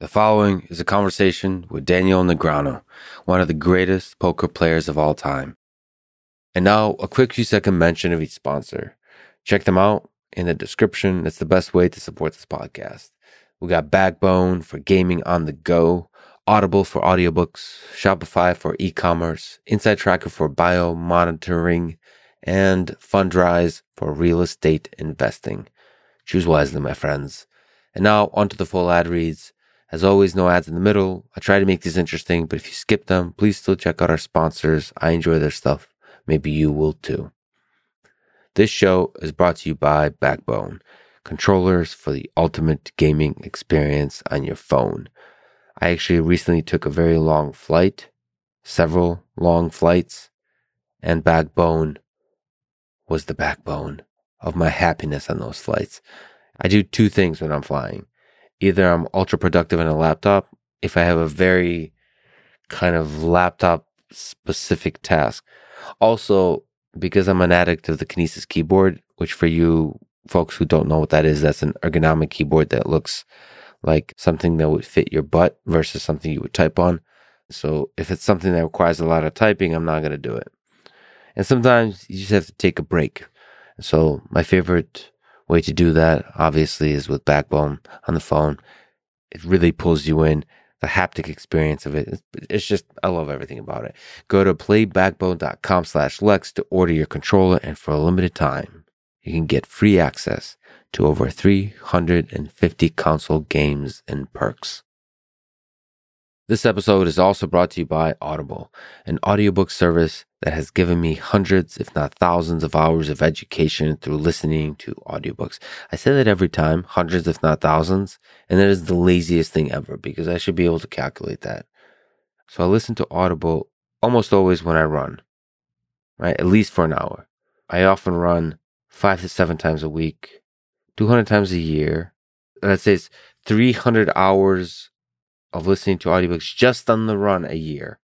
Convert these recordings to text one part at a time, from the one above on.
The following is a conversation with Daniel Negreanu, one of the greatest poker players of all time. And now, a quick few second mention of each sponsor. Check them out in the description. It's the best way to support this podcast. We got Backbone for gaming on the go, Audible for audiobooks, Shopify for e commerce, Inside Tracker for bio monitoring, and Fundrise for real estate investing. Choose wisely, my friends. And now, onto the full ad reads. As always, no ads in the middle. I try to make these interesting, but if you skip them, please still check out our sponsors. I enjoy their stuff. Maybe you will too. This show is brought to you by Backbone, controllers for the ultimate gaming experience on your phone. I actually recently took a very long flight, several long flights, and Backbone was the backbone of my happiness on those flights. I do two things when I'm flying either I'm ultra productive in a laptop if I have a very kind of laptop specific task. Also, because I'm an addict of the Kinesis keyboard, which for you folks who don't know what that is, that's an ergonomic keyboard that looks like something that would fit your butt versus something you would type on. So if it's something that requires a lot of typing, I'm not going to do it. And sometimes you just have to take a break. So my favorite way to do that, obviously, is with Backbone on the phone. It really pulls you in. The haptic experience of it. It's just, I love everything about it. Go to playbackbone.com slash Lex to order your controller. And for a limited time, you can get free access to over 350 console games and perks. This episode is also brought to you by Audible, an audiobook service that has given me hundreds, if not thousands, of hours of education through listening to audiobooks. I say that every time, hundreds, if not thousands, and that is the laziest thing ever because I should be able to calculate that. So I listen to Audible almost always when I run, right? At least for an hour. I often run five to seven times a week, 200 times a year. Let's say it's 300 hours of listening to audiobooks just on the run a year.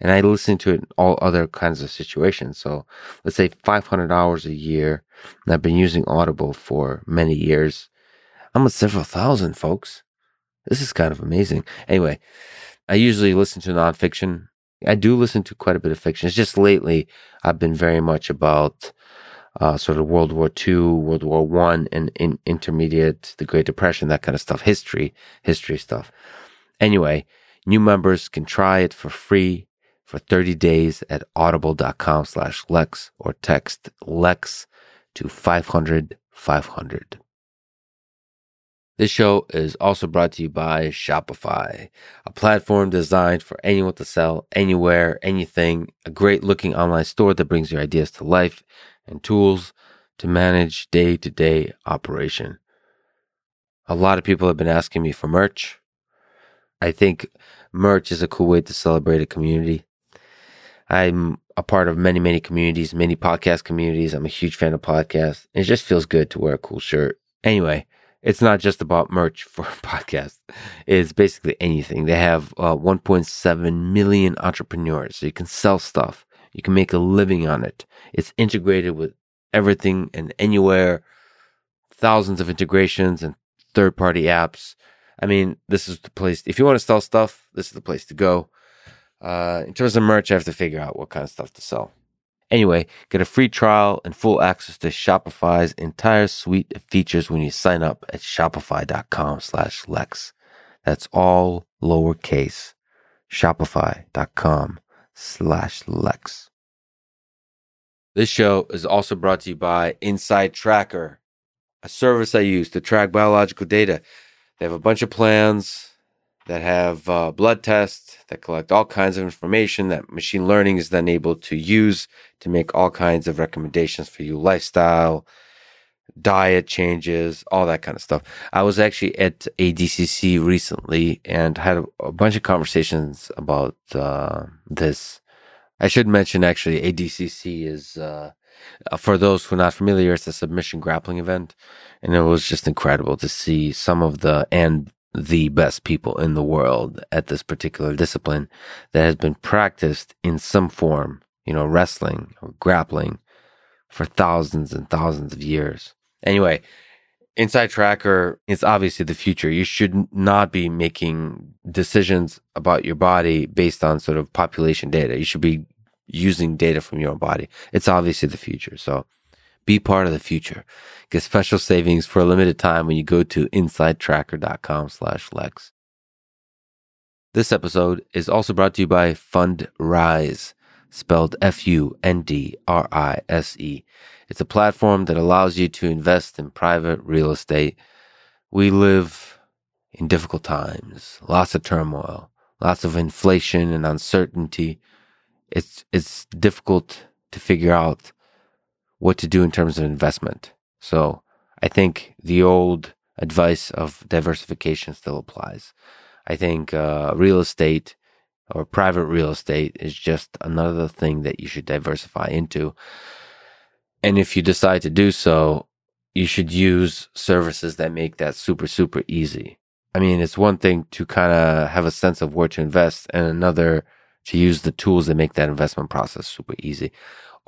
And I listen to it in all other kinds of situations. So let's say 500 hours a year. And I've been using Audible for many years. I'm at several thousand, folks. This is kind of amazing. Anyway, I usually listen to nonfiction. I do listen to quite a bit of fiction. It's just lately I've been very much about uh, sort of World War II, World War One, and in intermediate, the Great Depression, that kind of stuff, history, history stuff. Anyway, new members can try it for free for 30 days at audible.com slash Lex or text Lex to 500 500. This show is also brought to you by Shopify, a platform designed for anyone to sell anywhere, anything, a great looking online store that brings your ideas to life and tools to manage day to day operation. A lot of people have been asking me for merch. I think merch is a cool way to celebrate a community. I'm a part of many, many communities, many podcast communities. I'm a huge fan of podcasts. It just feels good to wear a cool shirt. Anyway, it's not just about merch for podcasts. It's basically anything. They have uh, 1.7 million entrepreneurs. So you can sell stuff. You can make a living on it. It's integrated with everything and anywhere. Thousands of integrations and third party apps. I mean, this is the place. If you want to sell stuff, this is the place to go. Uh, in terms of merch, I have to figure out what kind of stuff to sell. Anyway, get a free trial and full access to Shopify's entire suite of features when you sign up at shopify.com slash Lex. That's all lowercase. Shopify.com slash Lex. This show is also brought to you by Inside Tracker, a service I use to track biological data. They have a bunch of plans that have uh, blood tests that collect all kinds of information that machine learning is then able to use to make all kinds of recommendations for you lifestyle diet changes all that kind of stuff. I was actually at adcc recently and had a, a bunch of conversations about uh, this. I should mention actually adcc is uh, for those who are not familiar it's a submission grappling event and it was just incredible to see some of the and the best people in the world at this particular discipline that has been practiced in some form, you know, wrestling or grappling for thousands and thousands of years. Anyway, Inside Tracker is obviously the future. You should not be making decisions about your body based on sort of population data. You should be using data from your own body. It's obviously the future. So be part of the future. Get special savings for a limited time when you go to insidetracker.com slash Lex. This episode is also brought to you by Fundrise, spelled F-U-N-D-R-I-S-E. It's a platform that allows you to invest in private real estate. We live in difficult times, lots of turmoil, lots of inflation and uncertainty. It's, it's difficult to figure out what to do in terms of investment. So I think the old advice of diversification still applies. I think uh, real estate or private real estate is just another thing that you should diversify into. And if you decide to do so, you should use services that make that super, super easy. I mean, it's one thing to kind of have a sense of where to invest and another to use the tools that make that investment process super easy.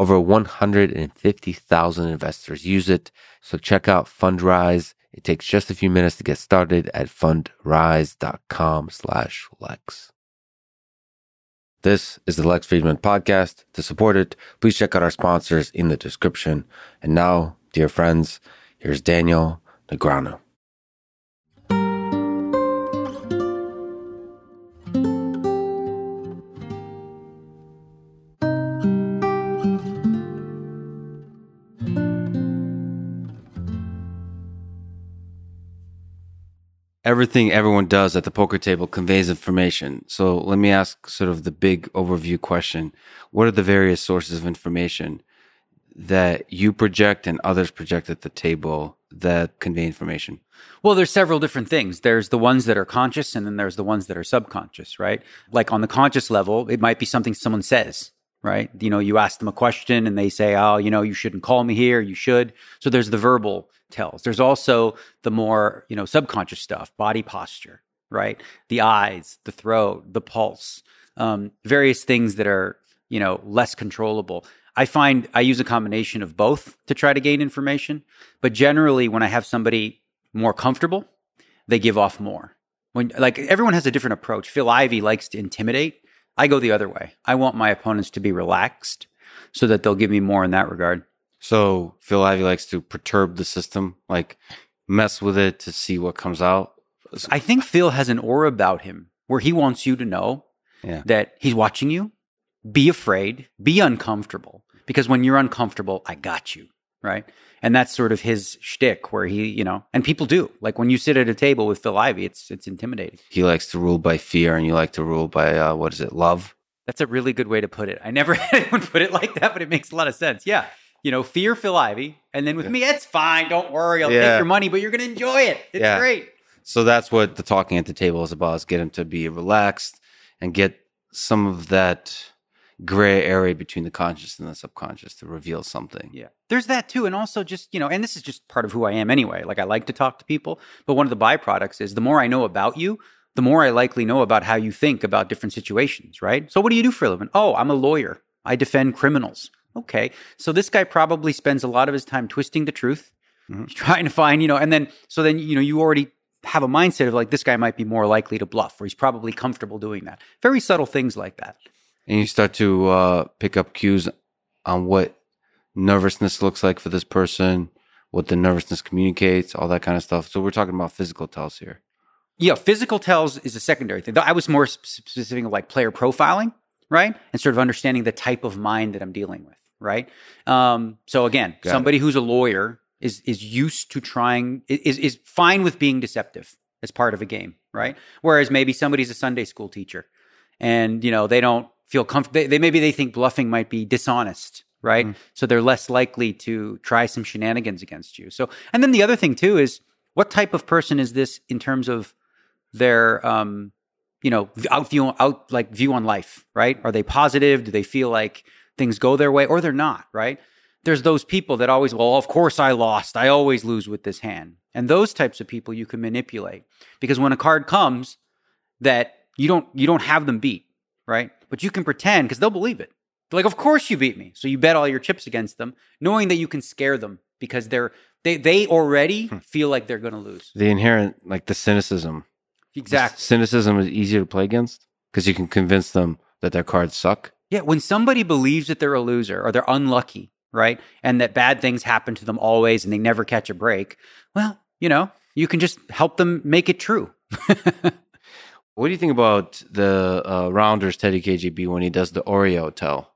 Over 150,000 investors use it. So check out Fundrise. It takes just a few minutes to get started at fundrise.com slash Lex. This is the Lex Fridman podcast. To support it, please check out our sponsors in the description. And now, dear friends, here's Daniel Negreanu. Everything everyone does at the poker table conveys information. So let me ask sort of the big overview question. What are the various sources of information that you project and others project at the table that convey information? Well, there's several different things. There's the ones that are conscious and then there's the ones that are subconscious, right? Like on the conscious level, it might be something someone says, right? You know, you ask them a question and they say, "Oh, you know, you shouldn't call me here, you should." So there's the verbal tells. There's also the more, you know, subconscious stuff, body posture, right? The eyes, the throat, the pulse, um, various things that are, you know, less controllable. I find I use a combination of both to try to gain information, but generally when I have somebody more comfortable, they give off more. When like everyone has a different approach. Phil Ivey likes to intimidate. I go the other way. I want my opponents to be relaxed so that they'll give me more in that regard. So Phil Ivey likes to perturb the system, like mess with it to see what comes out. I think Phil has an aura about him where he wants you to know yeah. that he's watching you. Be afraid, be uncomfortable, because when you're uncomfortable, I got you, right? And that's sort of his shtick, where he, you know, and people do. Like when you sit at a table with Phil Ivey, it's it's intimidating. He likes to rule by fear, and you like to rule by uh, what is it, love? That's a really good way to put it. I never had anyone put it like that, but it makes a lot of sense. Yeah, you know, fear Phil Ivey. And then with yeah. me, it's fine. Don't worry. I'll yeah. take your money, but you're going to enjoy it. It's yeah. great. So that's what the talking at the table is about is get him to be relaxed and get some of that gray area between the conscious and the subconscious to reveal something. Yeah. There's that too. And also just, you know, and this is just part of who I am anyway. Like I like to talk to people, but one of the byproducts is the more I know about you, the more I likely know about how you think about different situations, right? So what do you do for a living? Oh, I'm a lawyer. I defend criminals. Okay. So this guy probably spends a lot of his time twisting the truth, mm-hmm. trying to find, you know, and then, so then, you know, you already have a mindset of like, this guy might be more likely to bluff, or he's probably comfortable doing that. Very subtle things like that. And you start to uh, pick up cues on what nervousness looks like for this person, what the nervousness communicates, all that kind of stuff. So we're talking about physical tells here. Yeah, physical tells is a secondary thing. I was more specific of like player profiling, right? And sort of understanding the type of mind that I'm dealing with right? Um, so again, Got somebody it. who's a lawyer is is used to trying is is fine with being deceptive as part of a game, right? Whereas maybe somebody's a Sunday school teacher, and you know they don't feel comfortable. They, they, maybe they think bluffing might be dishonest, right? Mm. So they're less likely to try some shenanigans against you. So, and then the other thing too is what type of person is this in terms of their um, you know out view out like view on life, right? Are they positive? Do they feel like things go their way or they're not, right? There's those people that always, well, of course I lost. I always lose with this hand. And those types of people you can manipulate because when a card comes that you don't you don't have them beat, right? But you can pretend because they'll believe it. They're like, of course you beat me. So you bet all your chips against them, knowing that you can scare them because they're They they already feel like they're going to lose. The inherent, like the cynicism. Exactly. Cynicism is easier to play against because you can convince them that their cards suck. Yeah, when somebody believes that they're a loser or they're unlucky, right? And that bad things happen to them always and they never catch a break, well, you know, you can just help them make it true. what do you think about the uh, Rounders Teddy KGB when he does the Oreo tell?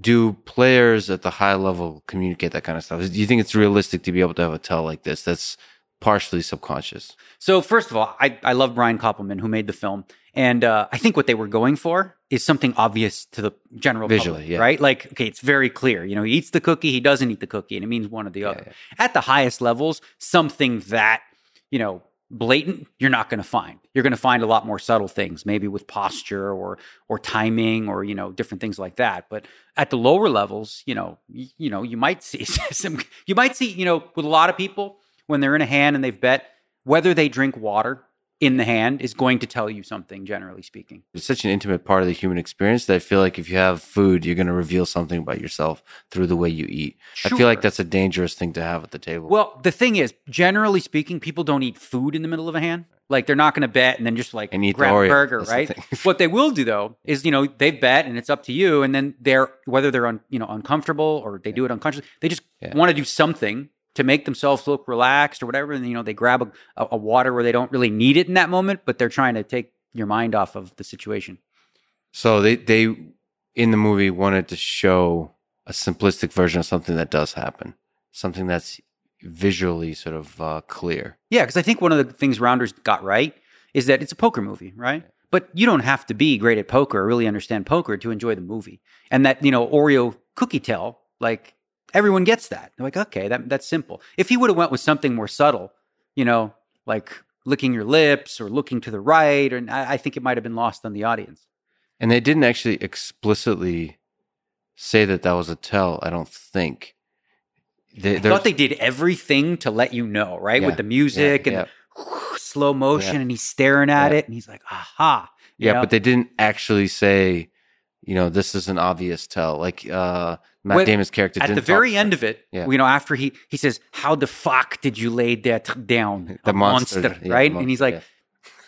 Do players at the high level communicate that kind of stuff? Do you think it's realistic to be able to have a tell like this that's partially subconscious? So, first of all, I, I love Brian Koppelman, who made the film. And uh, I think what they were going for is something obvious to the general Visually, public, yeah. right? Like, okay, it's very clear. You know, he eats the cookie, he doesn't eat the cookie, and it means one or the other. yeah. At the highest levels, something that, you know, blatant, you're not going to find. You're going to find a lot more subtle things, maybe with posture or or timing or you know different things like that. But at the lower levels, you know, y- you know, you might see some. You might see, you know, with a lot of people when they're in a hand and they've bet whether they drink water in the hand is going to tell you something, generally speaking. It's such an intimate part of the human experience that I feel like if you have food, you're going to reveal something about yourself through the way you eat. I feel like that's a dangerous thing to have at the table. Well, the thing is, generally speaking, people don't eat food in the middle of a hand. Like they're not going to bet and then just like And the grab a burger, That's right? thing. what they will do though is, you know, they bet and it's up to you. And then they're whether they're un, you know uncomfortable or they do it unconsciously, they just Yeah. want to do something to make themselves look relaxed or whatever. And you know, they grab a, a, water where they don't really need it in that moment, but they're trying to take your mind off of the situation. So they they in the movie wanted to show a simplistic version of something that does happen, something that's visually sort of uh, clear. Yeah, because I think one of the things Rounders got right is that it's a poker movie, right? But you don't have to be great at poker or really understand poker to enjoy the movie. And that, you know, Oreo cookie tell, like everyone gets that. They're like, okay, that, that's simple. If he would have went with something more subtle, you know, like licking your lips or looking to the right, or I, I think it might have been lost on the audience. And they didn't actually explicitly say that that was a tell. I don't think. They, I thought they did everything to let you know, right? Yeah, With the music yeah, and slow motion, Yeah. and he's staring at Yeah. it, and he's like, aha. Yeah, know? but they didn't actually say, you know, this is an obvious tell. Like uh, Matt When- Damon's character at the very end of it, Yeah. you know, after he he says, "How the fuck did you lay that down, The monster, monster?" yeah, right? the and he's like,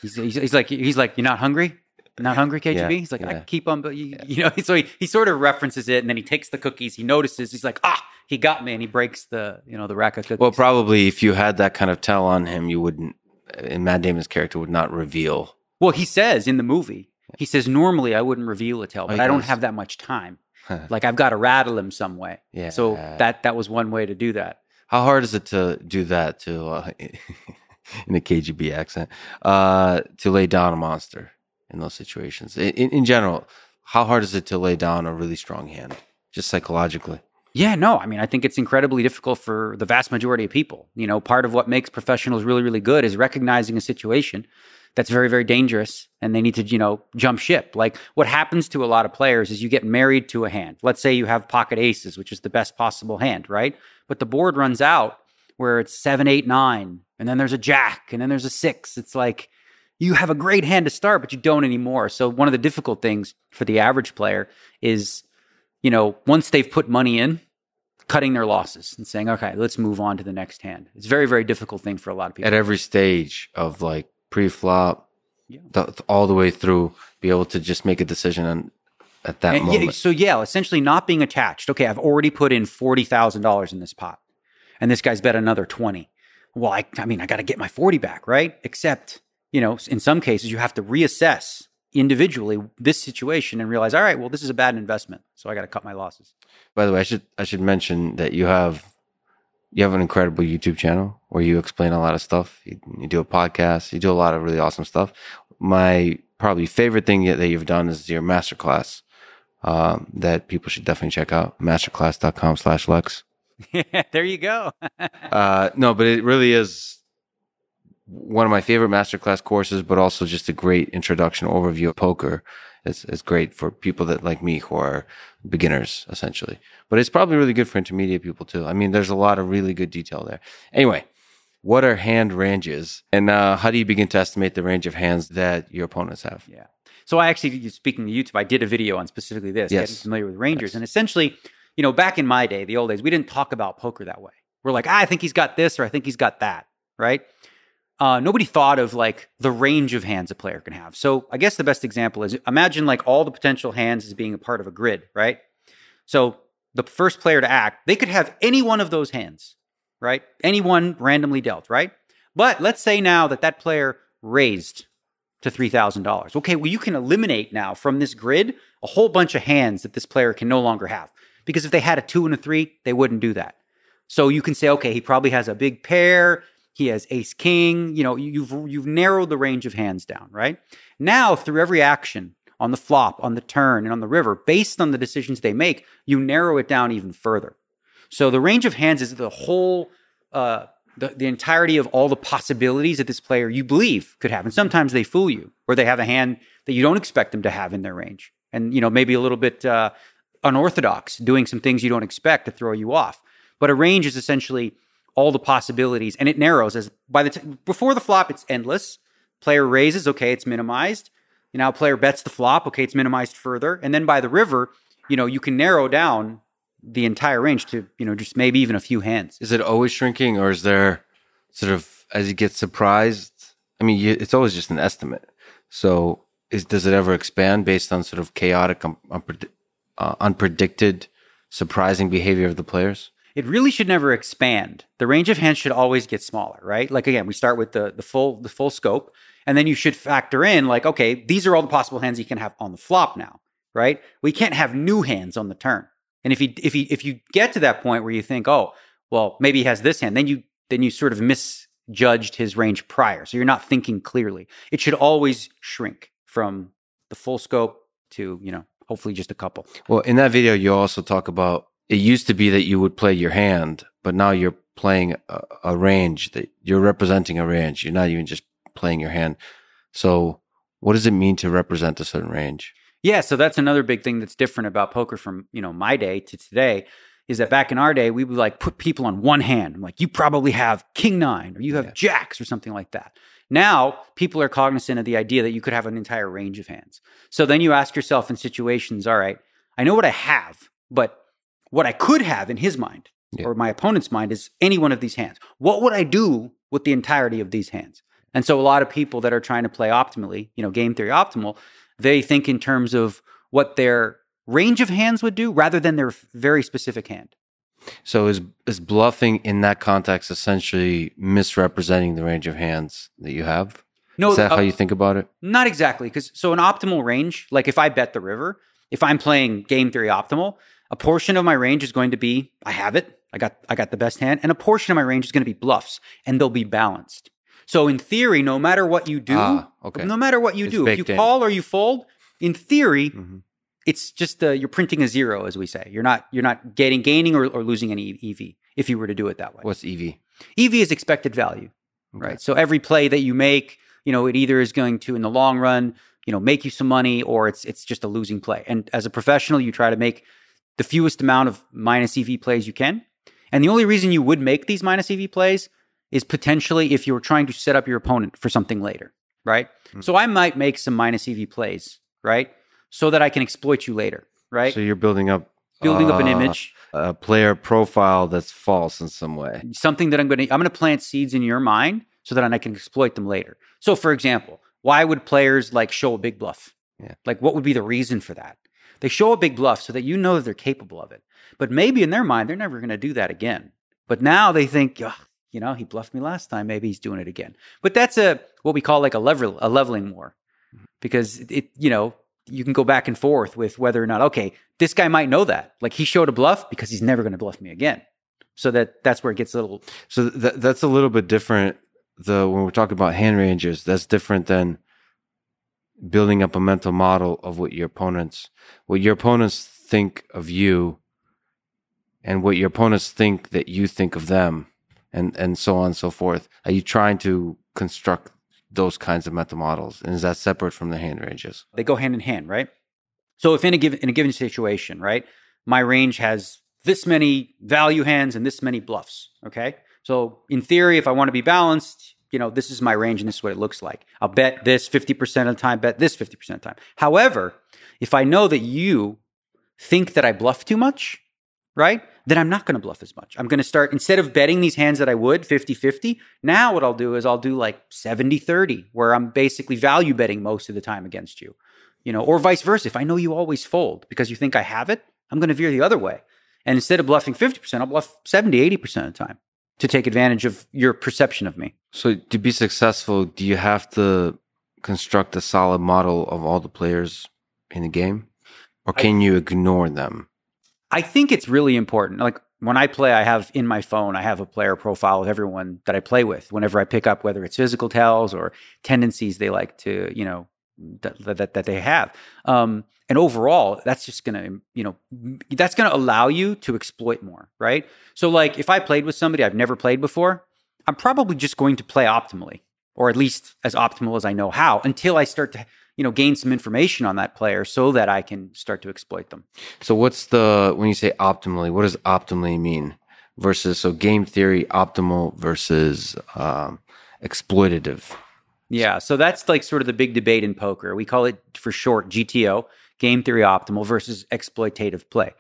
he's, he's, he's like, he's like, "You're not hungry." Not hungry, KGB. Yeah, he's like, yeah. I keep on, but you, you know. So he, he sort of references it, and then he takes the cookies. He notices. He's like, ah, he got me, and he breaks the, you know, the rack of cookies. Well, probably if you had that kind of tell on him, you wouldn't. And Matt Damon's character would not reveal. Well, he says in the movie, he says normally I wouldn't reveal a tell, but he I don't have that much time. like I've got to rattle him some way. Yeah. So that that was one way to do that. How hard is it to do that to uh, in a KGB accent uh, to lay down a monster in those situations? In, in, in general, how hard is it to lay down a really strong hand, just psychologically? Yeah, no, I mean, I think it's incredibly difficult for the vast majority of people. You know, part of what makes professionals really, really good is recognizing a situation that's very, very dangerous and they need to, you know, jump ship. Like what happens to a lot of players is you get married to a hand. Let's say you have pocket aces, which is the best possible hand, right? But the board runs out where it's seven, eight, nine, and then there's a jack, and then there's a six. It's like you have a great hand to start, but you don't anymore. So one of the difficult things for the average player is you know, once they've put money in, cutting their losses and saying, okay, let's move on to the next hand. It's a very, very difficult thing for a lot of people. At every stage of like pre-flop, Yeah. th- all the way through, be able to just make a decision on, at that And moment. yeah, so yeah, essentially not being attached. Okay, I've already put in forty thousand dollars in this pot, and this guy's bet another twenty. Well, I, I mean, I got to get my forty back, right? Except, you know, in some cases, you have to reassess individually this situation and realize, all right, well, this is a bad investment, so I got to cut my losses. By the way, I should I should mention that you have you have an incredible YouTube channel where you explain a lot of stuff. You, you do a podcast. You do a lot of really awesome stuff. My probably favorite thing that you've done is your masterclass um, that people should definitely check out. Masterclass.com slash Lex. there you go. Uh, no, but it really is one of my favorite masterclass courses, but also just a great introduction overview of poker. It's, it's great for people that like me who are beginners essentially, but it's probably really good for intermediate people too. I mean, there's a lot of really good detail there. Anyway, what are hand ranges and uh, how do you begin to estimate the range of hands that your opponents have? Yeah. So I actually, speaking to YouTube, I did a video on specifically this, Yes. getting familiar with ranges. And essentially, you know, back in my day, the old days, we didn't talk about poker that way. We're like, ah, I think he's got this or I think he's got that, right? Uh, nobody thought of like the range of hands a player can have. So I guess the best example is imagine like all the potential hands as being a part of a grid, right? So the first player to act, they could have any one of those hands, right? Any one randomly dealt, right? But let's say now that that player raised to $3,000. Okay, well, you can eliminate now from this grid a whole bunch of hands that this player can no longer have. Because if they had a two and a three, they wouldn't do that. So you can say, okay, he probably has a big pair. He has ace king. You know, you've you've narrowed the range of hands down, right? Now, through every action on the flop, on the turn, and on the river, based on the decisions they make, you narrow it down even further. So the range of hands is the whole uh, the, the entirety of all the possibilities that this player you believe could have. And sometimes they fool you, or they have a hand that you don't expect them to have in their range. And, you know, maybe a little bit uh, unorthodox, doing some things you don't expect to throw you off. But a range is essentially all the possibilities, and it narrows as by the t- before the flop, it's endless. Player raises, okay, it's minimized. You know, player bets the flop, okay, it's minimized further. And then by the river, you know, you can narrow down the entire range to you know just maybe even a few hands. Is it always shrinking, or is there sort of as you get surprised? I mean, you, it's always just an estimate. So, is does it ever expand based on sort of chaotic, um, uh, unpredicted, surprising behavior of the players? It really should never expand. The range of hands should always get smaller, right? Like again, we start with the the full the full scope, and then you should factor in like, okay, these are all the possible hands you can have on the flop now, right? We can't have new hands on the turn. And if you if you if you get to that point where you think, oh, well, maybe he has this hand, then you then you sort of misjudged his range prior. So you're not thinking clearly. It should always shrink from the full scope to, you know, hopefully just a couple. Well, in that video you also talk about it used to be that you would play your hand, but now you're playing a, a range that you're representing a range. You're not even just playing your hand. So what does it mean to represent a certain range? Yeah, so that's another big thing that's different about poker from, you know, my day to today is that back in our day, we would like put people on one hand. I'm like, you probably have king nine or you have yeah. jacks or something like that. Now, people are cognizant of the idea that you could have an entire range of hands. So then you ask yourself in situations, all right, I know what I have, but what I could have in his mind yeah. or my opponent's mind is any one of these hands. What would I do with the entirety of these hands? And so a lot of people that are trying to play optimally, you know, game theory optimal, they think in terms of what their range of hands would do rather than their very specific hand. So is is bluffing in that context essentially misrepresenting the range of hands that you have? No, is that uh, how you think about it? Not exactly, because so an optimal range, like if I bet the river, if I'm playing game theory optimal, a portion of my range is going to be I have it, I got I got the best hand, and a portion of my range is going to be bluffs, and they'll be balanced. So in theory, no matter what you do, ah, okay. no matter what you it's do, if you in. call or you fold, in theory, mm-hmm. it's just uh, you're printing a zero, as we say. You're not you're not getting gaining or, or losing any EV if you were to do it that way. What's EV? EV is expected value, okay. right? So every play that you make, you know, it either is going to in the long run, you know, make you some money, or it's it's just a losing play. And as a professional, you try to make the fewest amount of minus EV plays you can. And the only reason you would make these minus EV plays is potentially if you were trying to set up your opponent for something later, right? Mm-hmm. So I might make some minus EV plays, right? So that I can exploit you later, right? So you're building up building uh, up an uh, image, a player profile that's false in some way. Something that I'm going to I'm going to plant seeds in your mind so that I can exploit them later. So for example, why would players like show a big bluff? Yeah. Like what would be the reason for that? They show a big bluff so that you know that they're capable of it. But maybe in their mind they're never going to do that again. But now they think, oh, you know, he bluffed me last time. Maybe he's doing it again. But that's a what we call like a level a leveling war, mm-hmm. because it you know you can go back and forth with whether or not okay this guy might know that like he showed a bluff because he's never going to bluff me again. So that that's where it gets a little. So that that's a little bit different. The when we're talking about hand ranges, that's different than building up a mental model of what your opponents what your opponents think of you and what your opponents think that you think of them and and so on and so forth? Are you trying to construct those kinds of mental models, and is that separate from the hand ranges? They go hand in hand, right? So if in a given in a given situation, right, my range has this many value hands and this many bluffs. Okay, so in theory, if I want to be balanced, you know, this is my range and this is what it looks like. I'll bet this 50% of the time, bet this 50% of the time. However, if I know that you think that I bluff too much, right? Then I'm not going to bluff as much. I'm going to start, instead of betting these hands that I would 50 50, now what I'll do is I'll do like 70 30, where I'm basically value betting most of the time against you, you know, or vice versa. If I know you always fold because you think I have it, I'm going to veer the other way. And instead of bluffing 50%, I'll bluff 70, 80% of the time to take advantage of your perception of me. So to be successful, do you have to construct a solid model of all the players in the game? Or can I, you ignore them? I think it's really important. Like when I play, I have in my phone, I have a player profile of everyone that I play with. Whenever I pick up, whether it's physical tells or tendencies they like to, you know, that that, that they have. Um, and overall, that's just gonna, you know, that's gonna allow you to exploit more, right? So, like, if I played with somebody I've never played before, I'm probably just going to play optimally, or at least as optimal as I know how, until I start to you know gain some information on that player so that I can start to exploit them. So what's the when you say optimally, what does optimally mean? Versus so game theory optimal versus um, exploitative. Yeah, so that's like sort of the big debate in poker. We call it for short GTO, game theory optimal versus exploitative play.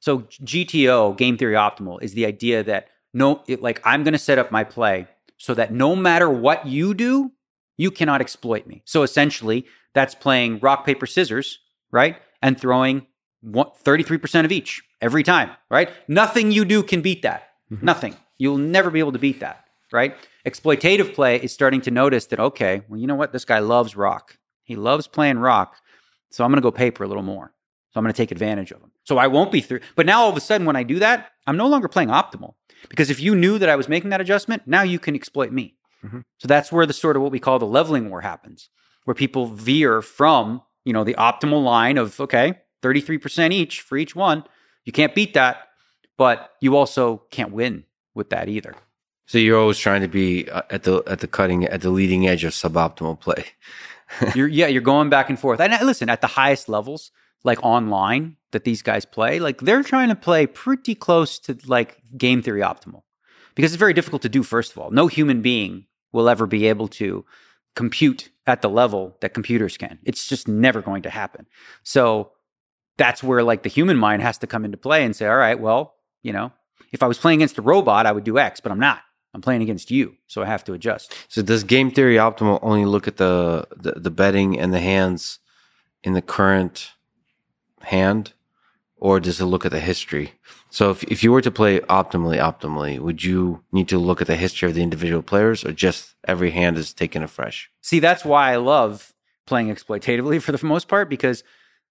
So GTO, game theory optimal is the idea that no it, like I'm going to set up my play so that no matter what you do, you cannot exploit me. So essentially, that's playing rock, paper, scissors, right? And throwing 33% of each every time, right? Nothing you do can beat that. Mm-hmm. Nothing. You'll never be able to beat that, right? Exploitative play is starting to notice that, okay, well, you know what? This guy loves rock. He loves playing rock. So I'm going to go paper a little more. So I'm going to take advantage of him. So I won't be through. But now all of a sudden, when I do that, I'm no longer playing optimal because if you knew that I was making that adjustment, now you can exploit me. Mm-hmm. So that's where the sort of what we call the leveling war happens where people veer from, you know, the optimal line of, okay, 33% each for each one. You can't beat that, but you also can't win with that either. So you're always trying to be uh, at the at the cutting at the leading edge of suboptimal play. you're yeah, you're going back and forth. And listen, at the highest levels, like online that these guys play, like they're trying to play pretty close to like game theory optimal. Because it's very difficult to do first of all. No human being will ever be able to compute at the level that computers can. It's just never going to happen. So that's where like the human mind has to come into play and say, all right, well, you know, if I was playing against a robot, I would do X, but I'm not. I'm playing against you, so I have to adjust. So does game theory optimal only look at the the, the betting and the hands in the current hand, or does it look at the history? So if, if you were to play optimally, optimally, would you need to look at the history of the individual players or just every hand is taken afresh? See, that's why I love playing exploitatively for the most part, because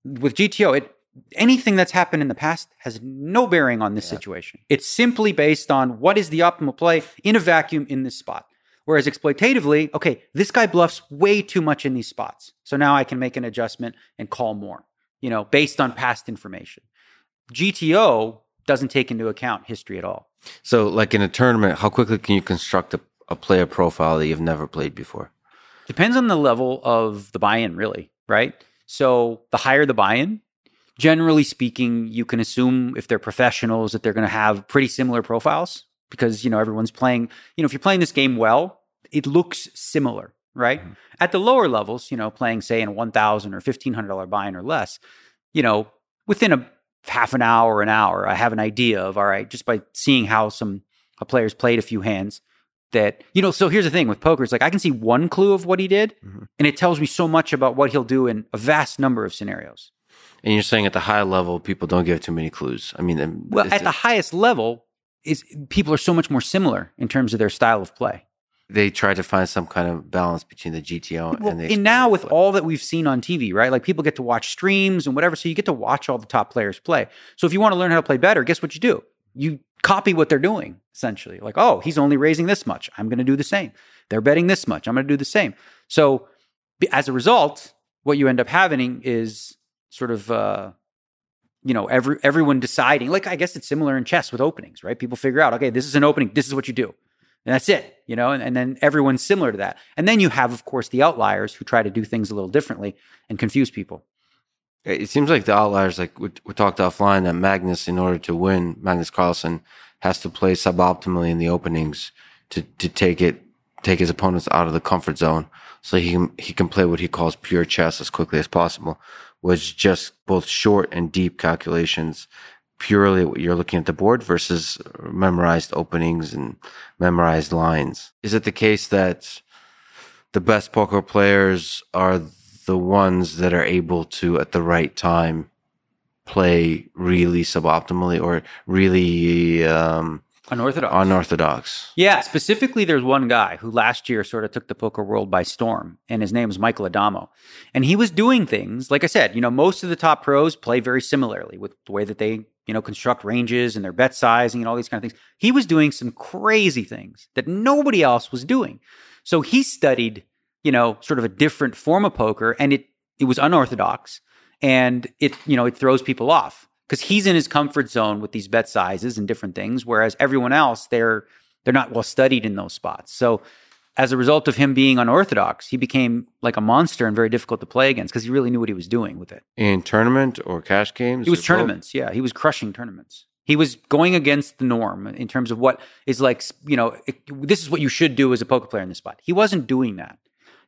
with GTO, it anything that's happened in the past has no bearing on this yeah. situation. It's simply based on what is the optimal play in a vacuum in this spot. Whereas exploitatively, okay, this guy bluffs way too much in these spots. So now I can make an adjustment and call more, you know, based on past information. GTO doesn't take into account history at all. So, like in a tournament, how quickly can you construct a, a player profile that you've never played before? Depends on the level of the buy in, really, right? So, the higher the buy in, generally speaking, you can assume if they're professionals that they're going to have pretty similar profiles because, you know, everyone's playing, you know, if you're playing this game well, it looks similar, right? Mm-hmm. At the lower levels, you know, playing, say, in a 1,000 or $1,500 buy in or less, you know, within a half an hour, an hour, I have an idea of all right, just by seeing how some a player's played a few hands. That you know, so here's the thing with poker: it's like I can see one clue of what he did, mm-hmm. and it tells me so much about what he'll do in a vast number of scenarios. And you're saying at the high level, people don't give too many clues. I mean, um, well, at the highest level, is people are so much more similar in terms of their style of play they try to find some kind of balance between the GTO well, and the. And now with all that we've seen on TV, right? Like people get to watch streams and whatever, so you get to watch all the top players play. So if you want to learn how to play better, guess what you do? You copy what they're doing essentially. Like, oh, he's only raising this much. I'm going to do the same. They're betting this much. I'm going to do the same. So as a result, what you end up having is sort of. Uh, you know, every everyone deciding. Like I guess it's similar in chess with openings, right? People figure out, okay, this is an opening. This is what you do. And that's it, you know, and, and then everyone's similar to that. And then you have, of course, the outliers who try to do things a little differently and confuse people. It seems like the outliers, like we, we talked offline, that Magnus, in order to win, Magnus Carlsen has to play suboptimally in the openings to, to take it, take his opponents out of the comfort zone, so he can he can play what he calls pure chess as quickly as possible, which just both short and deep calculations purely what you're looking at the board versus memorized openings and memorized lines. Is it the case that the best poker players are the ones that are able to, at the right time, play really suboptimally or really um, Unorthodox. unorthodox? Yeah, specifically, there's one guy who last year sort of took the poker world by storm, and his name is Michael Addamo. And he was doing things, like I said, you know, most of the top pros play very similarly with the way that they, you know, construct ranges and their bet sizing and all these kind of things. He was doing some crazy things that nobody else was doing. So he studied, you know, sort of a different form of poker, and it it was unorthodox, and it, you know, it throws people off because he's in his comfort zone with these bet sizes and different things, whereas everyone else they're they're not well studied in those spots. So as a result of him being unorthodox, he became like a monster and very difficult to play against because he really knew what he was doing with it. In tournament or cash games? It was or both? tournaments, yeah. He was crushing tournaments. He was going against the norm in terms of what is like, you know, it, this is what you should do as a poker player in this spot. He wasn't doing that.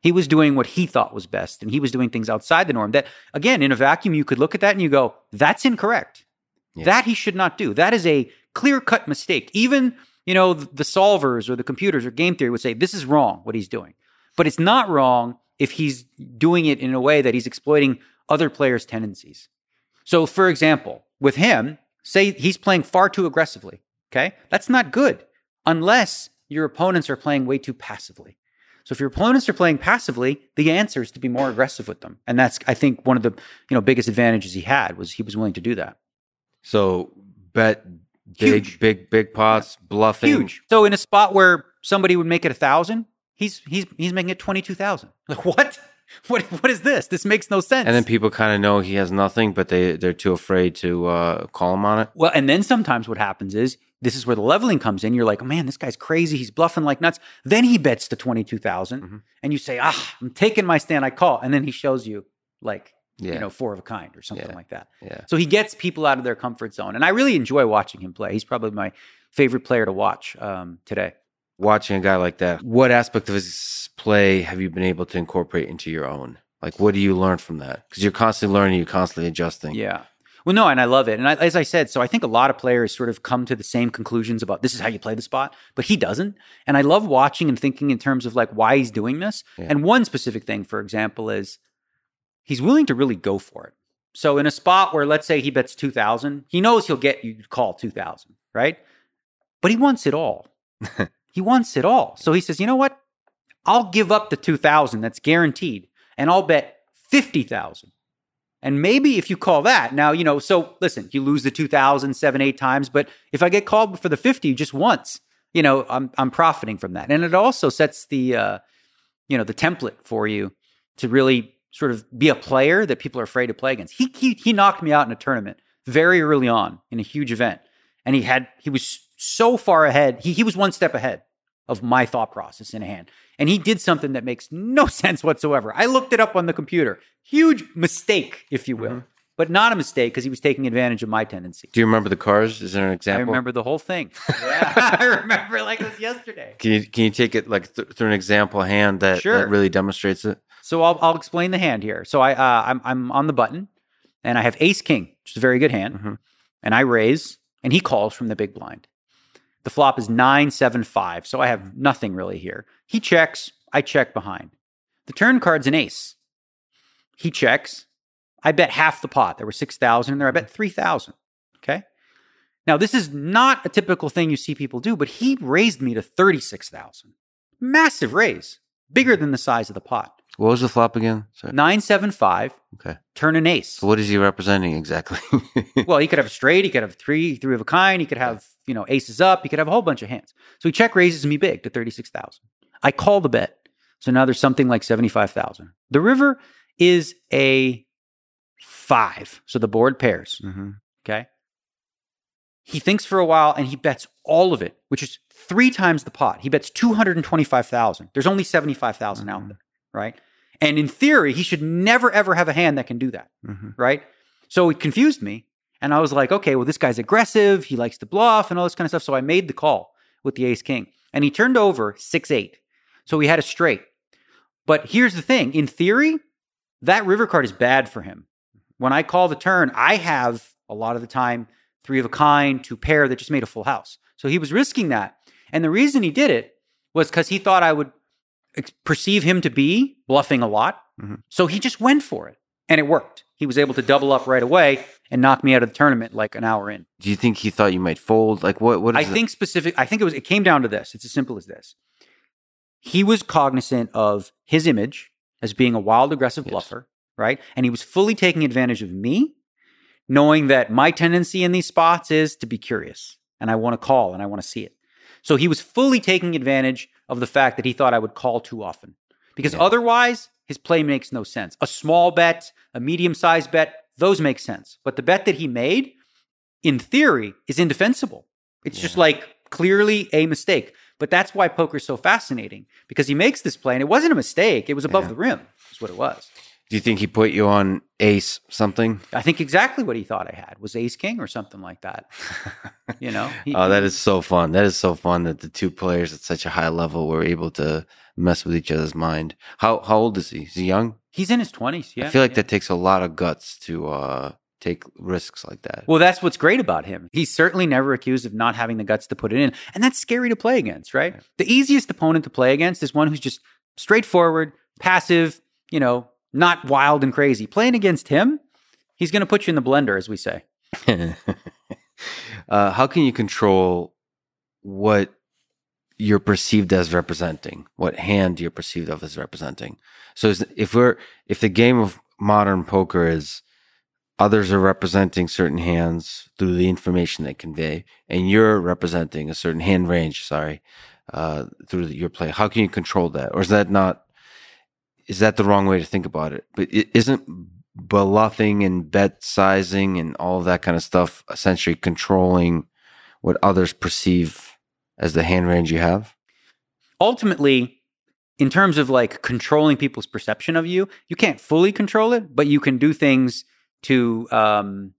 He was doing what he thought was best, and he was doing things outside the norm. That again, in a vacuum, you could look at that and you go, "That's incorrect. Yeah. That he should not do. That is a clear cut mistake." Even you know the, the solvers or the computers or game theory would say this is wrong what he's doing, but it's not wrong if he's doing it in a way that he's exploiting other players' tendencies. So, for example, with him, say he's playing far too aggressively. Okay, that's not good unless your opponents are playing way too passively. So if your opponents are playing passively, the answer is to be more aggressive with them. And that's I think one of the, you know, biggest advantages he had was he was willing to do that. So bet big, Huge. big, big pots, bluffing. Huge. So in a spot where somebody would make it a thousand, he's he's he's making it twenty two thousand. Like what? What what is this? This makes no sense. And then people kind of know he has nothing, but they they're too afraid to uh, call him on it. Well, and then sometimes what happens is this is where the leveling comes in. You're like, oh, man, this guy's crazy. He's bluffing like nuts. Then he bets to 22,000 Mhm. and you say, ah, I'm taking my stand. I call. And then he shows you like, Yeah, you know, four of a kind or something Yeah. like that. yeah. So he gets people out of their comfort zone. And I really enjoy watching him play. He's probably my favorite player to watch um, today. Watching a guy like that, what aspect of his play have you been able to incorporate into your own? Like, what do you learn from that? Because you're constantly learning, you're constantly adjusting. Yeah. Well, no, and I love it. And I, as I said, so I think a lot of players sort of come to the same conclusions about this is how you play the spot, but he doesn't. And I love watching and thinking in terms of like why he's doing this. Yeah. And one specific thing, for example, is he's willing to really go for it. So in a spot where let's say he bets 2000, he knows he'll get you call 2000, right? But he wants it all. he wants it all. So he says, "You know what? I'll give up the 2000 that's guaranteed and I'll bet 50,000." And maybe if you call that, now, you know, so listen, you lose the 2000 seven, eight times, but if I get called for the 50 just once, you know, I'm, I'm profiting from that. And it also sets the, uh, you know, the template for you to really sort of be a player that people are afraid to play against. He, he, he knocked me out in a tournament very early on in a huge event. And he had, he was so far ahead. He, he was one step ahead of my thought process in a hand. And he did something that makes no sense whatsoever. I looked it up on the computer. Huge mistake, if you will, Mhm. but not a mistake because he was taking advantage of my tendency. Do you remember the cars? Is there an example? I remember the whole thing. Yeah, I remember like it was yesterday. Can you can you take it like th- through an example hand that, Sure. that really demonstrates it? So I'll, I'll explain the hand here. So I uh, I'm I'm on the button, and I have Ace King, which is a very good hand, Mhm. and I raise, and he calls from the big blind. The flop is nine seven five, so I have nothing really here. He checks, I check behind. The turn card's an ace. He checks. I bet half the pot. There were six thousand in there. I bet three thousand. Okay. Now this is not a typical thing you see people do, but he raised me to thirty six thousand. Massive raise, bigger than the size of the pot. What was the flop again? Sorry. Nine seven five. Okay. Turn an ace. So what is he representing exactly? well, he could have a straight. He could have three, three of a kind. He could have you know aces up. He could have a whole bunch of hands. So he check raises me big to thirty six thousand. I call the bet. So now there's something like seventy five thousand. The river is a five. So the board pairs. hmm Okay. He thinks for a while and he bets all of it, which is three times the pot. He bets 225,000. There's only 75,000 out Mhm. there, right? And in theory, he should never ever have a hand that can do that, hmm right? So it confused me. And I was like, okay, well, this guy's aggressive. He likes to bluff and all this kind of stuff. So I made the call with the ace king. And he turned over 6 8. So he had a straight. But here's the thing in theory, that river card is bad for him. When I call the turn, I have a lot of the time three of a kind, two pair that just made a full house. So he was risking that. And the reason he did it was because he thought I would perceive him to be bluffing a lot. Mhm. So he just went for it and it worked. He was able to double up right away and knock me out of the tournament like an hour in. Do you think he thought you might fold? Like what? What is I it? think specific. I think it was. It came down to this. It's as simple as this. He was cognizant of his image as being a wild, aggressive Yes. bluffer, right? And he was fully taking advantage of me, knowing that my tendency in these spots is to be curious and I want to call and I want to see it. So he was fully taking advantage of the fact that he thought I would call too often, because Yeah. otherwise his play makes no sense. A small bet, a medium-sized bet, those make sense. But the bet that he made, in theory, is indefensible. It's just like clearly a mistake. But that's why poker's so fascinating because he makes this play and it wasn't a mistake. It was above Yeah. the rim. That's what it was. Do you think he put you on ace something? I think exactly what he thought I had was ace king or something like that. You know? He- oh, that is so fun. That is so fun that the two players at such a high level were able to mess with each other's mind. How how old is he? Is he young? He's in his 20s. Yeah. I feel like yeah. that takes a lot of guts to uh, take risks like that. Well, that's what's great about him. He's certainly never accused of not having the guts to put it in. And that's scary to play against, right? The easiest opponent to play against is one who's just straightforward, passive, you know, not wild and crazy. Playing against him, he's going to put you in the blender, as we say. uh, how can you control what you're perceived as representing? What hand you're perceived of as representing? So if we're if the game of modern poker is others are representing certain hands through the information they convey, and you're representing a certain hand range. Sorry, uh, through your play. How can you control that, or is that not? Is that the wrong way to think about it? But is isn't bluffing and bet sizing and all that kind of stuff essentially controlling what others perceive as the hand range you have? Ultimately, in terms of like controlling people's perception of you, you can't fully control it, but you can do things to um,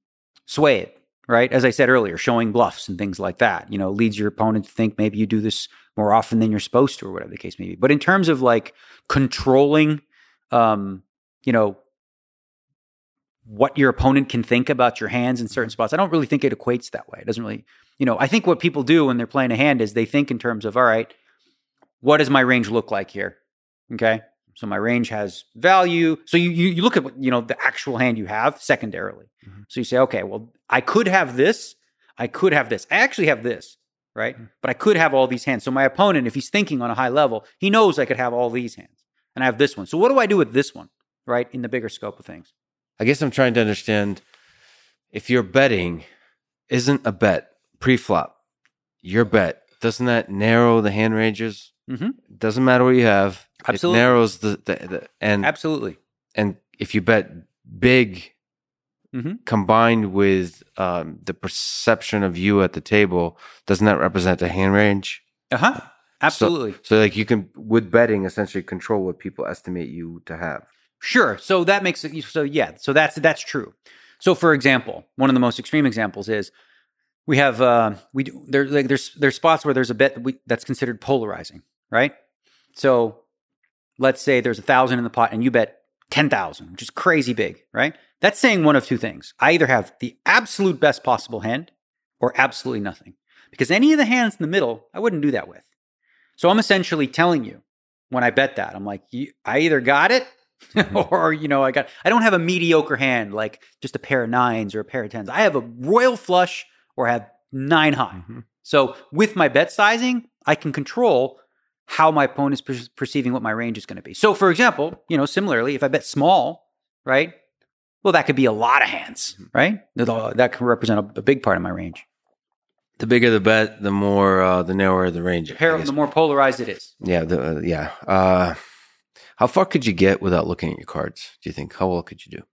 sway it, right? As I said earlier, showing bluffs and things like that, you know, leads your opponent to think maybe you do this more often than you're supposed to, or whatever the case may be. But in terms of like controlling, um, you know, what your opponent can think about your hands in certain spots, I don't really think it equates that way. It doesn't really, you know, I think what people do when they're playing a hand is they think in terms of, all right, what does my range look like here? Okay. So my range has value. So you you, you look at what, you know the actual hand you have secondarily. Mhm. So you say, okay, well, I could have this, I could have this. I actually have this, right? But I could have all these hands. So my opponent, if he's thinking on a high level, he knows I could have all these hands. And I have this one. So what do I do with this one, right? In the bigger scope of things. I guess I'm trying to understand if you're betting isn't a bet pre-flop, your bet doesn't that narrow the hand ranges? Mhm. Doesn't matter what you have. Absolutely. It narrows the, the, the and Absolutely. and if you bet big Mhm. combined with um, the perception of you at the table, doesn't that represent a hand range? Uh-huh. Absolutely. So like you can with betting essentially control what people estimate you to have. Sure. So that makes it so yeah. So that's that's true. So for example, one of the most extreme examples is we have uh, we do, there like there's there's spots where there's a bet that we, that's considered polarizing, right? So let's say there's a thousand in the pot and you bet ten thousand, which is crazy big, right? That's saying one of two things. I either have the absolute best possible hand or absolutely nothing. Because any of the hands in the middle, I wouldn't do that with. So I'm essentially telling you when I bet that, I'm like, I either got it or, you know, I got, I don't have a mediocre hand like just a pair of nines or a pair of tens. I have a royal flush or I have nine high. Mm-hmm. So with my bet sizing, I can control how my opponent is per- perceiving what my range is going to be. So for example, you know, similarly, if I bet small, right? Well, that could be a lot of hands, right? That can represent a, a big part of my range. The bigger the bet, the more uh, the narrower the range. The more polarized it is. Yeah, the, uh, yeah. Uh, how far could you get without looking at your cards? Do you think? How well could you do?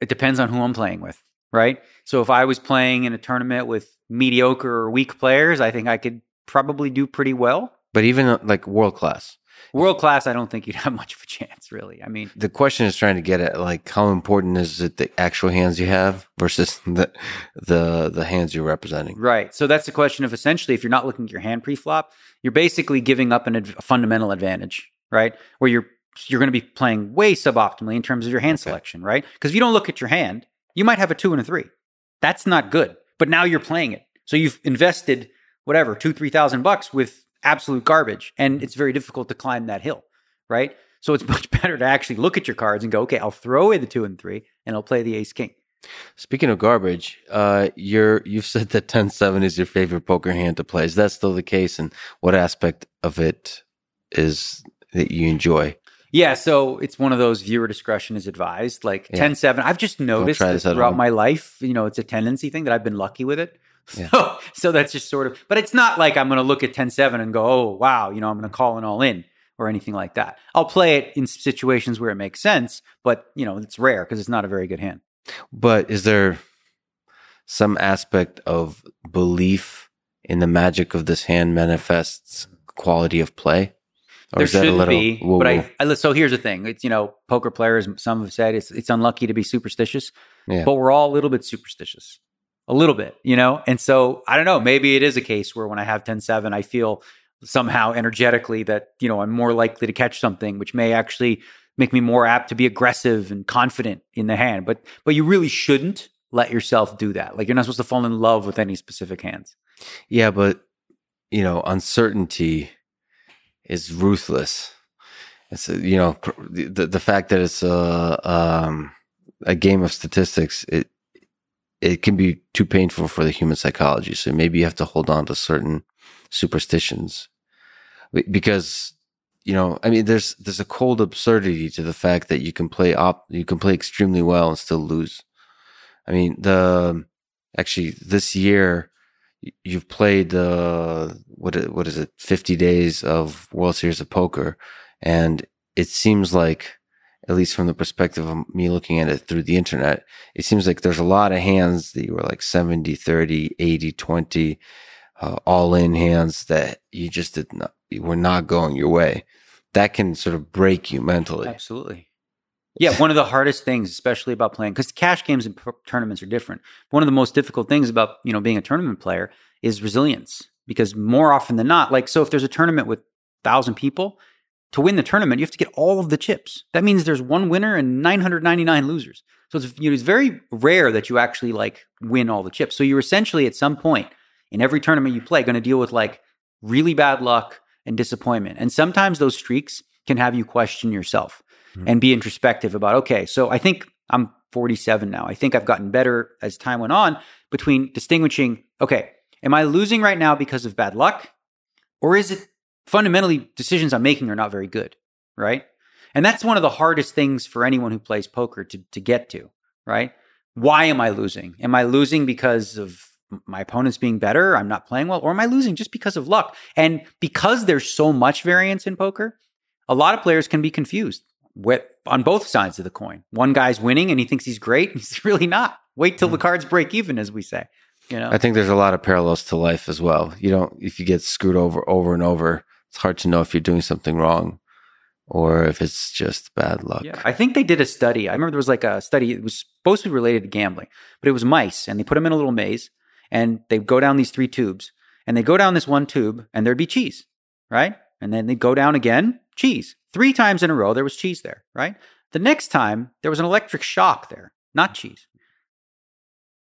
It depends on who I'm playing with, right? So if I was playing in a tournament with mediocre or weak players, I think I could probably do pretty well. But even uh, like world class, World class, I don't think you'd have much of a chance, really. I mean, the question is trying to get at like how important is it the actual hands you have versus the the the hands you're representing. right. So that's the question of essentially, if you're not looking at your hand pre-flop, you're basically giving up an, ad- a fundamental advantage, right? Where you're you're going to be playing way suboptimally in terms of your hand Okay. selection, right? Because if you don't look at your hand, you might have a two and a three. That's not good. but now you're playing it. So you've invested whatever two, three thousand bucks with absolute garbage, and it's very difficult to climb that hill, right? So it's much better to actually look at your cards and go, okay, I'll throw away the two and three, and I'll play the ace king. Speaking of garbage, uh, you're you've said that 10-7 is your favorite poker hand to play. Is that still the case? And what aspect of it is that you enjoy? Yeah, so it's one of those viewer discretion is advised. Like Yeah. 10 7. I've just noticed throughout my life, you know, it's a tendency thing that I've been lucky with it. Yeah. So, so that's just sort of, but it's not like I'm going to look at 10 7 and go, oh, wow, you know, I'm going to call it all in or anything like that. I'll play it in situations where it makes sense, but, you know, it's rare because it's not a very good hand. But is there some aspect of belief in the magic of this hand manifests quality of play? Or there is that a shouldn't little be, woo-woo? but I, I, so here's the thing. It's, you know, poker players, some have said it's, it's unlucky to be superstitious. Yeah. but we're all a little bit superstitious a little bit you know and so i don't know maybe it is a case where when i have 10-7 i feel somehow energetically that you know i'm more likely to catch something which may actually make me more apt to be aggressive and confident in the hand but but you really shouldn't let yourself do that like you're not supposed to fall in love with any specific hands Yeah, but you know, uncertainty is ruthless. It's you know the the fact that it's a um, a game of statistics. It it can be too painful for the human psychology. So maybe you have to hold on to certain superstitions because you know I mean there's there's a cold absurdity to the fact that you can play op you can play extremely well and still lose. I mean the actually this year you've played uh what what is it 50 days of World Series of Poker and it seems like at least from the perspective of me looking at it through the internet it seems like there's a lot of hands that you were like 70 30 80 20 uh, all in hands that you just did not you were not going your way that can sort of break you mentally Absolutely. Yeah, one of the hardest things, especially about playing, because cash games and tournaments are different. One of the most difficult things about you know being a tournament player is resilience, because more often than not, like so, if there's a tournament with thousand people, to win the tournament, you have to get all of the chips. That means there's one winner and 999 losers. So it's you know it's very rare that you actually like win all the chips. So you're essentially at some point in every tournament you play going to deal with like really bad luck and disappointment, and sometimes those streaks can have you question yourself Mhm. and be introspective about, okay, so I think I'm 47 now. I think I've gotten better as time went on between distinguishing, okay, am I losing right now because of bad luck? Or is it fundamentally decisions I'm making are not very good, right? And that's one of the hardest things for anyone who plays poker to, to get to, right? Why am I losing? Am I losing because of my opponents being better? I'm not playing well? Or am I losing just because of luck? And because there's so much variance in poker, a lot of players can be confused with, on both sides of the coin. One guy's winning and he thinks he's great. He's really not. Wait till the mm-hmm. cards break even, as we say. You know, I think there's a lot of parallels to life as well. You don't, if you get screwed over over and over, it's hard to know if you're doing something wrong or if it's just bad luck. Yeah, I think they did a study. I remember there was like a study. It was supposed to be related to gambling, but it was mice, and they put them in a little maze, and they go down these three tubes, and they go down this one tube, and there'd be cheese, right? And then they'd go down again, cheese. Three times in a row, there was cheese there, right? The next time, there was an electric shock there, not cheese.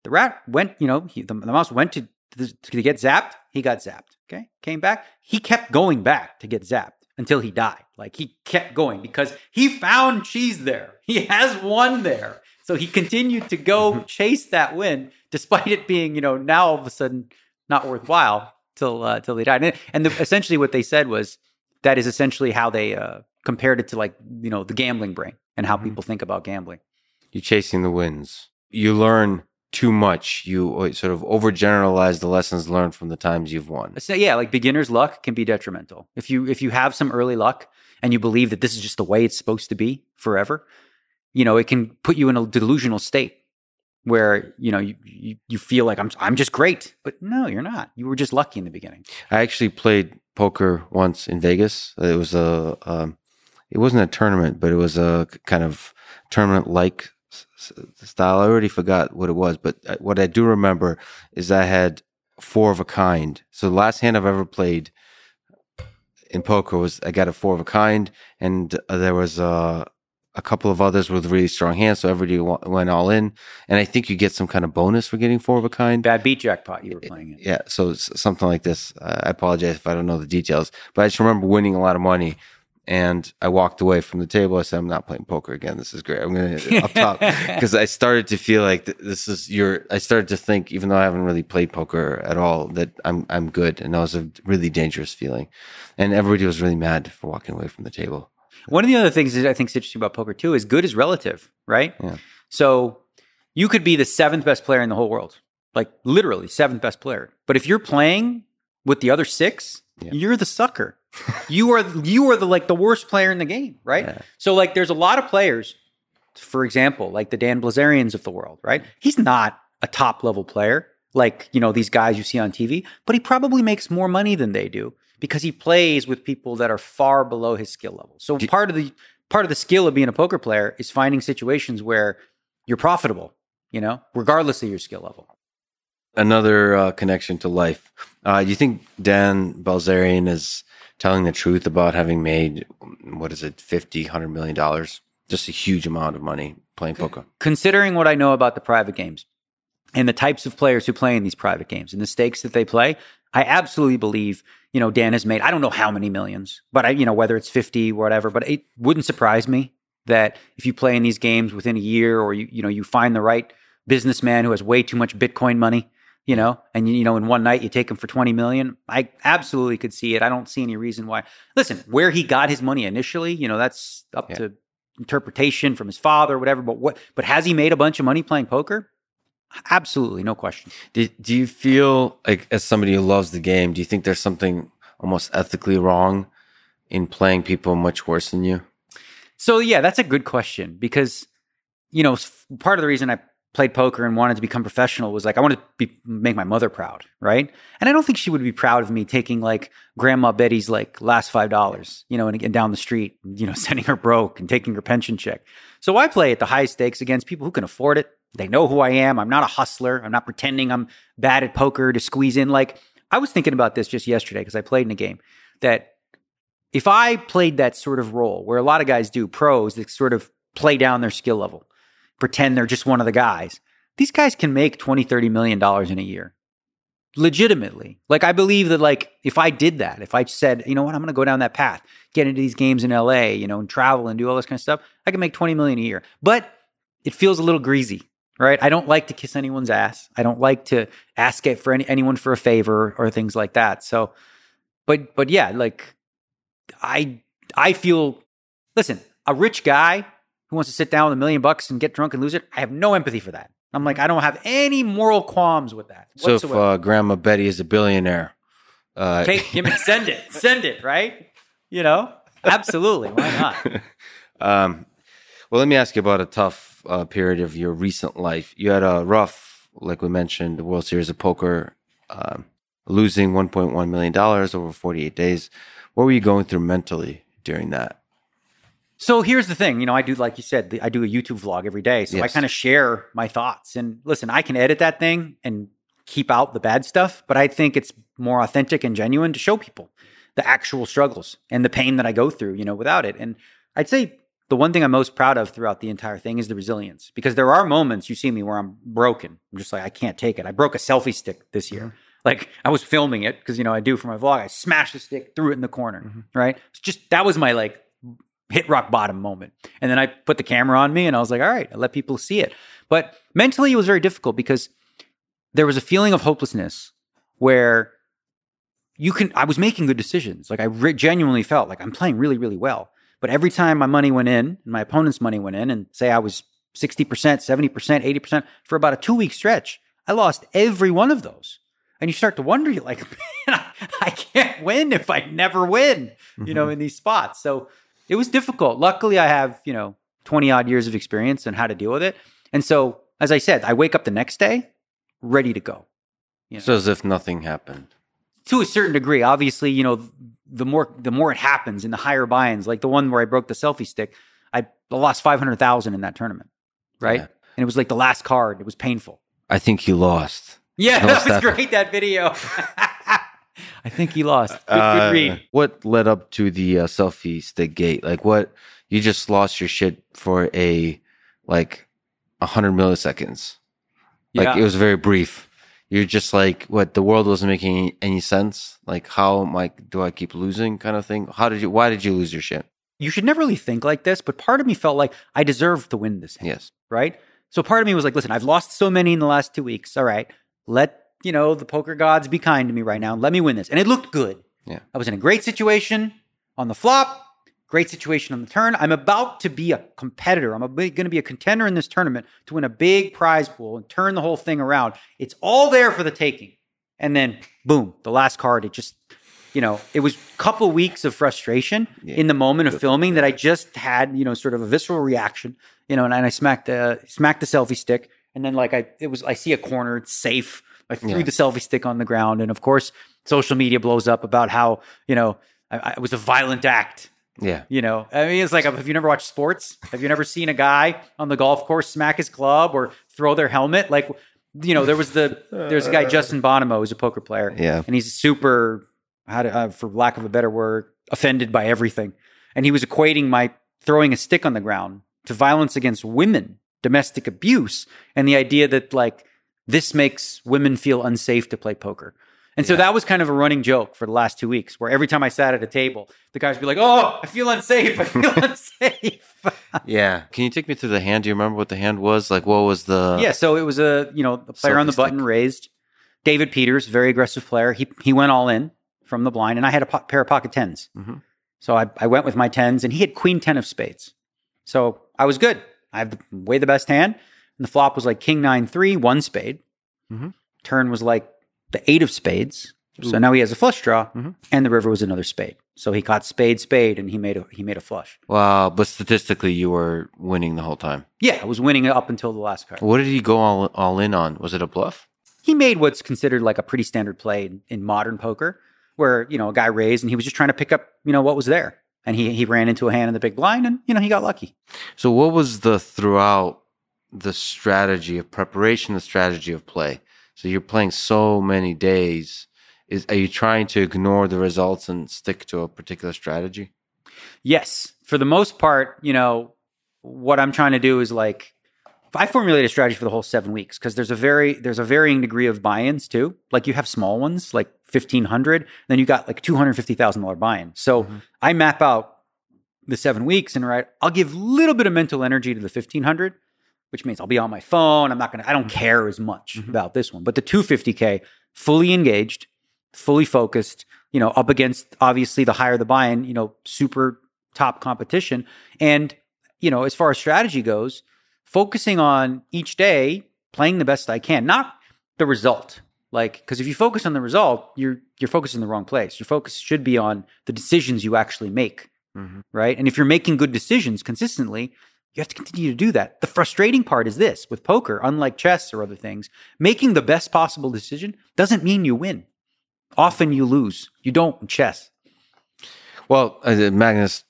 The rat went, you know, he, the, the mouse went to, to get zapped. He got zapped. Okay, came back. He kept going back to get zapped until he died. Like he kept going because he found cheese there. He has one there. So he continued to go chase that win despite it being, you know, now all of a sudden not worthwhile till uh, till they died. And, and the, essentially what they said was that is essentially how they uh, compared it to like, you know, the gambling brain and how Mhm. people think about gambling. You're chasing the wins. You learn too much. You uh, sort of overgeneralize the lessons learned from the times you've won. So yeah, like beginner's luck can be detrimental. If you if you have some early luck and you believe that this is just the way it's supposed to be forever, you know, it can put you in a delusional state where, you know, you you, you feel like I'm I'm just great. But no, you're not. You were just lucky in the beginning. I actually played poker once in Vegas. It was a, um, it wasn't a tournament, but it was a kind of tournament like style. I already forgot what it was, but uh, what I do remember is I had four of a kind. So the last hand I've ever played in poker was I got a four of a kind, and uh, there was a a couple of others with really strong hands, so everybody went all in. And I think you get some kind of bonus for getting four of a kind. Bad beat jackpot you were playing it. Yeah, so something like this. Uh, I apologize if I don't know the details, but I just remember winning a lot of money. And I walked away from the table. I said, "I'm not playing poker again. This is great. I'm going to up top because I started to feel like this is your. I started to think, even though I haven't really played poker at all, that I'm I'm good, and that was a really dangerous feeling. And everybody was really mad for walking away from the table. One of the other things that I think is interesting about poker too is good is relative, right? Yeah. So you could be the seventh best player in the whole world, like literally seventh best player. But if you're playing with the other six, yeah. you're the sucker. You are you are the like the worst player in the game, right? Yeah. So like there's a lot of players, for example, like the Dan Bilzerians of the world, right? He's not a top level player like you know these guys you see on TV, but he probably makes more money than they do because he plays with people that are far below his skill level. So do, part of the part of the skill of being a poker player is finding situations where you're profitable, you know, regardless of your skill level. Another uh, connection to life. Uh, do you think Dan Bilzerian is telling the truth about having made what is it, 50, 100 million dollars? Just a huge amount of money playing poker. Considering what I know about the private games and the types of players who play in these private games and the stakes that they play, I absolutely believe you know, Dan has made, I don't know how many millions, but I, you know, whether it's 50 or whatever, but it wouldn't surprise me that if you play in these games within a year or you, you know, you find the right businessman who has way too much Bitcoin money, you know, and you know, in one night you take him for 20 million. I absolutely could see it. I don't see any reason why. Listen, where he got his money initially, you know, that's up yeah. to interpretation from his father or whatever, but what, but has he made a bunch of money playing poker? Absolutely, no question. Do, do you feel like, as somebody who loves the game, do you think there's something almost ethically wrong in playing people much worse than you? So, yeah, that's a good question because, you know, part of the reason I played poker and wanted to become professional was like I wanted to be, make my mother proud, right? And I don't think she would be proud of me taking like Grandma Betty's like last five dollars, you know, and, and down the street, you know, sending her broke and taking her pension check. So I play at the high stakes against people who can afford it, they know who I am. I'm not a hustler. I'm not pretending I'm bad at poker to squeeze in. Like, I was thinking about this just yesterday because I played in a game that if I played that sort of role where a lot of guys do, pros that sort of play down their skill level, pretend they're just one of the guys, these guys can make 20, 30 million dollars in a year. Legitimately. Like, I believe that, like, if I did that, if I said, you know what, I'm going to go down that path, get into these games in LA, you know, and travel and do all this kind of stuff, I can make 20 million a year. But it feels a little greasy right? I don't like to kiss anyone's ass. I don't like to ask it for any, anyone for a favor or things like that. So, but but yeah, like I I feel. Listen, a rich guy who wants to sit down with a million bucks and get drunk and lose it. I have no empathy for that. I'm like, I don't have any moral qualms with that. So whatsoever. if uh, Grandma Betty is a billionaire, uh, take him and send it, send it, right? You know, absolutely. Why not? um, well, let me ask you about a tough uh, period of your recent life. You had a rough, like we mentioned, the World Series of Poker, um, losing $1.1 million over 48 days. What were you going through mentally during that? So here's the thing, you know, I do like you said, I do a YouTube vlog every day, so yes. I kind of share my thoughts. And listen, I can edit that thing and keep out the bad stuff, but I think it's more authentic and genuine to show people the actual struggles and the pain that I go through, you know, without it. And I'd say the one thing I'm most proud of throughout the entire thing is the resilience because there are moments you see me where I'm broken. I'm just like, I can't take it. I broke a selfie stick this year. Mm-hmm. Like I was filming it because, you know, I do for my vlog. I smashed the stick, threw it in the corner, mm-hmm. right? It's just that was my like hit rock bottom moment. And then I put the camera on me and I was like, all right, I let people see it. But mentally, it was very difficult because there was a feeling of hopelessness where you can, I was making good decisions. Like I re- genuinely felt like I'm playing really, really well. But every time my money went in, and my opponent's money went in, and say I was 60%, 70%, 80% for about a two week stretch, I lost every one of those. And you start to wonder, you're like, man, I can't win if I never win, you know, mm-hmm. in these spots. So it was difficult. Luckily, I have, you know, 20 odd years of experience and how to deal with it. And so, as I said, I wake up the next day ready to go. You know? So as if nothing happened. To a certain degree. Obviously, you know, the more the more it happens in the higher buy-ins, like the one where I broke the selfie stick, I lost five hundred thousand in that tournament, right? Yeah. And it was like the last card. It was painful. I think you lost. Yeah, that was great. That video. I think he lost. Good, uh, good read. What led up to the uh, selfie stick gate? Like what? you just lost your shit for a like a hundred milliseconds. Like Yeah. it was very brief. You're just like, what? The world wasn't making any, any sense. Like, how am I? Do I keep losing? Kind of thing. How did you? Why did you lose your shit? You should never really think like this, but part of me felt like I deserved to win this hand. Yes. right? So part of me was like, listen, I've lost so many in the last two weeks. All right, let you know the poker gods be kind to me right now. Let me win this, and it looked good. Yeah. I was in a great situation on the flop, great situation on the turn. I'm about to be a competitor. I'm going to be a contender in this tournament to win a big prize pool and turn the whole thing around. It's all there for the taking, and then boom, the last card. It just you know, it was a couple weeks of frustration Yeah. in the moment of filming that I just had, you know, sort of a visceral reaction, you know, and, and I smacked the smacked the selfie stick, and then like I, it was, I see a corner, it's safe. I threw Yeah. the selfie stick on the ground, and of course, social media blows up about how, you know, I, I, it was a violent act. Yeah. You know, I mean, it's like have you never watched sports? Have you never seen a guy on the golf course smack his club or throw their helmet? Like, you know, there was the there's a guy Justin Bonomo who's a poker player, Yeah. and he's super, how to, uh, for lack of a better word, offended by everything. And he was equating my throwing a stick on the ground to violence against women, domestic abuse, and the idea that like this makes women feel unsafe to play poker. And so that was kind of a running joke for the last two weeks, where every time I sat at a table, the guys would be like, "Oh, I feel unsafe. I feel unsafe." Yeah. Can you take me through the hand? Do you remember what the hand was? Like, what was the? yeah. So it was a you know the player on the button stick. raised. David Peters, very aggressive player. He he went all in from the blind, and I had a po- pair of pocket 10s Mhm. So I I went with my tens, and he had queen ten of spades. So I was good. I have the, way the best hand, and the flop was like king nine three one spade. Mhm. Turn was like the eight of spades. So now he has a flush draw, Mhm. and the river was another spade. So he caught spade spade, and he made a he made a flush. Wow. But statistically, you were winning the whole time. Yeah, I was winning up until the last card. What did he go all all in on? Was it a bluff? he made what's considered like a pretty standard play in, in modern poker, where you know a guy raised and he was just trying to pick up you know what was there, and he he ran into a hand in the big blind, and you know he got lucky. So, what was the throughout the strategy of preparation, the strategy of play? So, you're playing so many days. Is are you trying to ignore the results and stick to a particular strategy? Yes, for the most part, you know what I'm trying to do is like I formulate a strategy for the whole seven weeks because there's a very there's a varying degree of buy-ins too. Like you have small ones like fifteen hundred, then you got like two hundred fifty thousand dollar buy-in. So Mhm. I map out the seven weeks and right, I'll give a little bit of mental energy to the fifteen hundred, which means I'll be on my phone. I'm not gonna I don't care as much Mhm. about this one, but the two fifty k fully engaged, fully focused. You know, up against obviously the higher the buy-in, you know, super top competition, and you know, as far as strategy goes focusing on each day playing the best I can, not the result. Like, because if you focus on the result, you're you're focused in the wrong place. Your focus should be on the decisions you actually make, Mhm. right? And if you're making good decisions consistently, you have to continue to do that. The frustrating part is this with poker, unlike chess or other things, making the best possible decision doesn't mean you win. Often you lose. You don't in chess. Well, uh, Magnus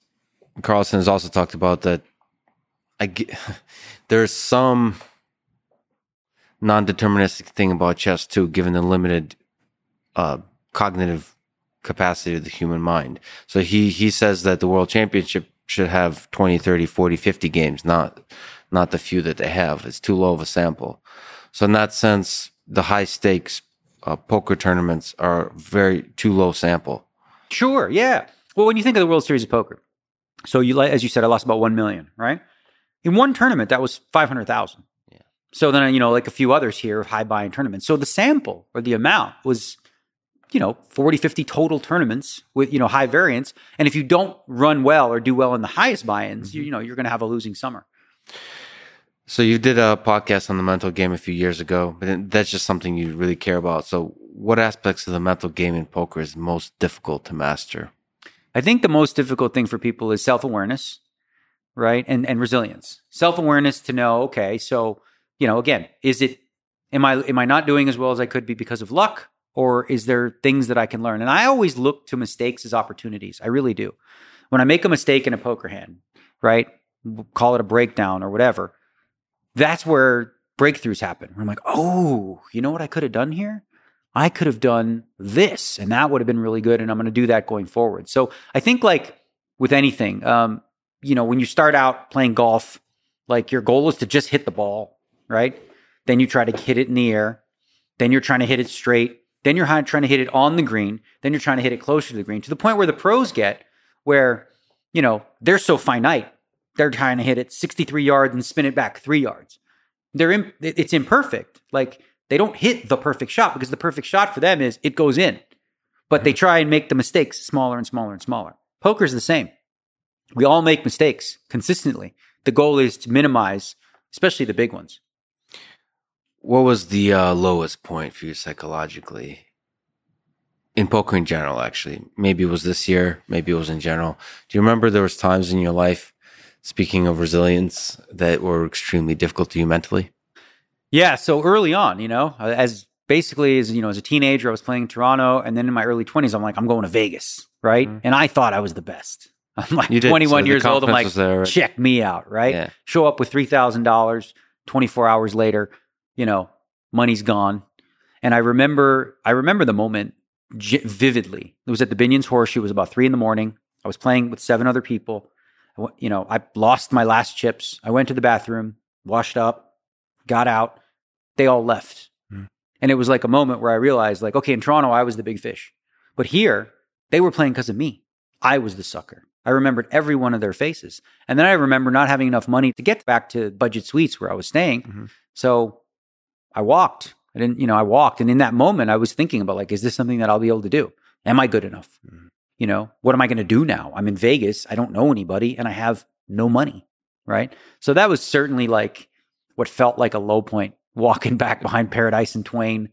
Carlsen has also talked about that. I get, there's some non-deterministic thing about chess too, given the limited uh, cognitive capacity of the human mind. So he he says that the world championship should have 20, 30, 40, 50 games, not not the few that they have. It's too low of a sample. So in that sense, the high stakes uh, poker tournaments are very too low sample. Sure, yeah. Well, when you think of the World Series of Poker, so you as you said, I lost about one million, right? In one tournament, that was five hundred thousand. Yeah. So then you know, like a few others here of high buy-in tournaments. So the sample or the amount was, you know, 40, 50 total tournaments with you know high variance. And if you don't run well or do well in the highest buy-ins, you, you know, you're going to have a losing summer. So you did a podcast on the mental game a few years ago, but that's just something you really care about. So what aspects of the mental game in poker is most difficult to master? I think the most difficult thing for people is self awareness, right? And and resilience. Self awareness to know, okay, so you know, again, is it am I am I not doing as well as I could be because of luck, or is there things that I can learn? And I always look to mistakes as opportunities. I really do. When I make a mistake in a poker hand, right? Call it a breakdown or whatever. That's where breakthroughs happen. I'm like, oh, you know what I could have done here? I could have done this and that would have been really good. And I'm going to do that going forward. So I think like with anything, um, you know, when you start out playing golf, like your goal is to just hit the ball, right? Then you try to hit it in the air. Then you're trying to hit it straight. Then you're trying to hit it on the green. Then you're trying to hit it closer to the green to the point where the pros get, where, you know, they're so finite. They're trying to hit it 63 yards and spin it back three yards. They're in, it's imperfect. Like they don't hit the perfect shot because the perfect shot for them is it goes in. But they mm-hmm. try and make the mistakes smaller and smaller and smaller. Poker's the same. We all make mistakes consistently. The goal is to minimize, especially the big ones. What was the uh, lowest point for you psychologically? In poker in general, actually. Maybe it was this year, maybe it was in general. Do you remember there was times in your life, speaking of resilience, that were extremely difficult to you mentally? Yeah, so early on, you know, as basically as you know, as a teenager, I was playing in Toronto, and then in my early twenties, I'm like, I'm going to Vegas, right? Mm-hmm. And I thought I was the best. I'm like 21 so years old. I'm like, there, check me out, right? Yeah. Show up with three thousand dollars. 24 hours later, you know, money's gone. And I remember, I remember the moment j- vividly. It was at the Binion's Horseshoe. It was about three in the morning. I was playing with seven other people. I, you know, I lost my last chips. I went to the bathroom, washed up, got out. They all left. And it was like a moment where I realized, like, okay, in Toronto, I was the big fish. But here, they were playing because of me. I was the sucker. I remembered every one of their faces. And then I remember not having enough money to get back to budget suites where I was staying. Mm-hmm. So I walked. I didn't, you know, I walked. And in that moment, I was thinking about, like, is this something that I'll be able to do? Am I good enough? Mm-hmm. You know, what am I going to do now? I'm in Vegas. I don't know anybody and I have no money. Right. So that was certainly like what felt like a low point walking back behind Paradise and Twain,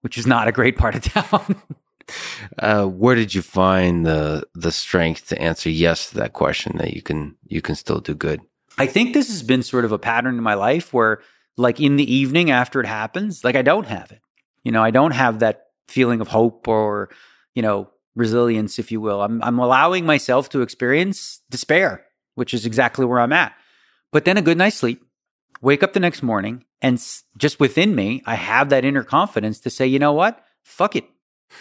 which is not a great part of town. uh, where did you find the the strength to answer yes to that question that you can you can still do good? I think this has been sort of a pattern in my life where like in the evening after it happens, like I don't have it. You know, I don't have that feeling of hope or, you know, resilience, if you will. I'm I'm allowing myself to experience despair, which is exactly where I'm at. But then a good night's sleep, wake up the next morning, and just within me, I have that inner confidence to say, you know what? Fuck it.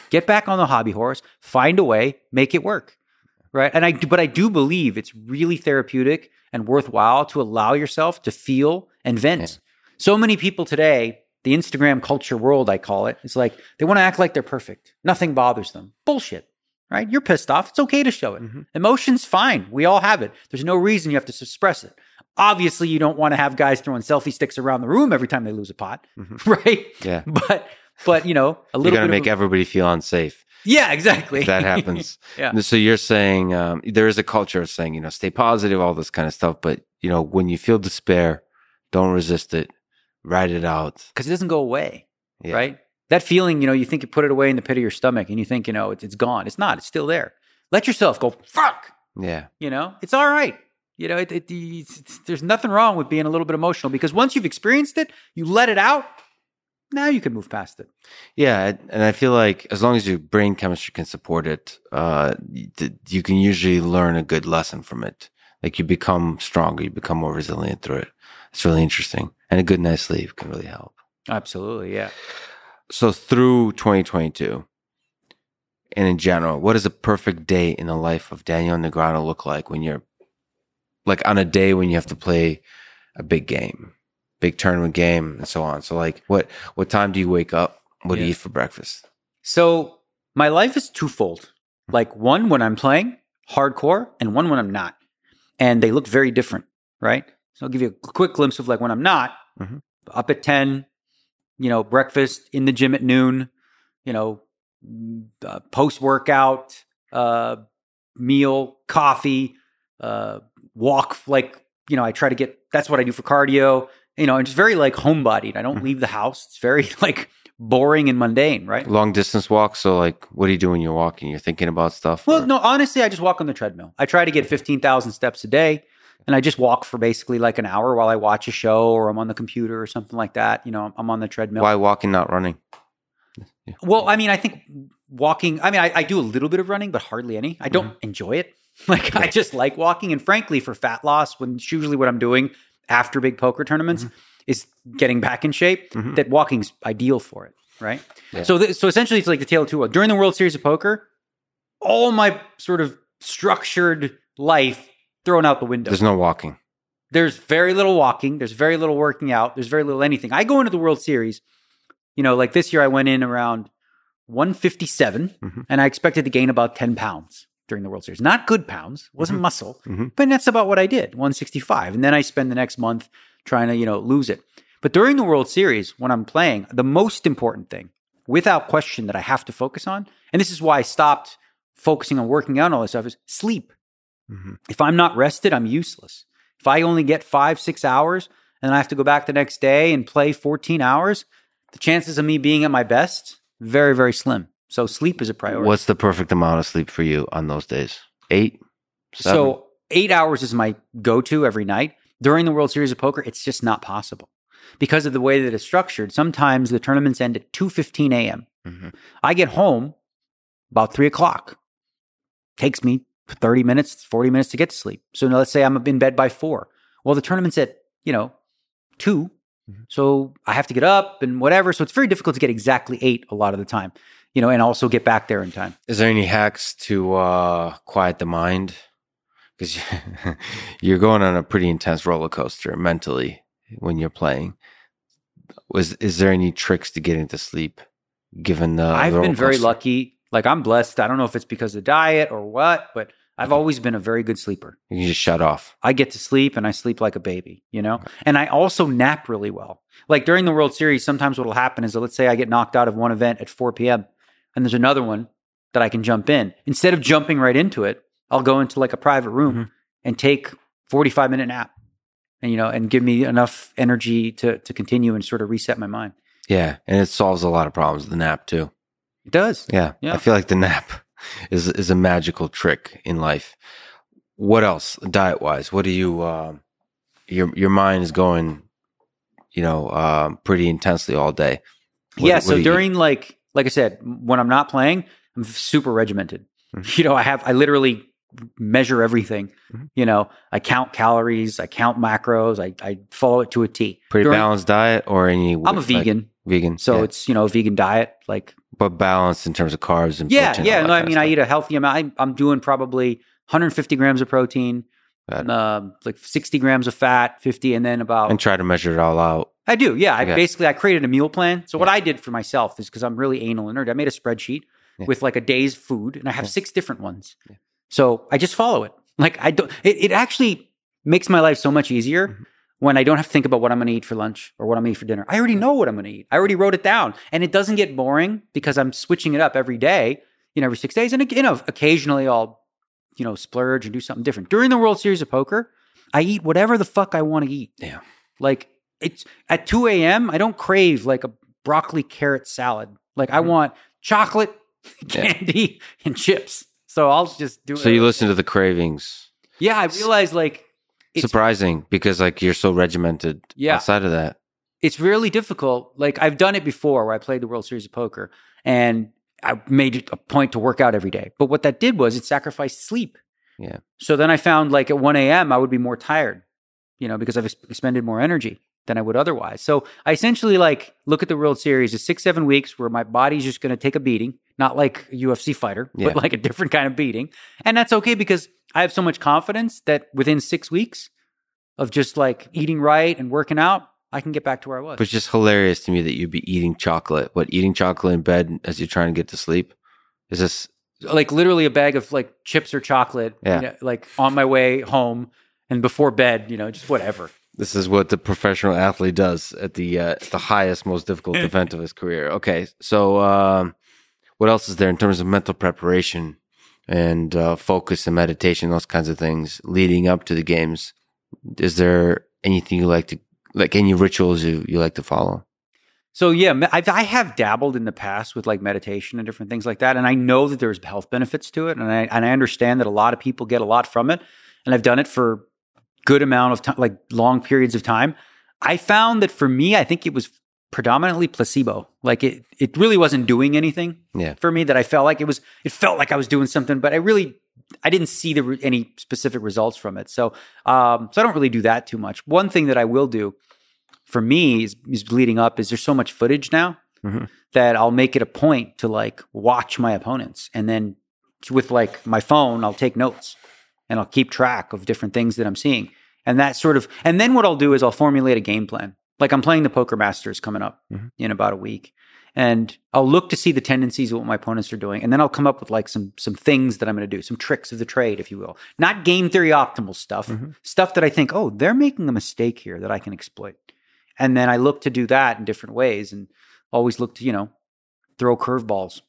Get back on the hobby horse, find a way, make it work. Right. And I, but I do believe it's really therapeutic and worthwhile to allow yourself to feel and vent. Yeah. So many people today, the Instagram culture world, I call it, it's like they want to act like they're perfect. Nothing bothers them. Bullshit. Right? You're pissed off. It's okay to show it. Mm-hmm. Emotions, fine. We all have it. There's no reason you have to suppress it. Obviously, you don't want to have guys throwing selfie sticks around the room every time they lose a pot, mm-hmm. right? Yeah. But but you know, a little. You're to make a, everybody feel unsafe. Yeah, exactly. If that happens. yeah. So you're saying um, there is a culture of saying you know stay positive, all this kind of stuff. But you know when you feel despair, don't resist it. Write it out because it doesn't go away. Yeah. Right. That feeling, you know, you think you put it away in the pit of your stomach, and you think, you know, it's, it's gone. It's not. It's still there. Let yourself go. Fuck. Yeah. You know, it's all right. You know, it, it, there's nothing wrong with being a little bit emotional because once you've experienced it, you let it out. Now you can move past it. Yeah, and I feel like as long as your brain chemistry can support it, uh, you can usually learn a good lesson from it. Like you become stronger, you become more resilient through it. It's really interesting, and a good night's sleep can really help. Absolutely, yeah. So through 2022, and in general, what does a perfect day in the life of Daniel Negreanu look like when you're like on a day when you have to play a big game, big tournament game, and so on. So like, what what time do you wake up? What yeah. do you eat for breakfast? So my life is twofold. Like one when I'm playing hardcore, and one when I'm not, and they look very different, right? So I'll give you a quick glimpse of like when I'm not mm-hmm. up at ten, you know, breakfast in the gym at noon, you know, uh, post workout, uh, meal, coffee, uh, walk like you know i try to get that's what i do for cardio you know and just very like homebodied. I don't mm-hmm. leave the house. It's very like boring and mundane right? Long distance walk so like what do you do when you're walking? You're thinking about stuff well or? no honestly i just walk on the treadmill. I try to get 15000 steps a day and i just walk for basically like an hour while i watch a show or i'm on the computer or something like that you know i'm on the treadmill why walking not running yeah. well i mean i think walking i mean I, I, do a little bit of running but hardly any i don't mm-hmm. enjoy it Like I just like walking, and frankly, for fat loss, when it's usually what I'm doing after big poker tournaments mm-hmm. is getting back in shape. Mm-hmm. That walking's ideal for it, right? Yeah. So, th- so essentially, it's like the tale of two worlds. During the World Series of Poker, all my sort of structured life thrown out the window. There's no walking. There's very little walking. There's very little working out. There's very little anything. I go into the World Series, you know, like this year I went in around 157 Mhm. and I expected to gain about 10 pounds during the World Series. Not good pounds, wasn't muscle, Mhm. but that's about what I did 165. And then I spend the next month trying to, you know, lose it. But during the World Series, when I'm playing, the most important thing, without question, that I have to focus on, and this is why I stopped focusing on working out and all this stuff, is sleep. Mhm. If I'm not rested, I'm useless. If I only get five, six hours and I have to go back the next day and play 14 hours, the chances of me being at my best, very, very slim. So sleep is a priority. What's the perfect amount of sleep for you on those days? Eight. Seven? So eight hours is my go-to every night. During the World Series of Poker, it's just not possible. Because of the way that it's structured, sometimes the tournaments end at 2.15 a.m. Mhm. I get home about 3 o'clock. Takes me 30 minutes, 40 minutes to get to sleep. So now let's say I'm in bed by 4. Well, the tournament's at, you know, 2. Mhm. So I have to get up and whatever. So it's very difficult to get exactly 8 a lot of the time, you know, and also get back there in time. Is there any hacks to uh, quiet the mind? Because you're going on a pretty intense roller coaster mentally when you're playing. Was is there any tricks to getting to sleep? Given the I've been very coaster? lucky. Like I'm blessed. I don't know if it's because of diet or what, but I've always been a very good sleeper. You just shut off. I get to sleep and I sleep like a baby, you know? And I also nap really well. Like during the World Series, sometimes what will happen is that let's say I get knocked out of one event at 4 p.m. and there's another one that I can jump in. Instead of jumping right into it, I'll go into like a private room Mhm. and take 45 minute nap and, you know, and give me enough energy to, to continue and sort of reset my mind. Yeah, and it solves a lot of problems. The nap too. It does. Yeah, Yeah. I feel like the nap is is a magical trick in life. What else, diet wise? What do you? Um, your your mind is going, you know, um, pretty intensely all day. What- yeah. what So you eat? during like, like I said, when I'm not playing, I'm super regimented. Mhm. You know, I have, I literally measure everything. Mhm. You know, I count calories, I count macros, I, I follow it to a T. pretty During- balanced diet or any? I'm a like, vegan. vegan, So yeah. it's, you know, a vegan diet. Like, but balanced in terms of carbs and yeah, protein, yeah. No, I mean, I eat a healthy amount. I, I'm doing probably 150 grams of protein, um, like 60 grams of fat, 50, and then about and try to measure it all out. I do. Yeah. I basically I created a meal plan. So what I did for myself is because I'm really anal and nerd, I made a spreadsheet Yeah. with like a day's food and I have Yeah. six different ones. Yeah. So I just follow it. Like I don't it, it actually makes my life so much easier Mhm. When I don't have to think about what I'm gonna eat for lunch or what I'm gonna eat for dinner. I already know what I'm gonna eat. I already wrote it down. And it doesn't get boring because I'm switching it up every day, you know, every six days. And you know, occasionally I'll, you know, splurge and do something different. During the World Series of Poker, I eat whatever the fuck I want to eat. Yeah. Like it's at 2 a.m. I don't crave like a broccoli carrot salad. Like I Mhm. want chocolate, Yeah. candy, and chips. So I'll just do it. So you listen to the cravings. Yeah, I realize like Surprising because like you're so regimented. Yeah. Outside of that, it's really difficult. Like I've done it before where I played the World Series of Poker and I made it a point to work out every day. But what that did was it sacrificed sleep. Yeah. So then I found like at 1 a.m. I would be more tired, you know, because I've ex- expended more energy than I would otherwise. So I essentially like look at the World Series as six, seven weeks where my body's just going to take a beating, not like a UFC fighter, Yeah. but like a different kind of beating. And that's okay because I have so much confidence that within six weeks of just like eating right and working out, I can get back to where I was. but it's just hilarious to me that you'd be eating chocolate. What eating chocolate in bed as you're trying to get to sleep? Is this like literally a bag of like chips or chocolate, Yeah. you know, like on my way home and before bed, you know, just whatever. This is what the professional athlete does at the uh, the highest, most difficult event of his career. Okay, so um, what else is there in terms of mental preparation and uh, focus and meditation, those kinds of things leading up to the games? Is there anything you like to like any rituals you, you like to follow? So yeah, I've, I have dabbled in the past with like meditation and different things like that, and I know that there's health benefits to it, and I and I understand that a lot of people get a lot from it, and I've done it for good amount of time, like long periods of time. I found that for me, I think it was predominantly placebo. Like it, it really wasn't doing anything Yeah. for me. That I felt like it was, it felt like I was doing something, but I really, I didn't see the any specific results from it. So, um, so I don't really do that too much. One thing that I will do for me is, is leading up is there's so much footage now Mhm. that I'll make it a point to like watch my opponents and then with like my phone, I'll take notes and I'll keep track of different things that I'm seeing. And that sort of, and then what I'll do is I'll formulate a game plan. Like I'm playing the Poker Masters coming up Mhm. in about a week. And I'll look to see the tendencies of what my opponents are doing. And then I'll come up with like some some things that I'm going to do, some tricks of the trade, if you will. Not game theory optimal stuff, Mhm. stuff that I think, oh, they're making a mistake here that I can exploit. And then I look to do that in different ways and always look to, you know, throw curveballs.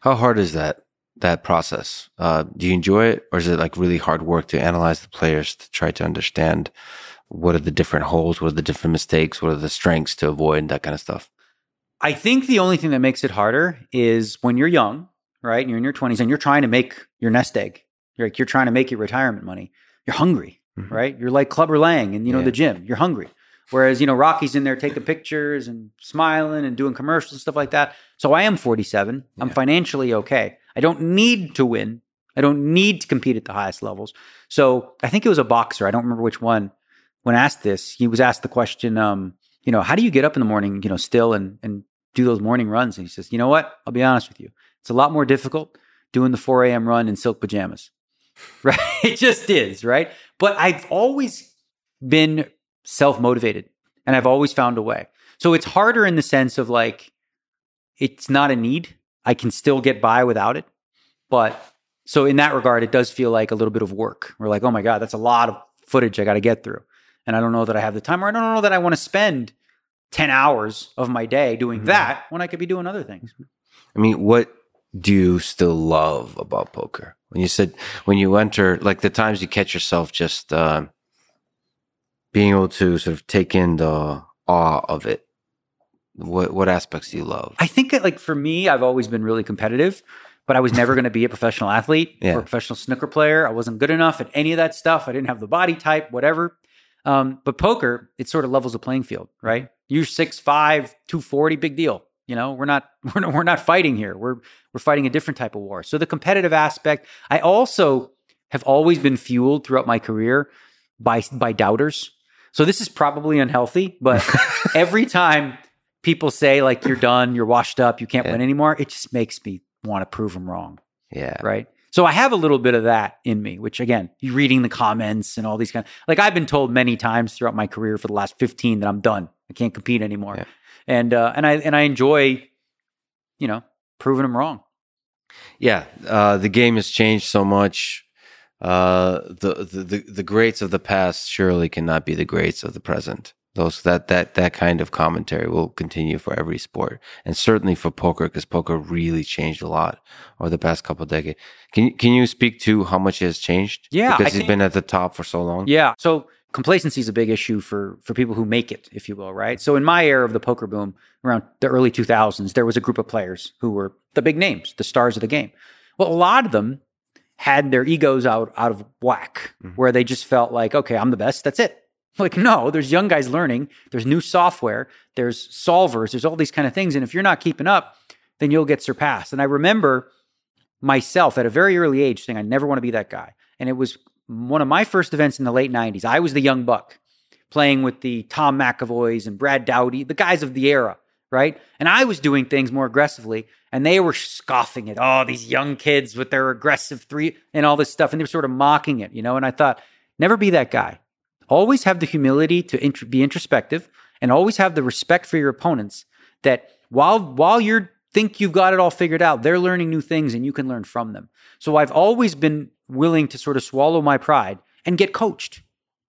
How hard is that that process? Uh, do you enjoy it, or is it like really hard work to analyze the players to try to understand what are the different holes, what are the different mistakes, what are the strengths to avoid, that kind of stuff? I think the only thing that makes it harder is when you're young, right? And you're in your 20s and you're trying to make your nest egg. You're like you're trying to make your retirement money. You're hungry, Mhm. right? You're like Clubber Lang and you know Yeah. the gym. You're hungry. Whereas, you know, Rocky's in there taking pictures and smiling and doing commercials and stuff like that. So I am 47. I'm financially okay. I don't need to win. I don't need to compete at the highest levels. So I think it was a boxer. I don't remember which one. When asked this, he was asked the question, um, you know, how do you get up in the morning, you know, still and and do those morning runs? And he says, you know what? I'll be honest with you. It's a lot more difficult doing the 4 a.m. run in silk pajamas. Right? It just is, right? But I've always been self motivated and I've always found a way. So it's harder in the sense of like, it's not a need. I can still get by without it. But so in that regard, it does feel like a little bit of work. We're like, oh my God, that's a lot of footage I got to get through. And I don't know that I have the time or I don't know that I want to spend 10 hours of my day doing Mhm. that when I could be doing other things. I mean, what do you still love about poker? When you said when you enter, like the times you catch yourself just uh, being able to sort of take in the awe of it. What what aspects do you love? I think that like for me, I've always been really competitive, but I was never going to be a professional athlete Yeah. or a professional snooker player. I wasn't good enough at any of that stuff. I didn't have the body type, whatever. Um, but poker, it sort of levels the playing field, right? You're 6'5", 240, big deal. You know, we're not we're not, we're not fighting here. We're we're fighting a different type of war. So the competitive aspect, I also have always been fueled throughout my career by by doubters. So this is probably unhealthy, but every time people say like you're done, you're washed up, you can't Yeah. win anymore, it just makes me want to prove them wrong, yeah, right? So I have a little bit of that in me, which again, you reading the comments and all these kind of, like I've been told many times throughout my career for the last 15 that I'm done. I can't compete anymore. Yeah. And uh and I and I enjoy you know, proving them wrong. yeah. Uh, the game has changed so much. Uh, the, the the the greats of the past surely cannot be the greats of the present. Those that that that kind of commentary will continue for every sport, and certainly for poker, because poker really changed a lot over the past couple of decades. Can you can you speak to how much it has changed? Yeah, because I he's been at the top for so long. Yeah. So complacency is a big issue for for people who make it, if you will, right? So in my era of the poker boom, around the early 2000s, there was a group of players who were the big names, the stars of the game. Well, a lot of them had their egos out out of whack, Mhm. where they just felt like, okay, I'm the best. That's it. Like, no, there's young guys learning. There's new software. There's solvers. There's all these kind of things. And if you're not keeping up, then you'll get surpassed. And I remember myself at a very early age saying, I never want to be that guy. And it was one of my first events in the late 90s. I was the young buck playing with the Tom McEvoys and Brad Daugherty, the guys of the era, right? And I was doing things more aggressively and they were scoffing at, oh, these young kids with their aggressive three and all this stuff. And they were sort of mocking it, you know? And I thought, never be that guy. Always have the humility to int- be introspective and always have the respect for your opponents that while, while you think you've got it all figured out, they're learning new things and you can learn from them. So I've always been willing to sort of swallow my pride and get coached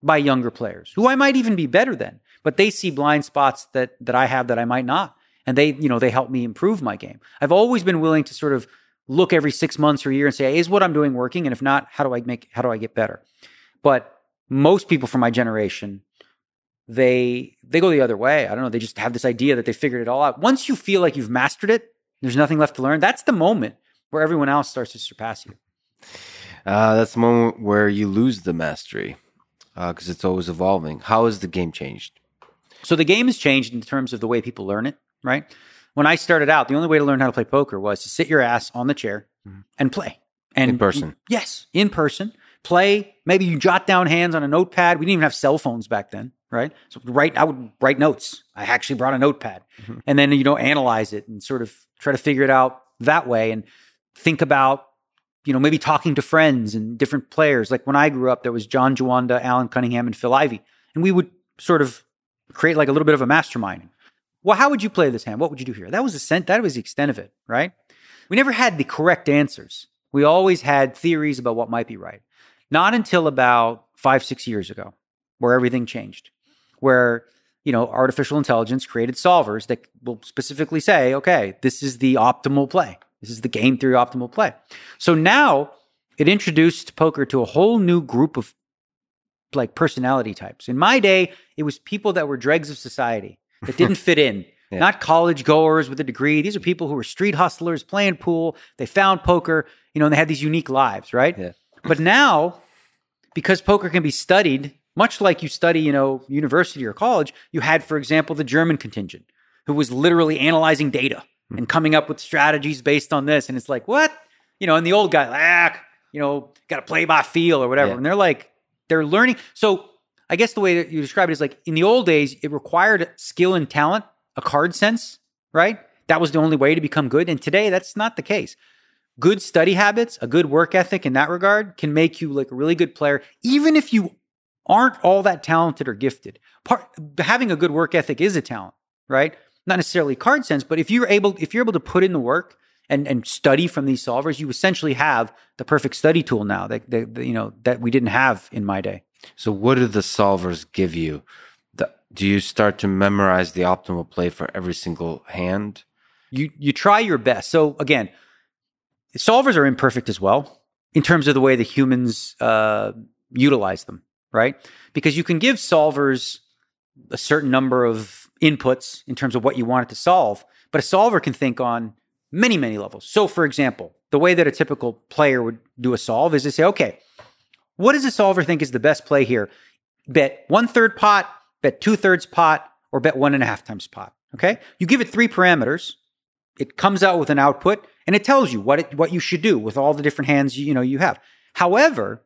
by younger players who I might even be better than, but they see blind spots that that I have that I might not. And they, you know, they help me improve my game. I've always been willing to sort of look every six months or a year and say, is what I'm doing working? And if not, how do I make how do I get better? But most people from my generation, they they go the other way. I don't know. They just have this idea that they figured it all out. Once you feel like you've mastered it, there's nothing left to learn. That's the moment where everyone else starts to surpass you. Uh, that's the moment where you lose the mastery because it's always evolving. How has the game changed? So the game has changed in terms of the way people learn it, right? When I started out, the only way to learn how to play poker was to sit your ass on the chair Mhm. and play. And In person. Yes, in person. Play. Maybe you jot down hands on a notepad. We didn't even have cell phones back then, right? So write I would write notes. I actually brought a notepad. Mhm. And then you know analyze it and sort of try to figure it out that way and think about you know, maybe talking to friends and different players. Like when I grew up, there was John Juanda, Allen Cunningham, and Phil Ivey. And we would sort of create like a little bit of a mastermind. Well, how would you play this hand? What would you do here? That was the cent- that was the extent of it, right? We never had the correct answers. We always had theories about what might be right. Not until about five, six years ago, where everything changed, where you know artificial intelligence created solvers that will specifically say, okay, this is the optimal play. This is the game theory optimal play. So now it introduced poker to a whole new group of like personality types. In my day, it was people that were dregs of society that didn't fit in. Yeah. Not college goers with a degree. These are people who were street hustlers playing pool. They found poker, you know, and they had these unique lives, right? Yeah. But now, because poker can be studied, much like you study, you know, university or college, you had, for example, the German contingent who was literally analyzing data and coming up with strategies based on this. And it's like, what? You know, and the old guy, ah, you know, got to play by feel or whatever. Yeah. And they're like, they're learning. So I guess the way that you describe it is like in the old days, it required skill and talent, a card sense, right? That was the only way to become good. And today, that's not the case. Good study habits, a good work ethic in that regard can make you like a really good player, even if you aren't all that talented or gifted. Part having a good work ethic is a talent, right? not necessarily card sense, but if you're able if you're able to put in the work and and study from these solvers, you essentially have the perfect study tool now that, that, you know that we didn't have in my day. So what do the solvers give you? The, do you start to memorize the optimal play for every single hand? You you try your best. So again, solvers are imperfect as well in terms of the way the humans uh, utilize them, right? Because you can give solvers a certain number of inputs in terms of what you want it to solve. But a solver can think on many, many levels. So, for example, the way that a typical player would do a solve is to say, okay, what does a solver think is the best play here? Bet one third pot, bet two thirds pot, or bet one and a half times pot. Okay. You give it three parameters. It comes out with an output and it tells you what it, what you should do with all the different hands you, you know you have. However,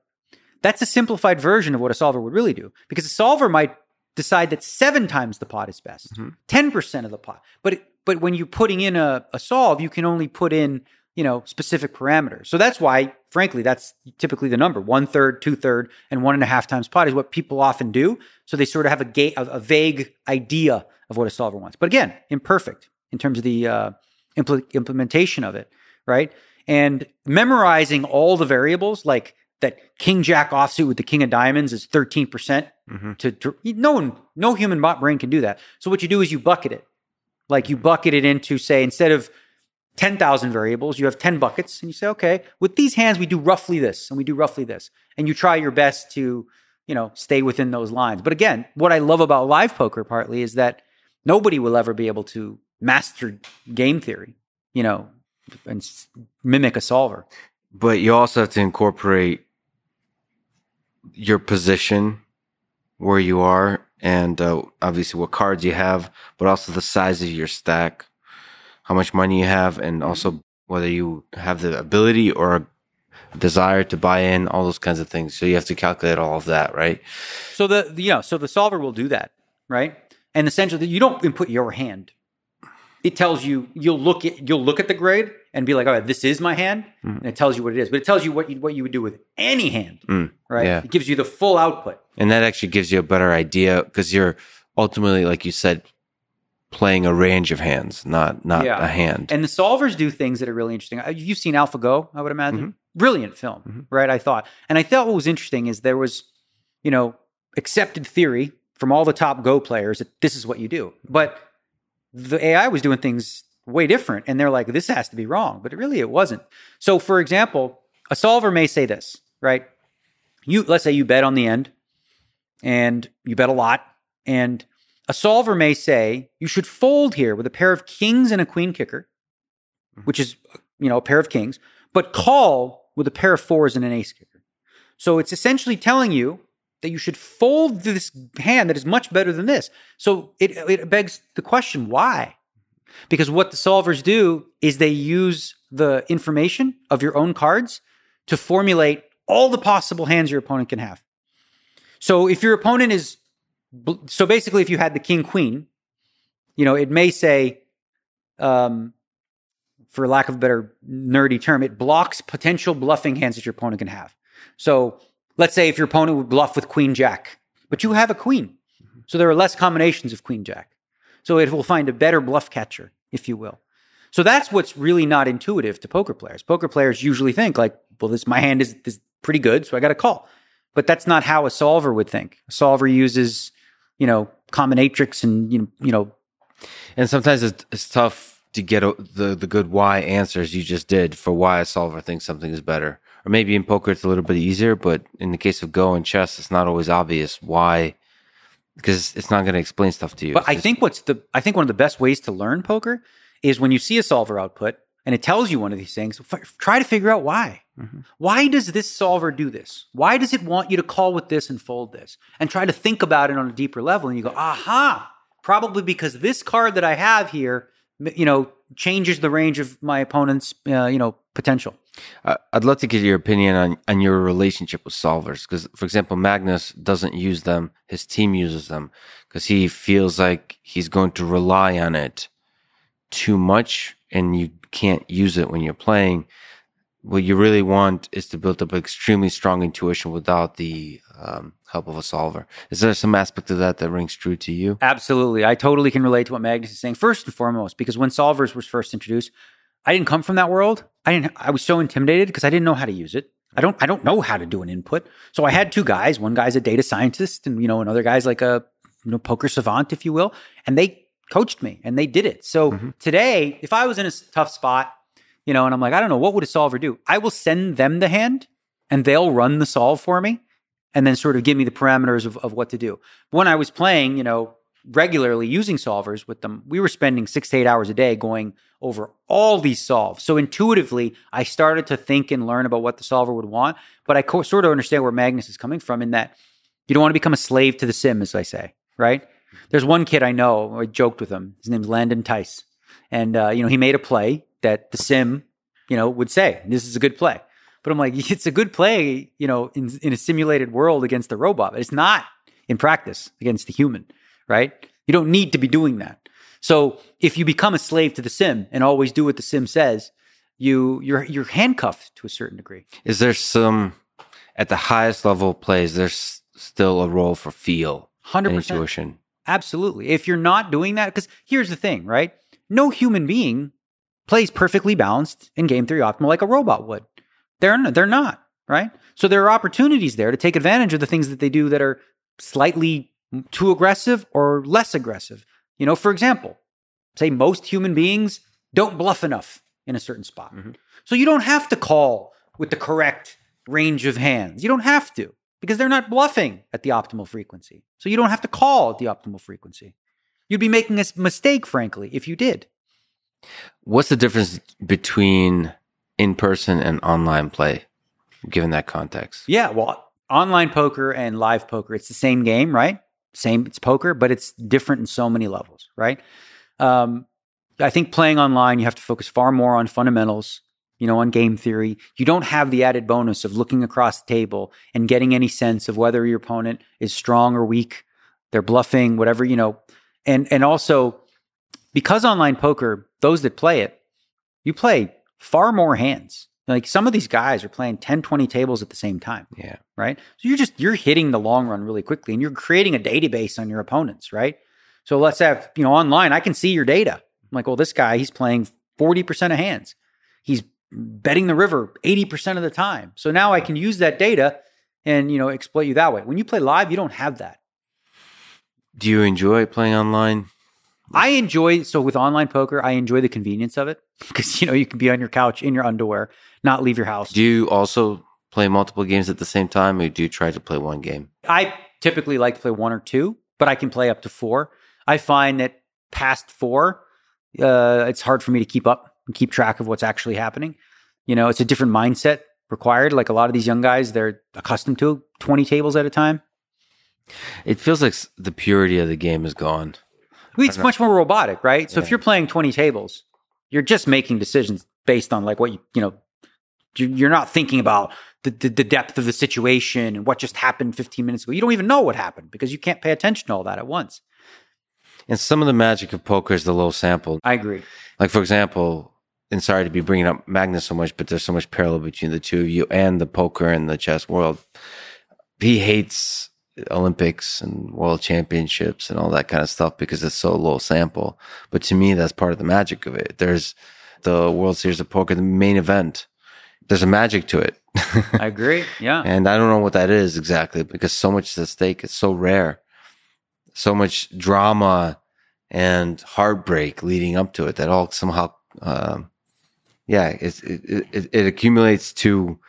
that's a simplified version of what a solver would really do because a solver might decide that seven times the pot is best, mm-hmm. 10% of the pot. But, it, but when you're putting in a, a solve, you can only put in, you know, specific parameters. So that's why, frankly, that's typically the number one third, two third, and one and a half times pot is what people often do. So they sort of have a, ga- a, a vague idea of what a solver wants. But again, imperfect in terms of the uh, impl- implementation of it, right? And memorizing all the variables, like that king jack offsuit with the king of diamonds is 13% mm hmm to, to, no one no human brain can do that. So what you do is you bucket it. Like you bucket it into say instead of 10,000 variables you have 10 buckets and you say okay with these hands we do roughly this and we do roughly this. And you try your best to you know stay within those lines. But again what i love about live poker partly is that nobody will ever be able to master game theory you know and mimic a solver but you also have to incorporate your position where you are and uh, obviously what cards you have, but also the size of your stack, how much money you have, and also whether you have the ability or desire to buy in, all those kinds of things. So you have to calculate all of that, right? So the you know, so the solver will do that, right? And essentially, you don't input your hand it tells you you'll look at you'll look at the grade and be like, all right, this is my hand, mm. and it tells you what it is. But it tells you what you, what you would do with any hand, mm. right? Yeah. It gives you the full output, and that actually gives you a better idea because you're ultimately, like you said, playing a range of hands, not not yeah. a hand. And the solvers do things that are really interesting. Uh, you've seen AlphaGo, I would imagine. Mm-hmm. Brilliant film, mm-hmm. right? I thought, and I thought what was interesting is there was, you know, accepted theory from all the top Go players that this is what you do, but the AI was doing things way different. And they're like, this has to be wrong. But really, it wasn't. So, for example, a solver may say this, right? You, let's say you bet on the end and you bet a lot. And a solver may say you should fold here with a pair of kings and a queen kicker, mm-hmm. which is, you know, a pair of kings, but call with a pair of fours and an ace kicker. So it's essentially telling you that you should fold this hand that is much better than this. So it, it begs the question why? Because what the solvers do is they use the information of your own cards to formulate all the possible hands your opponent can have. So if your opponent is, so basically, if you had the king queen, you know, it may say, um, for lack of a better nerdy term, it blocks potential bluffing hands that your opponent can have. So let's say if your opponent would bluff with queen jack, but you have a queen. So there are less combinations of queen jack. So it will find a better bluff catcher, if you will. So that's what's really not intuitive to poker players. Poker players usually think like, well, this my hand is, is pretty good, so I got to call. But that's not how a solver would think. A solver uses, you know, combinatrix and you know, you know. And sometimes it's, it's tough to get a, the the good why answers you just did for why a solver thinks something is better. Or maybe in poker it's a little bit easier, but in the case of Go and chess, it's not always obvious why because it's not going to explain stuff to you. But It's I just- think what's the I think one of the best ways to learn poker is when you see a solver output and it tells you one of these things, f- try to figure out why. Mm-hmm. Why does this solver do this? Why does it want you to call with this and fold this? And try to think about it on a deeper level. And you go, aha, probably because this card that I have here, m- you know, changes the range of my opponent's, uh, you know, potential. I- I'd love to get your opinion on, on your relationship with solvers. Because, for example, Magnus doesn't use them. His team uses them because he feels like he's going to rely on it too much and you can't use it when you're playing. What you really want is to build up extremely strong intuition without the um, help of a solver. Is there some aspect of that that rings true to you? Absolutely. I totally can relate to what Magnus is saying. First and foremost, because when solvers was first introduced, I didn't come from that world. I didn't I was so intimidated because I didn't know how to use it. I don't I don't know how to do an input. So I had two guys. One guy's a data scientist and you know another guy's like a you know poker savant if you will, and they coached me and they did it. So today, if I was in a tough spot, you know, and I'm like I don't know what would a solver do? I will send them the hand and they'll run the solve for me and then sort of give me the parameters of, of what to do. When I was playing, you know, regularly using solvers with them, we were spending six to eight hours a day going over all these solves. So intuitively, I started to think and learn about what the solver would want. But I co- sort of understand where Magnus is coming from in that you don't want to become a slave to the sim, as I say, right? There's one kid I know, I joked with him. His name's Landon Tice. And, uh, you know, he made a play that the sim, you know, would say, this is a good play. But I'm like, it's a good play, you know, in, in a simulated world against the robot. But it's not in practice against the human, right? You don't need to be doing that. So if you become a slave to the sim and always do what the sim says, you you're you're handcuffed to a certain degree. Is there some, at the highest level of plays, there's still a role for feel Hundred percent. intuition? Absolutely. If you're not doing that, because here's the thing, right? No human being plays perfectly balanced in game theory optimal like a robot would. They're they're not, right? So there are opportunities there to take advantage of the things that they do that are slightly too aggressive or less aggressive. You know, for example, say most human beings don't bluff enough in a certain spot. Mm-hmm. So you don't have to call with the correct range of hands. You don't have to because they're not bluffing at the optimal frequency. So you don't have to call at the optimal frequency. You'd be making a mistake, frankly, if you did. What's the difference between in person and online play, given that context? Yeah, well, online poker and live poker, it's the same game, right? Same, it's poker, but it's different in so many levels, right? Um, I think playing online, you have to focus far more on fundamentals, you know, on game theory. You don't have the added bonus of looking across the table and getting any sense of whether your opponent is strong or weak. They're bluffing, whatever, you know. And and also because online poker, those that play it, you play far more hands. Like some of these guys are playing 10, 20 tables at the same time Yeah. right? So you're just you're hitting the long run really quickly, and you're creating a database on your opponents, right? So let's have you know online, I can see your data. I'm like, well, this guy he's playing forty percent of hands, he's betting the river eighty percent of the time. So now I can use that data and you know exploit you that way. When you play live, you don't have that. Do you enjoy playing online? I enjoy so with online poker, I enjoy the convenience of it because you know you can be on your couch in your underwear, not leave your house. Do you also play multiple games at the same time, or do you try to play one game? I typically like to play one or two, but I can play up to four. I find that past four, uh, it's hard for me to keep up and keep track of what's actually happening. You know, it's a different mindset required. Like a lot of these young guys, they're accustomed to 20 tables at a time. It feels like the purity of the game is gone. It's much more robotic, right? So if you're playing 20 tables, you're just making decisions based on like what you, you know, you- you're not thinking about the, the, the depth of the situation and what just happened 15 minutes ago. You don't even know what happened because you can't pay attention to all that at once. And some of the magic of poker is the low sample. I agree. Like for example, and sorry to be bringing up Magnus so much, but there's so much parallel between the two of you and the poker and the chess world. He hates Olympics and world championships and all that kind of stuff because it's so low sample. But to me, that's part of the magic of it. There's the World Series of Poker, the main event. There's a magic to it. I agree. Yeah. and I don't know what that is exactly because so much is at stake. It's so rare. So much drama and heartbreak leading up to it that all somehow, um, yeah, it, it, it accumulates to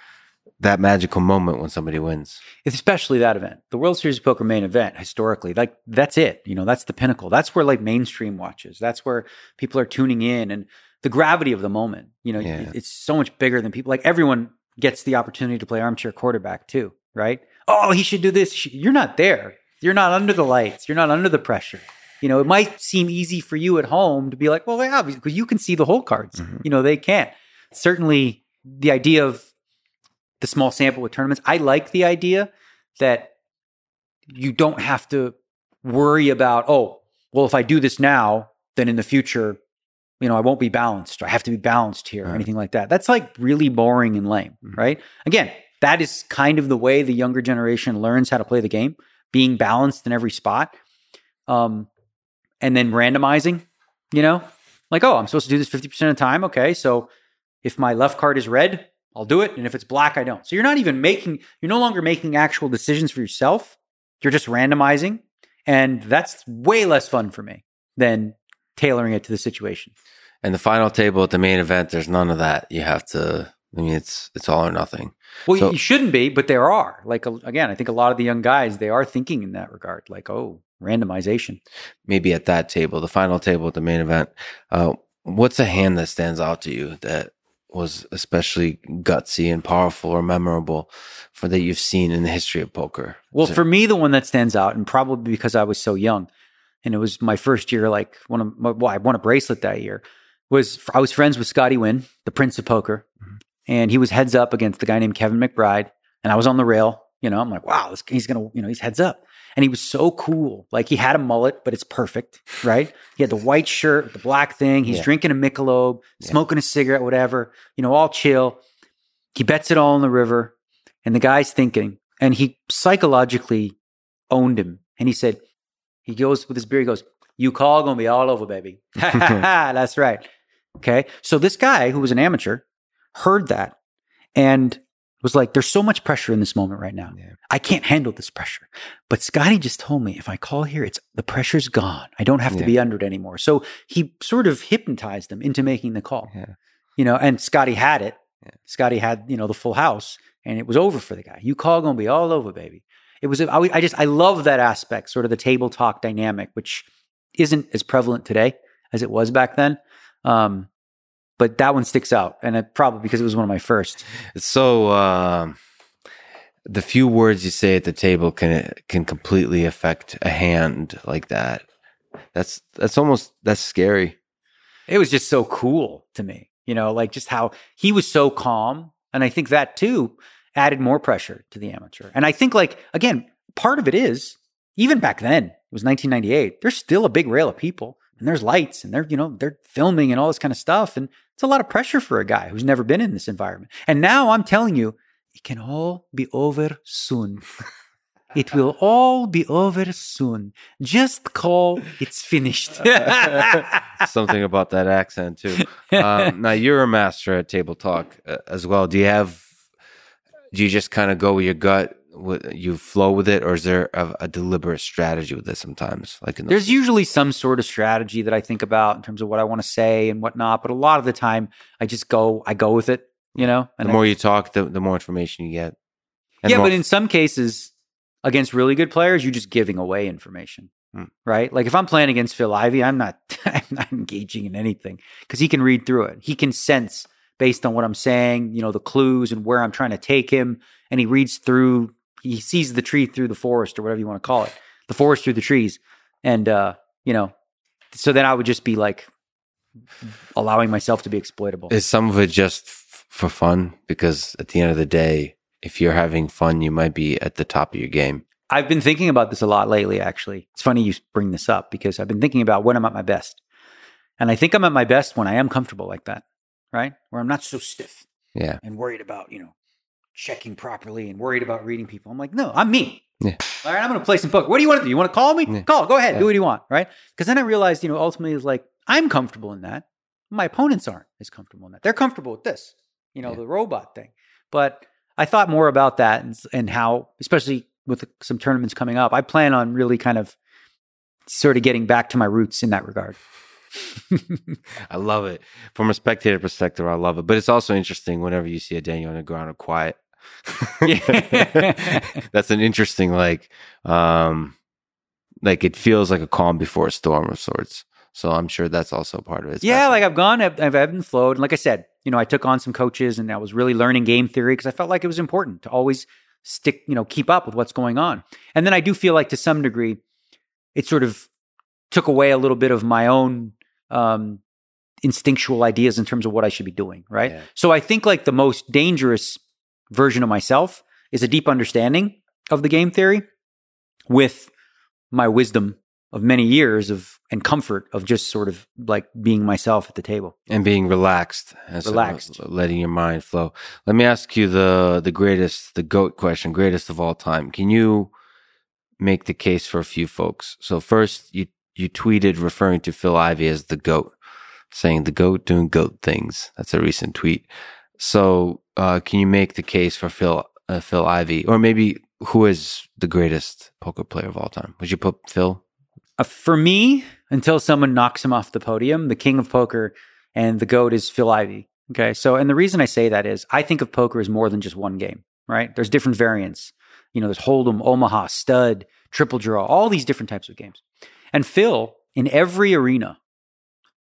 that magical moment when somebody wins. Especially that event, the World Series of Poker main event, historically, like that's it. You know, that's the pinnacle. That's where like mainstream watches. That's where people are tuning in and the gravity of the moment. You know, Yeah. it's so much bigger than people. Like everyone gets the opportunity to play armchair quarterback too, right? Oh, he should do this. You're not there. You're not under the lights. You're not under the pressure. You know, it might seem easy for you at home to be like, well, yeah, because you can see the whole cards. Mhm. You know, they can't. Certainly, the idea of the small sample with tournaments, I like the idea that you don't have to worry about, oh, well, if I do this now, then in the future, you know, I won't be balanced. I have to be balanced here or anything like that. That's like really boring and lame, Mhm. right? Again, that is kind of the way the younger generation learns how to play the game, being balanced in every spot. Um, and then randomizing, you know, like, oh, I'm supposed to do this 50% of the time. Okay. So if my left card is red, I'll do it. And if it's black, I don't. So you're not even making, you're no longer making actual decisions for yourself. You're just randomizing. And that's way less fun for me than tailoring it to the situation. And the final table at the main event, there's none of that. You have to, I mean, it's, it's all or nothing. Well, So- you shouldn't be, but there are. Like, again, I think a lot of the young guys, they are thinking in that regard. Like, oh, randomization. Maybe at that table, the final table at the main event. Uh, what's a hand that stands out to you that was especially gutsy and powerful or memorable for that you've seen in the history of poker? Well, for me, the one that stands out, and probably because I was so young, and it was my first year, like one of my, well, I won a bracelet that year. Was I was friends with Scotty Nguyen, the Prince of Poker, Mhm. and he was heads up against the guy named Kevin McBride, and I was on the rail. You know, I'm like, wow, this, he's gonna, you know, he's heads up, and he was so cool. Like he had a mullet, but it's perfect, right? he had the white shirt with the black thing. He's Yeah. drinking a Michelob, Yeah. smoking a cigarette, whatever. You know, all chill. He bets it all in the river, and the guy's thinking, and he psychologically owned him. And he said, he goes with his beer, he goes, You call, gonna be all over, baby. That's right. Okay. So this guy who was an amateur heard that and was like, There's so much pressure in this moment right now. Yeah. I can't handle this pressure. But Scotty just told me if I call here, it's the pressure's gone. I don't have to be under it anymore. So he sort of hypnotized them into making the call. Yeah. You know, and Scotty had it. Yeah. Scotty had, you know, the full house and it was over for the guy. You call gonna be all over, baby. It was I, I just I love that aspect, sort of the table talk dynamic, which isn't as prevalent today as it was back then. Um, but that one sticks out, and it probably because it was one of my first. So um, the few words you say at the table can can completely affect a hand like that. That's that's almost that's scary. It was just so cool to me, you know, like just how he was so calm, and I think that too added more pressure to the amateur. And I think, like again, part of it is even back then it was 1998. There's still a big rail of people, and there's lights, and they're you know they're filming and all this kind of stuff, and it's a lot of pressure for a guy who's never been in this environment. And now I'm telling you, it can all be over soon. It will all be over soon. Just call, it's finished. Something about that accent too. Um, now you're a master at table talk uh, as well. Do you have? Do you just kind of go with your gut? With, you flow with it, or is there a, a deliberate strategy with this? Sometimes, like in those- There's usually some sort of strategy that I think about in terms of what I want to say and whatnot, but a lot of the time I just go, I go with it, you know? the And I- more you talk, the, the more information you get. And yeah, more- but in some cases, against really good players, you're just giving away information, Hmm. right? Like if I'm playing against Phil Ivey, I'm not, I'm not engaging in anything because he can read through it. He can sense based on what I'm saying, you know, the clues and where I'm trying to take him, and he reads through. He sees the tree through the forest, or whatever you want to call it, the forest through the trees, and uh, you know, so then I would just be like allowing myself to be exploitable. Is some of it just f- for fun? Because at the end of the day, if you're having fun, you might be at the top of your game. I've been thinking about this a lot lately, actually. It's funny you bring this up because I've been thinking about when I'm at my best. And I think I'm at my best when I am comfortable like that, right? Where I'm not so stiff Yeah. and worried about, you know, checking properly and worried about reading people. I'm like, no, I'm me. Yeah. All right, I'm going to play some poker. What do you want to do? You want to call me? Yeah. Call. Go ahead. Yeah. Do what you want. Right? Because then I realized, you know, ultimately it's like I'm comfortable in that. My opponents aren't as comfortable in that. They're comfortable with this, you know, the robot thing. But I thought more about that and, and how, especially with some tournaments coming up, I plan on really kind of sort of getting back to my roots in that regard. I love it. From a spectator perspective, I love it. But it's also interesting whenever you see a Daniel Negreanu quiet. Yeah. That's an interesting like um like it feels like a calm before a storm of sorts. So I'm sure that's also part of it. It's yeah, like. I've gone, I've, I've ebbed and flowed. And like I said, you know, I took on some coaches and I was really learning game theory because I felt like it was important to always stick, you know, keep up with what's going on. And then I do feel like to some degree, it sort of took away a little bit of my own um, instinctual ideas in terms of what I should be doing. Right. Yeah. So I think like the most dangerous version of myself is a deep understanding of the game theory with my wisdom of many years of and comfort of just sort of like being myself at the table. and being relaxed, and sort of Relaxed. letting your mind flow. Let me ask you the the greatest, the goat question, greatest of all time. Can you make the case for a few folks? So first, you you tweeted referring to Phil Ivey as the goat, saying the goat doing goat things. That's a recent tweet. So uh, can you make the case for Phil uh, Phil Ivey, or maybe who is the greatest poker player of all time? Would you put Phil? Uh, for me, until someone knocks him off the podium, the king of poker and the goat is Phil Ivey. Okay. So, and the reason I say that is I think of poker as more than just one game, right? There's different variants. You know, there's Hold'em, Omaha, Stud, Triple Draw, all these different types of games. And Phil, in every arena,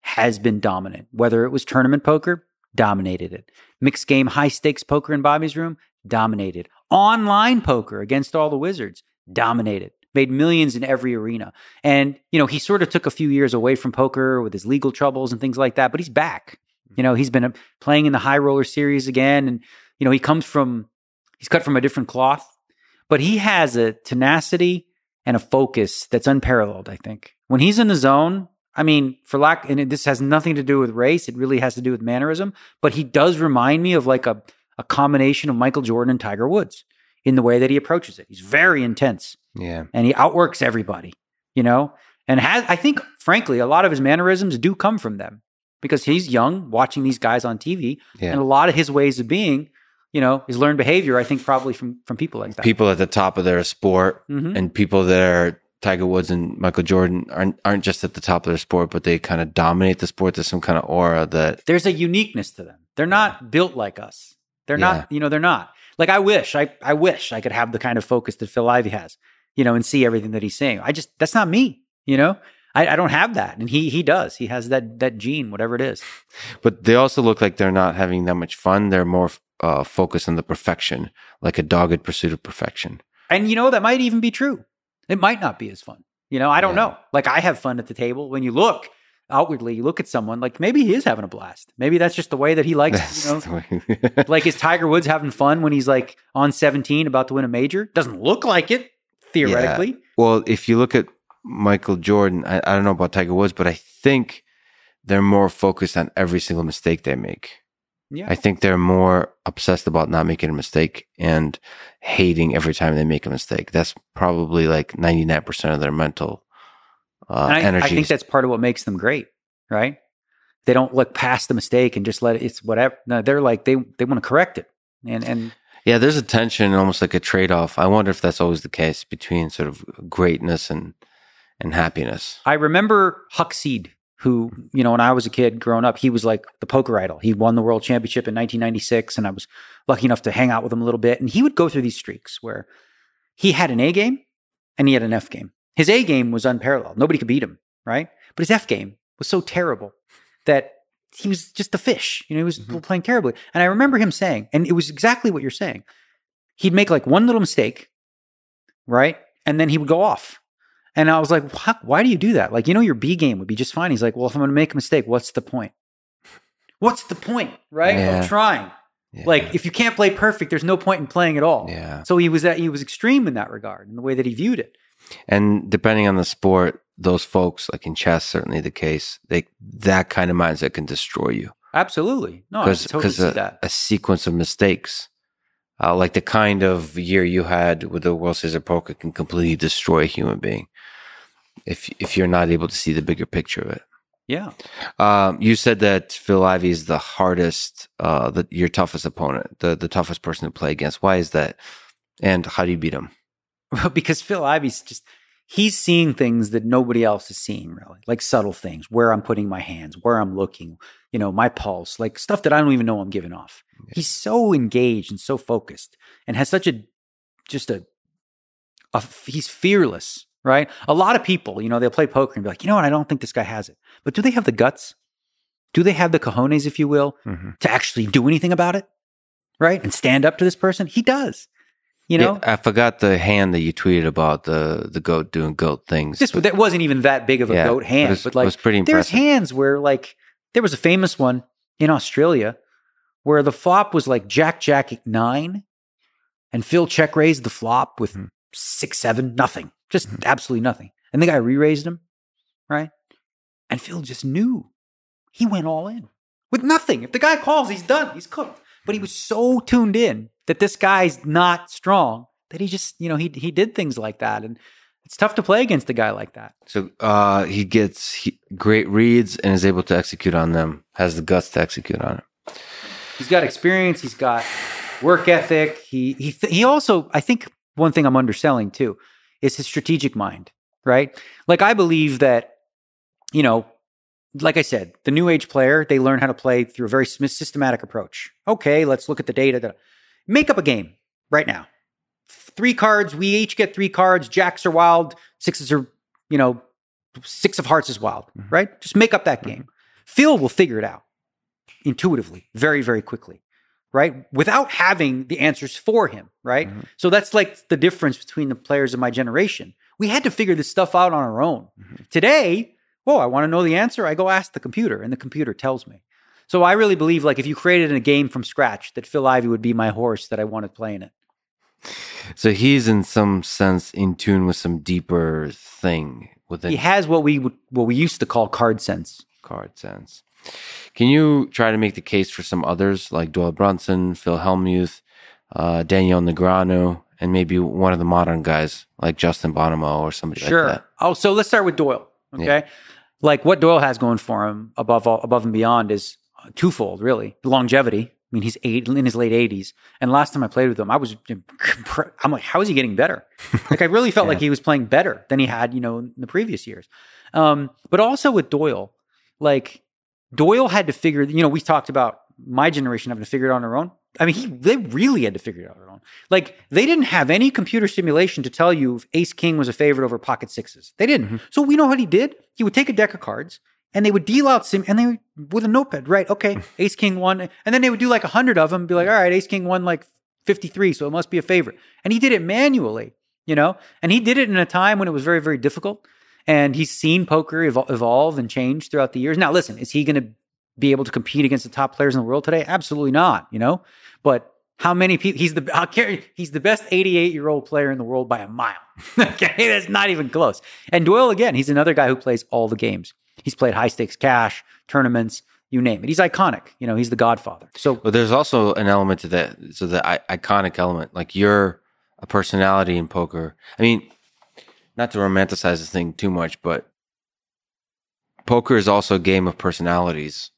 has been dominant. Whether it was tournament poker, dominated it. Mixed game, high stakes poker in Bobby's room, dominated. Online poker against all the wizards, dominated. Made millions in every arena. And, you know, he sort of took a few years away from poker with his legal troubles and things like that, but he's back. You know, he's been uh, playing in the high roller series again. And, you know, he comes from, he's cut from a different cloth, but he has a tenacity and a focus that's unparalleled, I think. When he's in the zone, I mean, for lack, and this has nothing to do with race, it really has to do with mannerism, but he does remind me of like a, a combination of Michael Jordan and Tiger Woods in the way that he approaches it. He's very intense Yeah, and he outworks everybody, you know? And has I think frankly a lot of his mannerisms do come from them because he's young watching these guys on TV yeah. and a lot of his ways of being, you know, his learned behavior I think probably from from people like that. People at the top of their sport Mhm. and people that are Tiger Woods and Michael Jordan aren't aren't just at the top of their sport, but they kind of dominate the sport. There's some kind of aura that There's a uniqueness to them. They're not built like us. They're Yeah. not, you know, they're not. Like I wish, I I wish I could have the kind of focus that Phil Ivey has, you know, and see everything that he's saying. I just that's not me, you know? I, I don't have that. And he he does. He has that that gene, whatever it is. but they also look like they're not having that much fun. They're more uh, focused on the perfection, like a dogged pursuit of perfection. And you know, that might even be true. It might not be as fun. You know, I don't Yeah. know. Like I have fun at the table. When you look outwardly, you look at someone, like maybe he is having a blast. Maybe that's just the way that he likes, you know. like is Tiger Woods having fun when he's like on 17 about to win a major? Doesn't look like it, theoretically. well, if you look at Michael Jordan, I, I don't know about Tiger Woods, but I think they're more focused on every single mistake they make. Yeah. I think they're more obsessed about not making a mistake and hating every time they make a mistake. That's probably like 99% of their mental uh, I, energy. I think that's part of what makes them great, right? They don't look past the mistake and just let it, it's whatever. No, they're like, they, they want to correct it. And, and yeah, there's a tension, almost like a trade off. I wonder if that's always the case between sort of greatness and, and happiness. I remember Huck Seed, who, you know, when I was a kid growing up, he was like the poker idol. He won the world championship in 1996, and I was lucky enough to hang out with him a little bit. And he would go through these streaks where he had an A game and he had an F game. His A game was unparalleled. Nobody could beat him, right? But his F game was so terrible that he was just a fish. You know, he was Mhm. playing terribly. And I remember him saying, and it was exactly what you're saying. He'd make like one little mistake, right? And then he would go off. And I was like, why, why do you do that? Like, you know, your B game would be just fine. He's like, well, if I'm going to make a mistake, what's the point? What's the point, right? Yeah. Of trying. Yeah. Like, if you can't play perfect, there's no point in playing at all. yeah. So he was that he was extreme in that regard, in the way that he viewed it. And depending on the sport, those folks, like in chess, certainly the case, they that kind of mindset can destroy you. Absolutely. No, because totally a, a sequence of mistakes, uh, like the kind of year you had with the World Series of Poker, can completely destroy a human being if if you're not able to see the bigger picture of it. Yeah. Um, you said that Phil Ivey is the hardest, uh, the, your toughest opponent, the the toughest person to play against. Why is that? And how do you beat him? Well, because Phil Ivey's just he's seeing things that nobody else is seeing really like subtle things where i'm putting my hands where i'm looking you know my pulse like stuff that i don't even know i'm giving off he's so engaged and so focused and has such a just a, a he's fearless right a lot of people you know they'll play poker and be like you know what i don't think this guy has it but do they have the guts do they have the cojones if you will mm-hmm. to actually do anything about it right and stand up to this person he does you know, yeah, I forgot the hand that you tweeted about the the goat doing goat things. This that wasn't even that big of a yeah, goat hand, but, but like was pretty impressive. there's hands where like there was a famous one in Australia where the flop was like Jack Jack nine, and Phil check raised the flop with mm-hmm. six seven nothing, just absolutely nothing, and the guy re raised him, right? And Phil just knew he went all in with nothing. If the guy calls, he's done, he's cooked. But he was so tuned in that this guy's not strong that he just you know he he did things like that and it's tough to play against a guy like that. So uh, he gets he, great reads and is able to execute on them. Has the guts to execute on it. He's got experience. He's got work ethic. He he he also I think one thing I'm underselling too is his strategic mind. Right, like I believe that you know like I said, the new age player, they learn how to play through a very systematic approach. Okay, let's look at the data. Make up a game right now. Three cards, we each get three cards. Jacks are wild, sixes are, you know, six of hearts is wild, mm-hmm. right? Just make up that mm-hmm. game. Phil will figure it out intuitively, very, very quickly, right? Without having the answers for him, right? Mm-hmm. So that's like the difference between the players of my generation. We had to figure this stuff out on our own. Mm-hmm. Today, whoa, I want to know the answer. I go ask the computer, and the computer tells me. So I really believe, like, if you created a game from scratch, that Phil Ivey would be my horse that I wanted playing it. So he's in some sense in tune with some deeper thing within. He has what we would, what we used to call card sense. Card sense. Can you try to make the case for some others like Doyle Brunson, Phil Hellmuth, uh, Daniel Negreanu, and maybe one of the modern guys like Justin Bonomo or somebody sure. like that? Oh, so let's start with Doyle. Okay. Yeah like what Doyle has going for him above all, above and beyond is twofold, really. Longevity. I mean, he's eight in his late 80s. And last time I played with him, I was, I'm like, how is he getting better? like, I really felt yeah. like he was playing better than he had, you know, in the previous years. Um, but also with Doyle, like, Doyle had to figure, you know, we talked about my generation having to figure it out on their own. I mean, he, they really had to figure it out on their own. Like, they didn't have any computer simulation to tell you if Ace King was a favorite over pocket sixes. They didn't. Mm-hmm. So we know what he did. He would take a deck of cards and they would deal out sim and they would, with a notepad, right? Okay, Ace King won, and then they would do like a hundred of them, and be like, all right, Ace King won like fifty three, so it must be a favorite. And he did it manually, you know, and he did it in a time when it was very very difficult. And he's seen poker evolve and change throughout the years. Now, listen, is he going to be able to compete against the top players in the world today? Absolutely not, you know. But how many people? He's the I'll carry, he's the best 88 year old player in the world by a mile. okay, that's not even close. And Doyle again, he's another guy who plays all the games. He's played high stakes cash, tournaments, you name it. He's iconic. You know, he's the Godfather. So, but there's also an element to that. So the I- iconic element, like you're a personality in poker. I mean, not to romanticize this thing too much, but poker is also a game of personalities.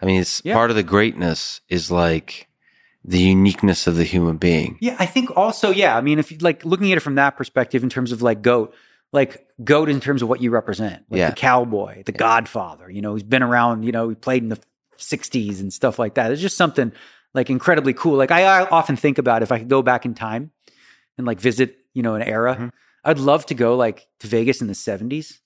I mean, it's yeah. part of the greatness is like the uniqueness of the human being. Yeah, I think also, yeah. I mean, if you like looking at it from that perspective in terms of like GOAT, like GOAT in terms of what you represent, like yeah. the cowboy, the yeah. godfather, you know, he's been around, you know, he played in the 60s and stuff like that. It's just something like incredibly cool. Like I, I often think about if I could go back in time and like visit, you know, an era, mm-hmm. I'd love to go like to Vegas in the 70s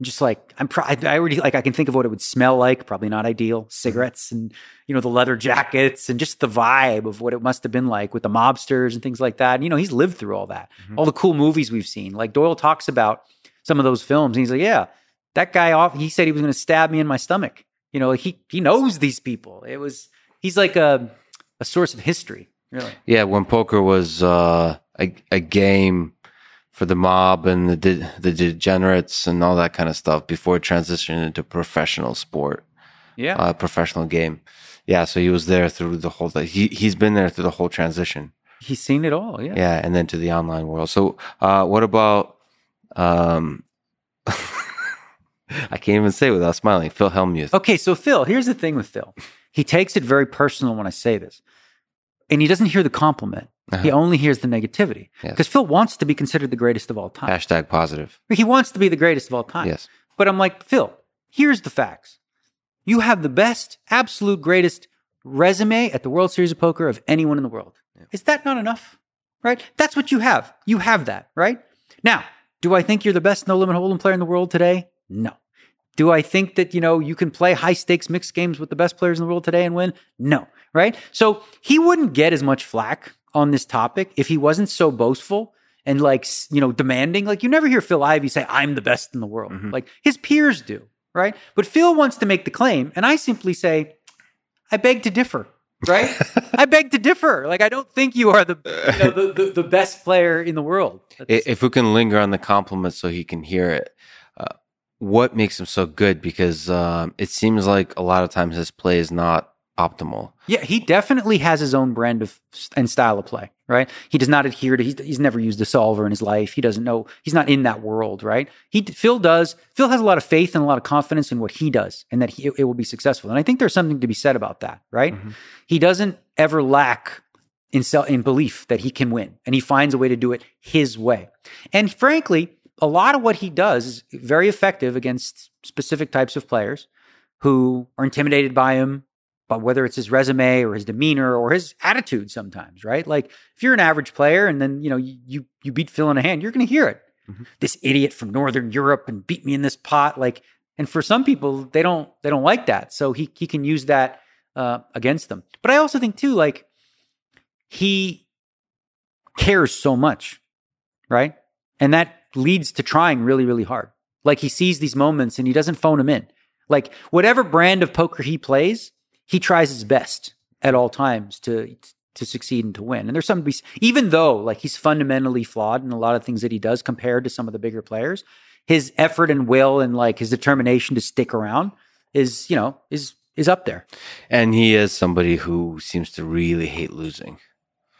and just like I'm pro- I, already like I can think of what it would smell like. Probably not ideal. Cigarettes and you know the leather jackets and just the vibe of what it must have been like with the mobsters and things like that. And, you know, he's lived through all that. Mm-hmm. All the cool movies we've seen. Like Doyle talks about some of those films. And he's like, yeah, that guy off. He said he was going to stab me in my stomach. You know, he he knows these people. It was he's like a a source of history. Really. Yeah, when poker was uh, a a game for the mob and the de- the degenerates and all that kind of stuff before it transitioned into professional sport. Yeah. uh, professional game. Yeah, so he was there through the whole. He he's been there through the whole transition. He's seen it all. Yeah. Yeah, and then to the online world. So, uh, what about? Um, I can't even say without smiling. Phil Hellmuth. Okay, so Phil, here's the thing with Phil. He takes it very personal when I say this, and he doesn't hear the compliment. Uh-huh. He only hears the negativity Yes. because Phil wants to be considered the greatest of all time. Hashtag positive. He wants to be the greatest of all time. Yes. But I'm like, Phil, here's the facts. You have the best, absolute greatest resume at the World Series of Poker of anyone in the world. Is that not enough? Right? That's what you have. You have that, right? Now, do I think you're the best no limit hold'em player in the world today? No. Do I think that, you know, you can play high stakes mixed games with the best players in the world today and win? No. Right? So he wouldn't get as much flack on this topic if he wasn't so boastful and like, you know, demanding. Like you never hear Phil Ivey say, I'm the best in the world. Like his peers do. Right? But Phil wants to make the claim. And I simply say, I beg to differ. Right? I beg to differ. Like I don't think you are the you know, the, the, the best player in the world. That's- If we can linger on the compliment so he can hear it, uh, what makes him so good? Because um, it seems like a lot of times his play is not optimal. Yeah, he definitely has his own brand of and style of play, right? He does not adhere to. He's, he's never used a solver in his life. He doesn't know. He's not in that world, right? He Phil does. Phil has a lot of faith and a lot of confidence in what he does, and that he, it will be successful. And I think there's something to be said about that, right? Mm-hmm. He doesn't ever lack in self in belief that he can win, and he finds a way to do it his way. And frankly, a lot of what he does is very effective against specific types of players who are intimidated by him, but whether it's his resume or his demeanor or his attitude sometimes, right? Like if you're an average player and then, you know, you you, you beat Phil in a hand, you're going to hear it. Mhm. This idiot from Northern Europe and beat me in this pot like and for some people they don't they don't like that. So he he can use that uh against them. But I also think too like he cares so much, right? And that leads to trying really really hard. Like he sees these moments and he doesn't phone them in. Like whatever brand of poker he plays, he tries his best at all times to to succeed and to win. And there's something to be, s- even though like he's fundamentally flawed in a lot of things that he does compared to some of the bigger players, his effort and will and like his determination to stick around is, you know, is is up there. And he is somebody who seems to really hate losing.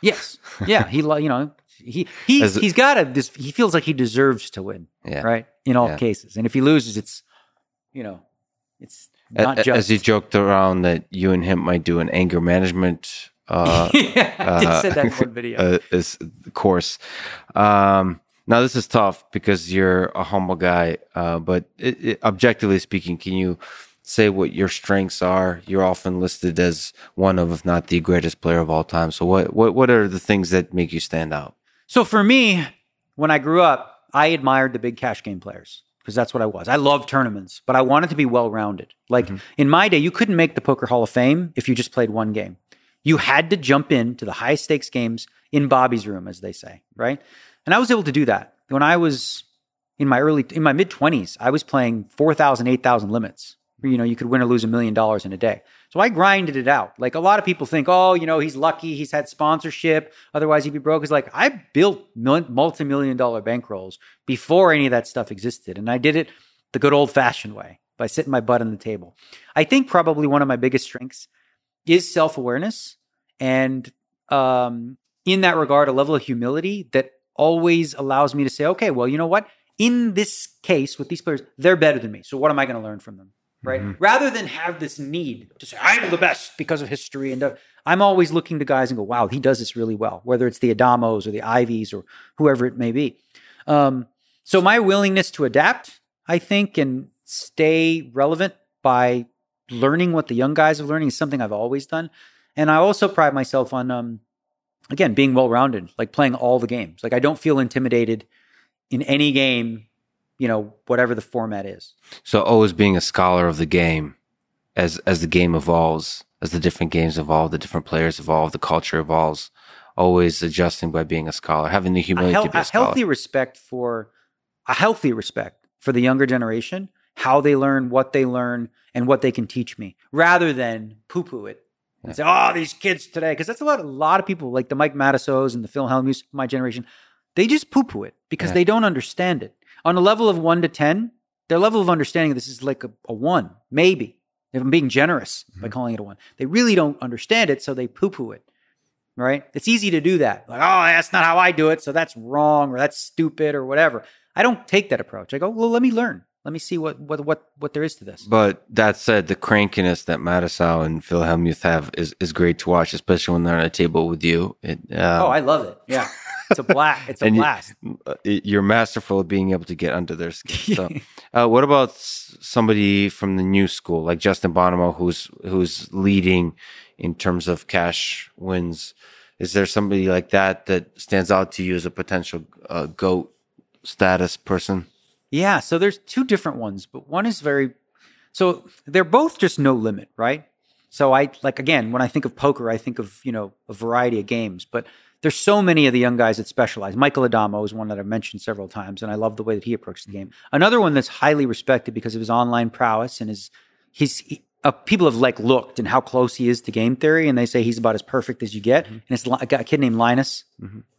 Yes. Yeah, he you know, he he As- he's got a this he feels like he deserves to win, Yeah. right? In all Yeah. cases. And if he loses it's you know, it's not just As he joked around that you and him might do an anger management uh, yeah, I uh, that one video. uh, is course. Um, now this is tough because you're a humble guy, uh, but it, it, objectively speaking, can you say what your strengths are? You're often listed as one of, if not the greatest player of all time. So what what what are the things that make you stand out? So for me, when I grew up, I admired the big cash game players because that's what I was. I love tournaments, but I wanted to be well rounded. Like mm-hmm. in my day, you couldn't make the Poker Hall of Fame if you just played one game. You had to jump into the high stakes games in Bobby's room, as they say, right? And I was able to do that when I was in my early, in my mid twenties. I was playing 4,000, 8,000 limits. You know, you could win or lose a million dollars in a day. So I grinded it out. Like a lot of people think, oh, you know, he's lucky, he's had sponsorship, otherwise he'd be broke. It's like I built multi million dollar bankrolls before any of that stuff existed. And I did it the good old fashioned way by sitting my butt on the table. I think probably one of my biggest strengths is self awareness. And um, in that regard, a level of humility that always allows me to say, okay, well, you know what? In this case with these players, they're better than me. So what am I going to learn from them? Right. Rather than have this need to say, I'm the best because of history. And uh, I'm always looking to guys and go, wow, he does this really well, whether it's the Addamos or the Iveys or whoever it may be. Um, so my willingness to adapt, I think, and stay relevant by learning what the young guys are learning is something I've always done. And I also pride myself on, um, again, being well rounded, like playing all the games. Like I don't feel intimidated in any game, you know, whatever the format is. So always being a scholar of the game, as as the game evolves, as the different games evolve, the different players evolve, the culture evolves. Always adjusting by being a scholar, having the humility hel- to be a a scholar. healthy respect for a healthy respect for the younger generation, how they learn, what they learn, and what they can teach me, rather than poo poo it and say, "Oh, these kids today," because that's a lot. A lot of people like the Mike Matusows and the Phil Hellmuths, my generation, they just poo poo it because Yeah. they don't understand it. On a level of one to ten, their level of understanding of this is like a, a one, maybe, If I'm being generous by Mm-hmm. calling it a one, they really don't understand it, so they poo poo it. Right? It's easy to do that. Like, oh, that's not how I do it, so that's wrong or that's stupid or whatever. I don't take that approach. I go, well, let me learn. Let me see what what what what there is to this. But that said, the crankiness that Matusow and Phil Hellmuth have is, is great to watch, especially when they're on a table with you. It, um, oh, I love it. Yeah, it's a blast. It's a blast. uh, you're masterful at being able to get under their skin. So, uh, what about somebody from the new school, like Justin Bonomo, who's who's leading in terms of cash wins? Is there somebody like that that stands out to you as a potential uh, goat status person? Yeah, so there's two different ones, but one is very so they're both just no limit, right? So I like again, when I think of poker, I think of, you know, a variety of games, but there's so many of the young guys that specialize. Michael Addamo is one that I've mentioned several times, and I love the way that he approaches the game. Another one that's highly respected because of his online prowess and his he's he, uh, people have like looked and how close he is to game theory, and they say he's about as perfect as you get. And it's li- a kid named Linus,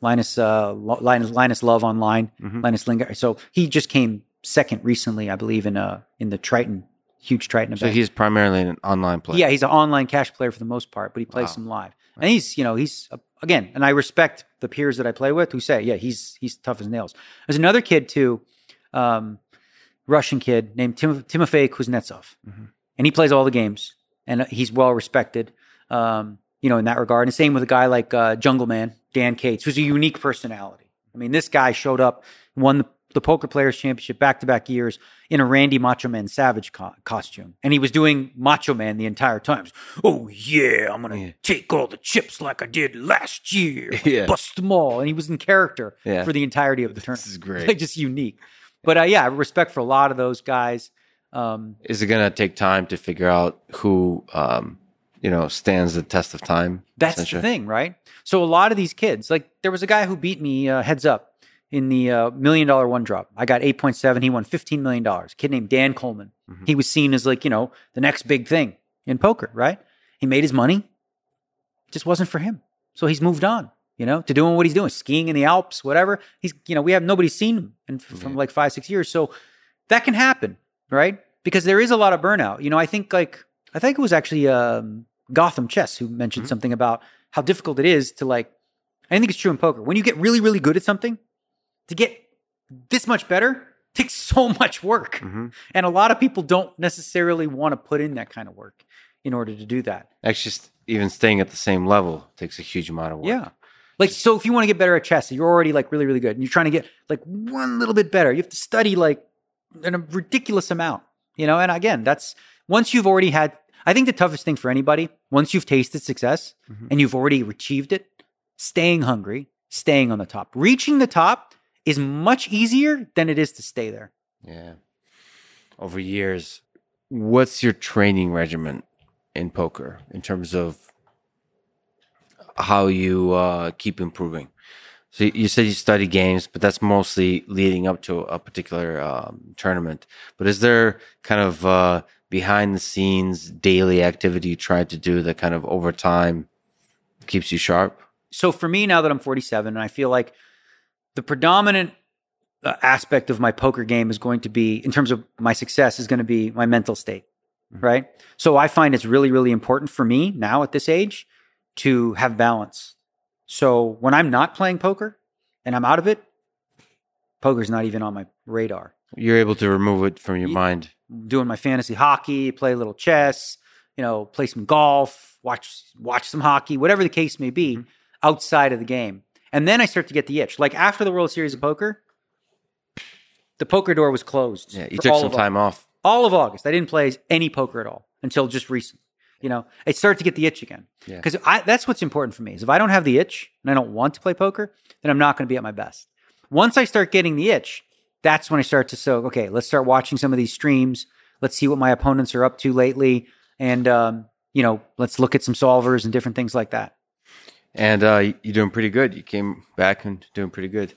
Linus, uh, Linus, Linus Love online, Linus Lingard. So he just came second recently, I believe, in uh in the Triton, huge Triton So he's primarily an online player. Yeah, he's an online cash player for the most part, but he plays Wow. some live. And he's, you know, he's again, and I respect the peers that I play with who say, yeah, he's he's tough as nails. There's another kid too, um, Russian kid named Tim- Timofey Kuznetsov, and he plays all the games, and he's well respected, um, you know, in that regard. And same with a guy like uh, Jungle Man Dan Cates, who's a unique personality. I mean, this guy showed up, won the, the Poker Players Championship back to back years in a Randy Macho Man Savage co- costume. And he was doing Macho Man the entire time. Oh, yeah, I'm going to Yeah. take all the chips like I did last year, Yeah. bust them all. And he was in character Yeah. for the entirety of the tournament. This is great. Like, just unique. But uh, yeah, respect for a lot of those guys. Um, Is it going to take time to figure out who, um, you know, stands the test of time? That's the thing, right? So a lot of these kids, like there was a guy who beat me uh, heads up in the uh, million dollar one drop. I got 8.7. He won $15 million. A kid named Dan Coleman. Mm-hmm. He was seen as like, you know, the next big thing in poker, right? He made his money. It Just wasn't for him. So he's moved on, you know, to doing what he's doing, skiing in the Alps, whatever. He's, you know, we have nobody seen him in, from like five, six years. So that can happen, right? Because there is a lot of burnout. You know, I think like, I think it was actually um, Gotham Chess who mentioned something about how difficult it is to like, I think it's true in poker. When you get really, really good at something, to get this much better takes so much work. Mhm. And a lot of people don't necessarily want to put in that kind of work in order to do that. Actually, st- even staying at the same level takes a huge amount of work. Yeah. Like, so if you want to get better at chess, you're already like really, really good, and you're trying to get like one little bit better, you have to study like in a ridiculous amount, you know? And again, that's once you've already had, I think the toughest thing for anybody, once you've tasted success and you've already achieved it, staying hungry, staying on the top. Reaching the top is much easier than it is to stay there. Yeah. Over years, what's your training regimen in poker in terms of how you uh, keep improving? So you- said you study games, but that's mostly leading up to a particular um, tournament. But is there kind of uh, behind the scenes daily activity you try to do that kind of over time keeps you sharp? so for me now that I'm 47 and I feel like the predominant uh, aspect of my poker game is going to be in terms of my success is going to be my mental state right so I find it's really really important for me now at this age to have balance so when I'm not playing poker and I'm out of it poker's not even on my radar You're able to remove it from your mind. doing my fantasy hockey, play a little chess, you know, play some golf, watch watch some hockey, whatever the case may be, Mm-hmm. outside of the game. And then I start to get the itch. Like after the World Series of Poker, the poker door was closed. Yeah, you took some of time off. all of August. I didn't play any poker at all until just recently. You know, I started to get the itch again Yeah. because that's what's important for me. Is if I don't have the itch and I don't want to play poker, then I'm not going to be at my best. Once I start getting the itch, that's when I start to so okay. Let's start watching some of these streams. Let's see what my opponents are up to lately, and um, you know, let's look at some solvers and different things like that. And uh, you're doing pretty good. You came back and doing pretty good.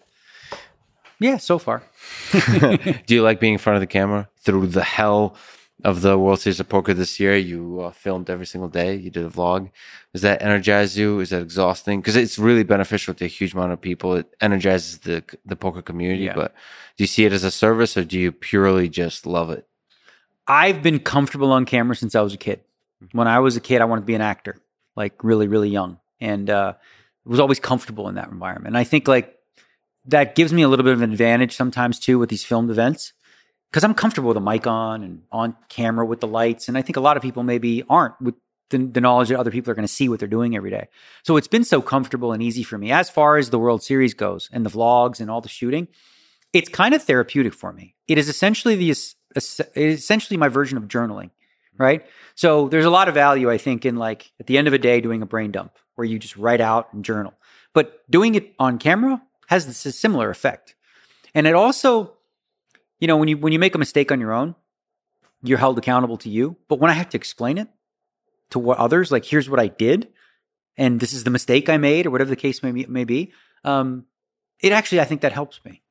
Yeah, so far. Do you like being in front of the camera through the hell of the World Series of Poker this year? You uh, filmed every single day. You did a vlog. Does that energize you? Is that exhausting? Because it's really beneficial to a huge amount of people. It energizes the the poker community. Yeah. But do you see it as a service, or do you purely just love it? I've been comfortable on camera since I was a kid. When I was a kid, I wanted to be an actor, like really, really young, and uh, was always comfortable in that environment. And I think like that gives me a little bit of an advantage sometimes too with these filmed events because I'm comfortable with a mic on and on camera with the lights. And I think a lot of people maybe aren't with the, the knowledge that other people are going to see what they're doing every day. So it's been so comfortable and easy for me. As far as the World Series goes and the vlogs and all the shooting, it's kind of therapeutic for me. It is essentially the essentially my version of journaling, right? So there's a lot of value I think in like at the end of a day doing a brain dump where you just write out and journal. But doing it on camera has this similar effect. And it also, you know, when you when you make a mistake on your own, you're held accountable to you. But when I have to explain it to what others, like here's what I did, and this is the mistake I made, or whatever the case may be, may be um, it actually I think that helps me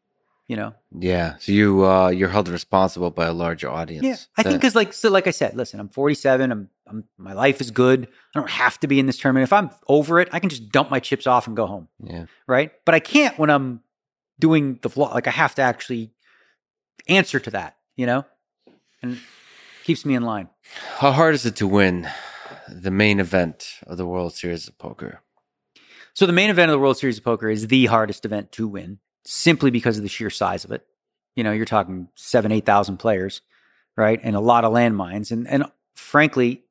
you know? Yeah so you uh you're held responsible by a larger audience yeah i that, think because like so like i said listen i'm 47 I'm, I'm my life is good. I don't have to be in this tournament. If i'm over it i can just dump my chips off and go home. Yeah. Right? But i can't when i'm doing the vlog like i have to actually answer to that you know? And keeps me in line. How hard is it to win the main event of the world series of poker? So the main event of the world series of poker is the hardest event to win simply because of the sheer size of it. You know, you're talking seven, 8,000 players, right? And a lot of landmines. And, and frankly,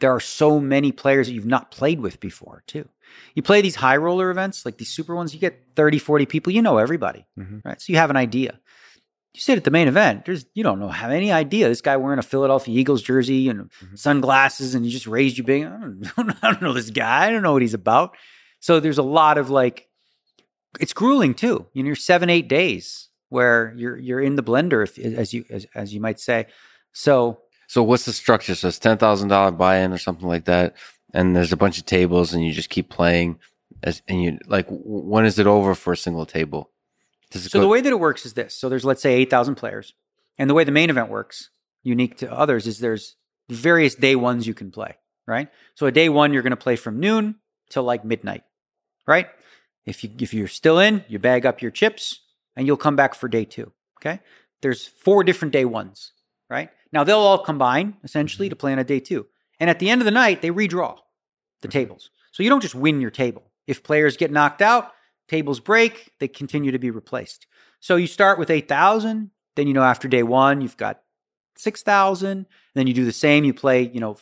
there are so many players that you've not played with before, too. You play these high roller events, like these super ones, you get 30, 40 people, you know everybody, mm-hmm. right? So you have an idea. You sit at the main event, there's you don't know have any idea. This guy wearing a Philadelphia Eagles jersey and mm-hmm. sunglasses, and he just raised you big. I don't, I don't know this guy. I don't know what he's about. So there's a lot of like it's grueling too. You know, you're seven, eight days where you're you're in the blender, if, as you as, as you might say. So, so what's the structure? So it's ten thousand dollar buy in or something like that, and there's a bunch of tables, and you just keep playing. As and you like, when is it over for a single table? so go- the way that it works is this: so there's let's say eight thousand players, and the way the main event works, unique to others, is there's various day ones you can play. Right. So a day one you're going to play from noon till like midnight. Right. If you if you're still in, you bag up your chips and you'll come back for day two. Okay. There's four different day ones, right? Now they'll all combine essentially to mm-hmm. play on a day two. And at the end of the night, they redraw the tables. So you don't just win your table. If players get knocked out, tables break, they continue to be replaced. So you start with 8,000, then you know after day 1 you've got 6,000, then you do the same, you play, you know,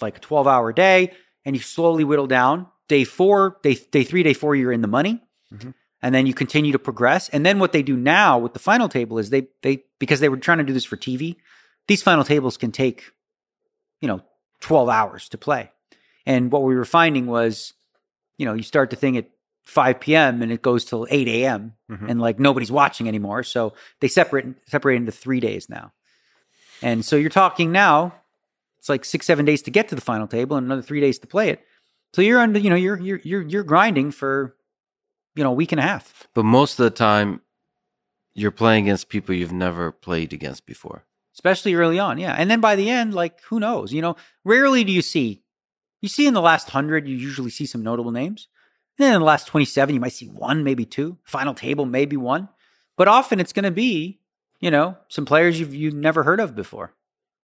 like a 12-hour day and you slowly whittle down day four, day day three, day four, you're in the money. Mm-hmm. And then you continue to progress. And then what they do now with the final table is they they because they were trying to do this for TV, these final tables can take, you know, 12 hours to play. And what we were finding was, you know, you start the thing at 5 p.m. and it goes till 8 a.m. Mm-hmm. and like nobody's watching anymore. So they separate separate into three days now. And so you're talking now, it's like six, seven days to get to the final table and another three days to play it. So you're under, you know, you're you're you're you're grinding for, you know, a week and a half. But most of the time, you're playing against people you've never played against before. Especially early on, yeah. And then by the end, like who knows? You know, rarely do you see. You see in the last hundred, you usually see some notable names. And then in the last twenty-seven, you might see one, maybe two. Final table, maybe one. But often it's going to be, you know, some players you've you've never heard of before.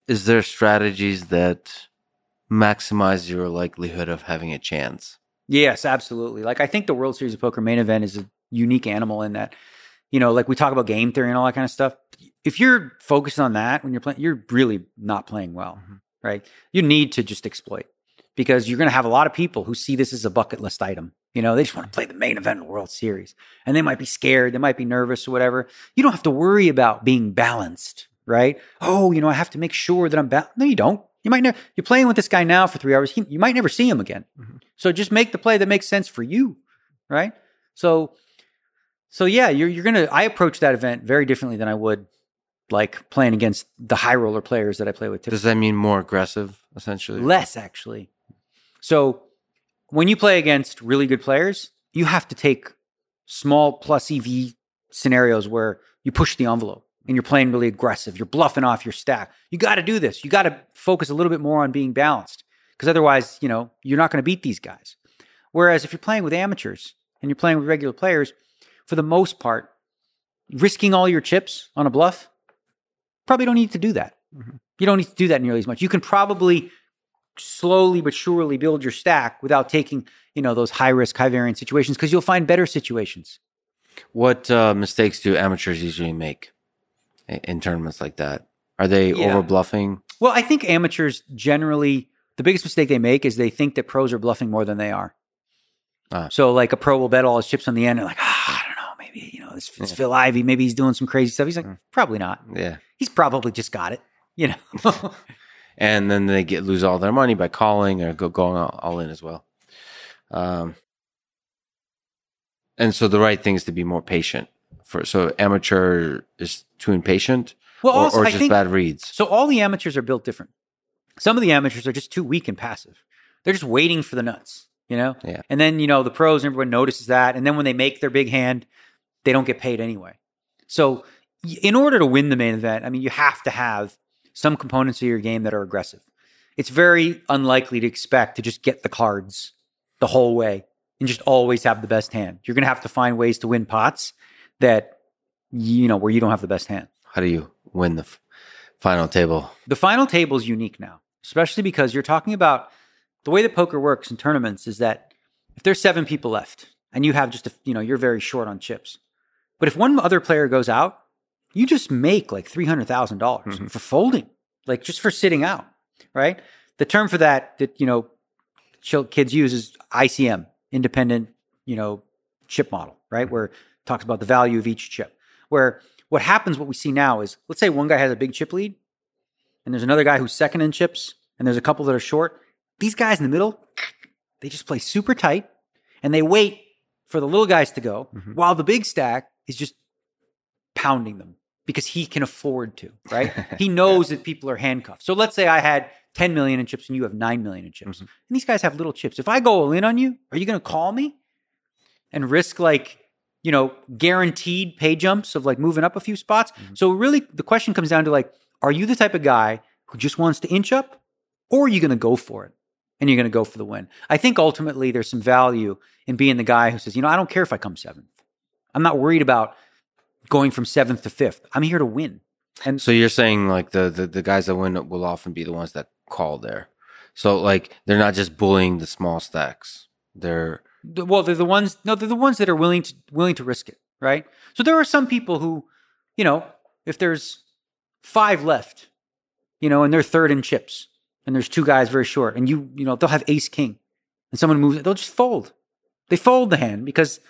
Is there strategies that maximize your likelihood of having a chance. Yes, absolutely. Like I think the World Series of Poker main event is a unique animal in that, you know, like we talk about game theory and all that kind of stuff. If you're focused on that when you're playing, you're really not playing well, mm-hmm. right? You need to just exploit because you're going to have a lot of people who see this as a bucket list item. You know, they just want to play the main event of the World Series and they might be scared, they might be nervous or whatever. You don't have to worry about being balanced, right? Oh, you know, I have to make sure that I'm balanced. No, you don't. You might never, you're playing with this guy now for three hours. He, you might never see him again. Mm-hmm. So just make the play that makes sense for you. Right. So, so yeah, you're, you're going to, I approach that event very differently than I would like playing against the high roller players that I play with. Typically. Does that mean more aggressive essentially? Less actually. So when you play against really good players, you have to take small plus EV scenarios where you push the envelope and you're playing really aggressive, you're bluffing off your stack. You got to do this. You got to focus a little bit more on being balanced because otherwise, you know, you're not going to beat these guys. Whereas if you're playing with amateurs and you're playing with regular players, for the most part, risking all your chips on a bluff, probably don't need to do that. Mm-hmm. You don't need to do that nearly as much. You can probably slowly but surely build your stack without taking, you know, those high risk, high variance situations because you'll find better situations. What uh, mistakes do amateurs usually make in, tournaments like that? Are they yeah. over bluffing? Well, I think amateurs generally the biggest mistake they make is they think that pros are bluffing more than they are. Uh, so like a pro will bet all his chips on the end and like, ah, I don't know, maybe, you know, this, it's yeah. Phil Ivey. maybe he's doing some crazy stuff. He's like, mm. probably not. Yeah. He's probably just got it, you know. and then they get lose all their money by calling or go going all, all in as well. Um, and so the right thing is to be more patient. For so amateur is too impatient, well, or, also, or just bad reads. So all the amateurs are built different. Some of the amateurs are just too weak and passive. They're just waiting for the nuts, you know? Yeah. And then, you know, the pros, everyone notices that. And then when they make their big hand, they don't get paid anyway. So in order to win the main event, I mean, you have to have some components of your game that are aggressive. It's very unlikely to expect to just get the cards the whole way and just always have the best hand. You're going to have to find ways to win pots that, you know, where you don't have the best hand. How do you win the f- final table? The final table is unique now especially because you're talking about the way that poker works in tournaments is that if there's seven people left and you have just a, you know, you're very short on chips. But if one other player goes out, you just make like $300,000 mm-hmm. for folding, like just for sitting out, right? The term for that that, you know, kids use is ICM, independent, you know, chip model, right? Where it talks about the value of each chip. Where what happens, what we see now is let's say one guy has a big chip lead and there's another guy who's second in chips, and there's a couple that are short. These guys in the middle, they just play super tight and they wait for the little guys to go mm-hmm. while the big stack is just pounding them because he can afford to, right? he knows that people are handcuffed. So let's say I had 10 million in chips and you have 9 million in chips. Mm-hmm. And these guys have little chips. If I go all in on you, are you going to call me and risk like, you know, guaranteed pay jumps of like moving up a few spots? Mm-hmm. So really the question comes down to like, are you the type of guy who just wants to inch up or are you going to go for it and you're going to go for the win? I think ultimately there's some value in being the guy who says, you know, I don't care if I come seventh. I'm not worried about going from seventh to fifth. I'm here to win. And so you're saying like the, the, the guys that win will often be the ones that call there. So like they're not just bullying the small stacks. They're well, they're the ones. No, they're the ones that are willing to willing to risk it, right? So there are some people who, you know, if there's five left, you know, and they're third in chips, and there's two guys very short, and you, you know, they'll have ace king, and someone moves, they'll just fold. They fold the hand because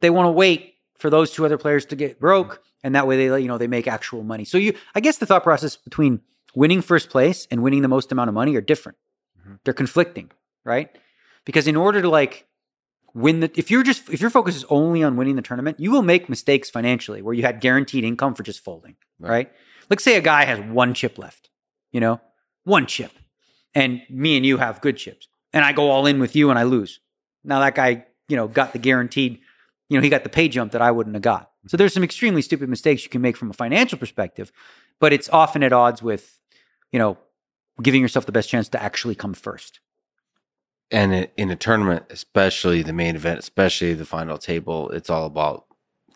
they want to wait for those two other players to get broke, and that way they, you know, they make actual money. So you, I guess the thought process between winning first place and winning the most amount of money are different. Mm-hmm. They're conflicting, right? Because in order to like win the, if you're just, if your focus is only on winning the tournament, you will make mistakes financially where you had guaranteed income for just folding, right? right? Let's say a guy has one chip left, you know, one chip, and me and you have good chips, and I go all in with you and I lose. Now that guy, you know, got the guaranteed, you know, he got the pay jump that I wouldn't have got. So there's some extremely stupid mistakes you can make from a financial perspective, but it's often at odds with, you know, giving yourself the best chance to actually come first. And in a tournament, especially the main event, especially the final table, it's all about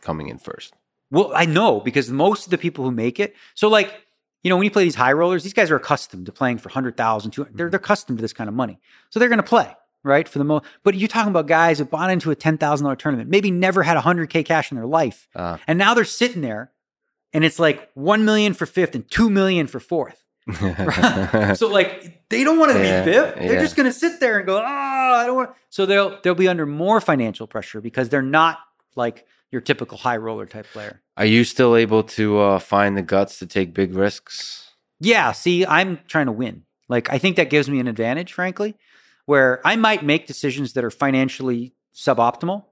coming in first. Well, I know because most of the people who make it, so like, you know, when you play these high rollers, these guys are accustomed to playing for 100,000, they're, they're accustomed to this kind of money. So they're going to play, right? For the most, but you're talking about guys who bought into a $10,000 tournament, maybe never had 100K cash in their life. Uh, and now they're sitting there and it's like 1 million for fifth and 2 million for fourth. so like they don't want to yeah, be fifth. They're yeah. just going to sit there and go, "Oh, I don't want." So they'll they'll be under more financial pressure because they're not like your typical high roller type player. Are you still able to uh, find the guts to take big risks? Yeah. See, I'm trying to win. Like, I think that gives me an advantage, frankly, where I might make decisions that are financially suboptimal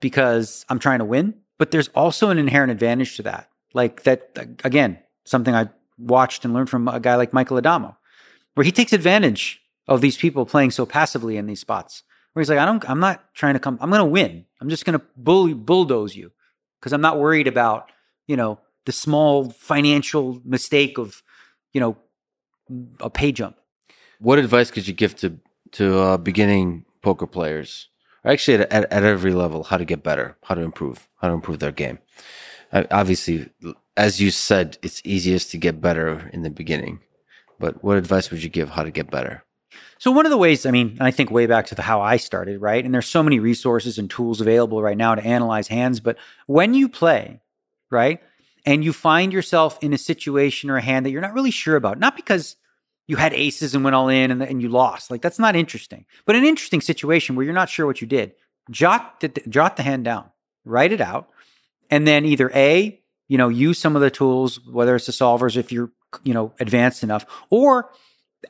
because I'm trying to win. But there's also an inherent advantage to that. Like, that, again, something I watched and learned from a guy like Michael Addamo, where he takes advantage of these people playing so passively in these spots where he's like, I don't, I'm not trying to come, I'm going to win. I'm just going to bully, bulldoze you because I'm not worried about, you know, the small financial mistake of, you know, a pay jump. What advice could you give to, to uh, beginning poker players? Actually, at, at, at every level, how to get better, how to improve, how to improve their game. obviously, as you said, it's easiest to get better in the beginning. But what advice would you give how to get better? So one of the ways, I mean, I think way back to the how I started, right? And there's so many resources and tools available right now to analyze hands, but when you play, right? And you find yourself in a situation or a hand that you're not really sure about, not because you had aces and went all in and, and you lost. Like that's not interesting. But an interesting situation where you're not sure what you did. Jot the, jot the hand down, write it out, and then either A, you know, use some of the tools, whether it's the solvers if you're, you know, advanced enough, or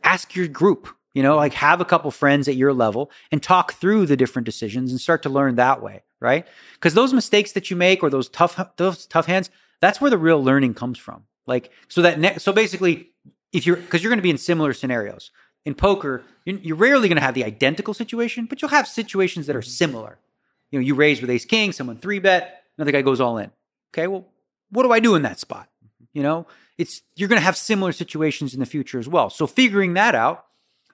ask your group, you know, like have a couple friends at your level and talk through the different decisions and start to learn that way, right? Because those mistakes that you make or those tough those tough hands, that's where the real learning comes from. Like so that ne- so basically if you're because you're going to be in similar scenarios in poker you're, rarely going to have the identical situation but you'll have situations that are mm-hmm. similar you know you raise with ace king someone three bet another guy goes all in okay well what do i do in that spot? You know it's you're going to have similar situations in the future as well. So figuring that out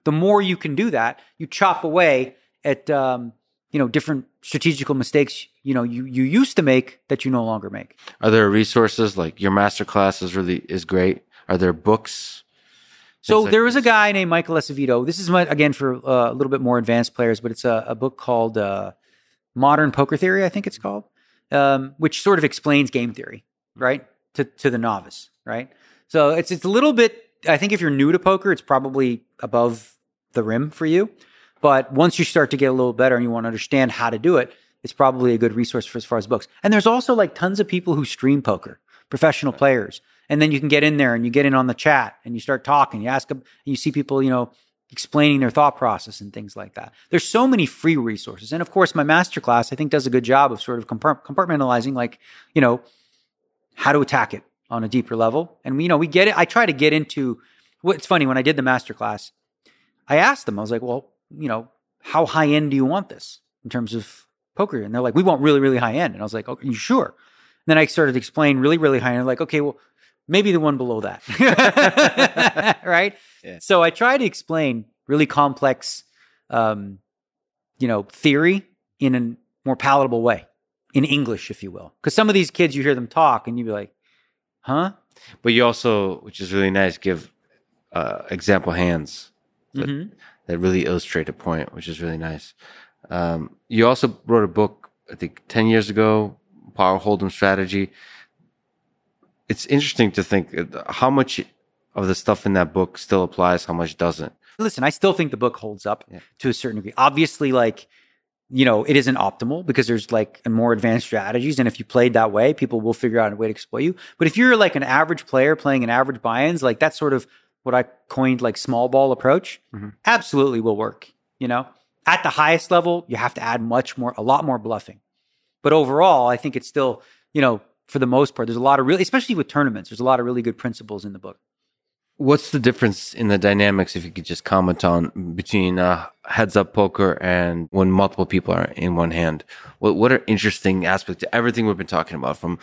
the more you can do that you chop away at um, you know different strategical mistakes you know you you used to make that you no longer make. Are there resources like your master class is really is great? Are there books? So there was a guy named Michael Acevedo. This is my, again for uh, a little bit more advanced players, but it's a, a book called uh, Modern Poker Theory, I think it's called, um, which sort of explains game theory, right, to to the novice, right. So it's it's a little bit. I think if you're new to poker, it's probably above the rim for you. But once you start to get a little better and you want to understand how to do it, it's probably a good resource for as far as books. And there's also like tons of people who stream poker, professional players and then you can get in there and you get in on the chat and you start talking. You ask them, and you see people, you know, explaining their thought process and things like that. There's so many free resources, and of course, my masterclass I think does a good job of sort of compartmentalizing, like you know, how to attack it on a deeper level. And you know, we get it. I try to get into. What's funny when I did the masterclass, I asked them. I was like, well, you know, how high end do you want this in terms of poker? And they're like, we want really, really high end. And I was like, oh, you sure? And then I started to explain really, really high end. Like, okay, well, maybe the one below that. right? Yeah. So I try to explain really complex, um, you know, theory in a more palatable way, in English, if you will. Because some of these kids, you hear them talk and you'd be like, huh? But you also, which is really nice, give uh, example hands that, mm-hmm. that really illustrate a point, which is really nice. Um, you also wrote a book, I think, 10 years ago, Power Hold'em Strategy it's interesting to think uh, how much of the stuff in that book still applies, how much doesn't. Listen, I still think the book holds up yeah. to a certain degree. Obviously, like, you know, it isn't optimal because there's like more advanced strategies. And if you played that way, people will figure out a way to exploit you. But if you're like an average player playing an average buy-ins, like that's sort of what I coined like small ball approach, mm-hmm. absolutely will work. You know, at the highest level, you have to add much more, a lot more bluffing. But overall, I think it's still, you know, for the most part. There's a lot of really, especially with tournaments, there's a lot of really good principles in the book. What's the difference in the dynamics, if you could just comment on, between uh, heads up poker and when multiple people are in one hand? What, what are interesting aspects to everything we've been talking about from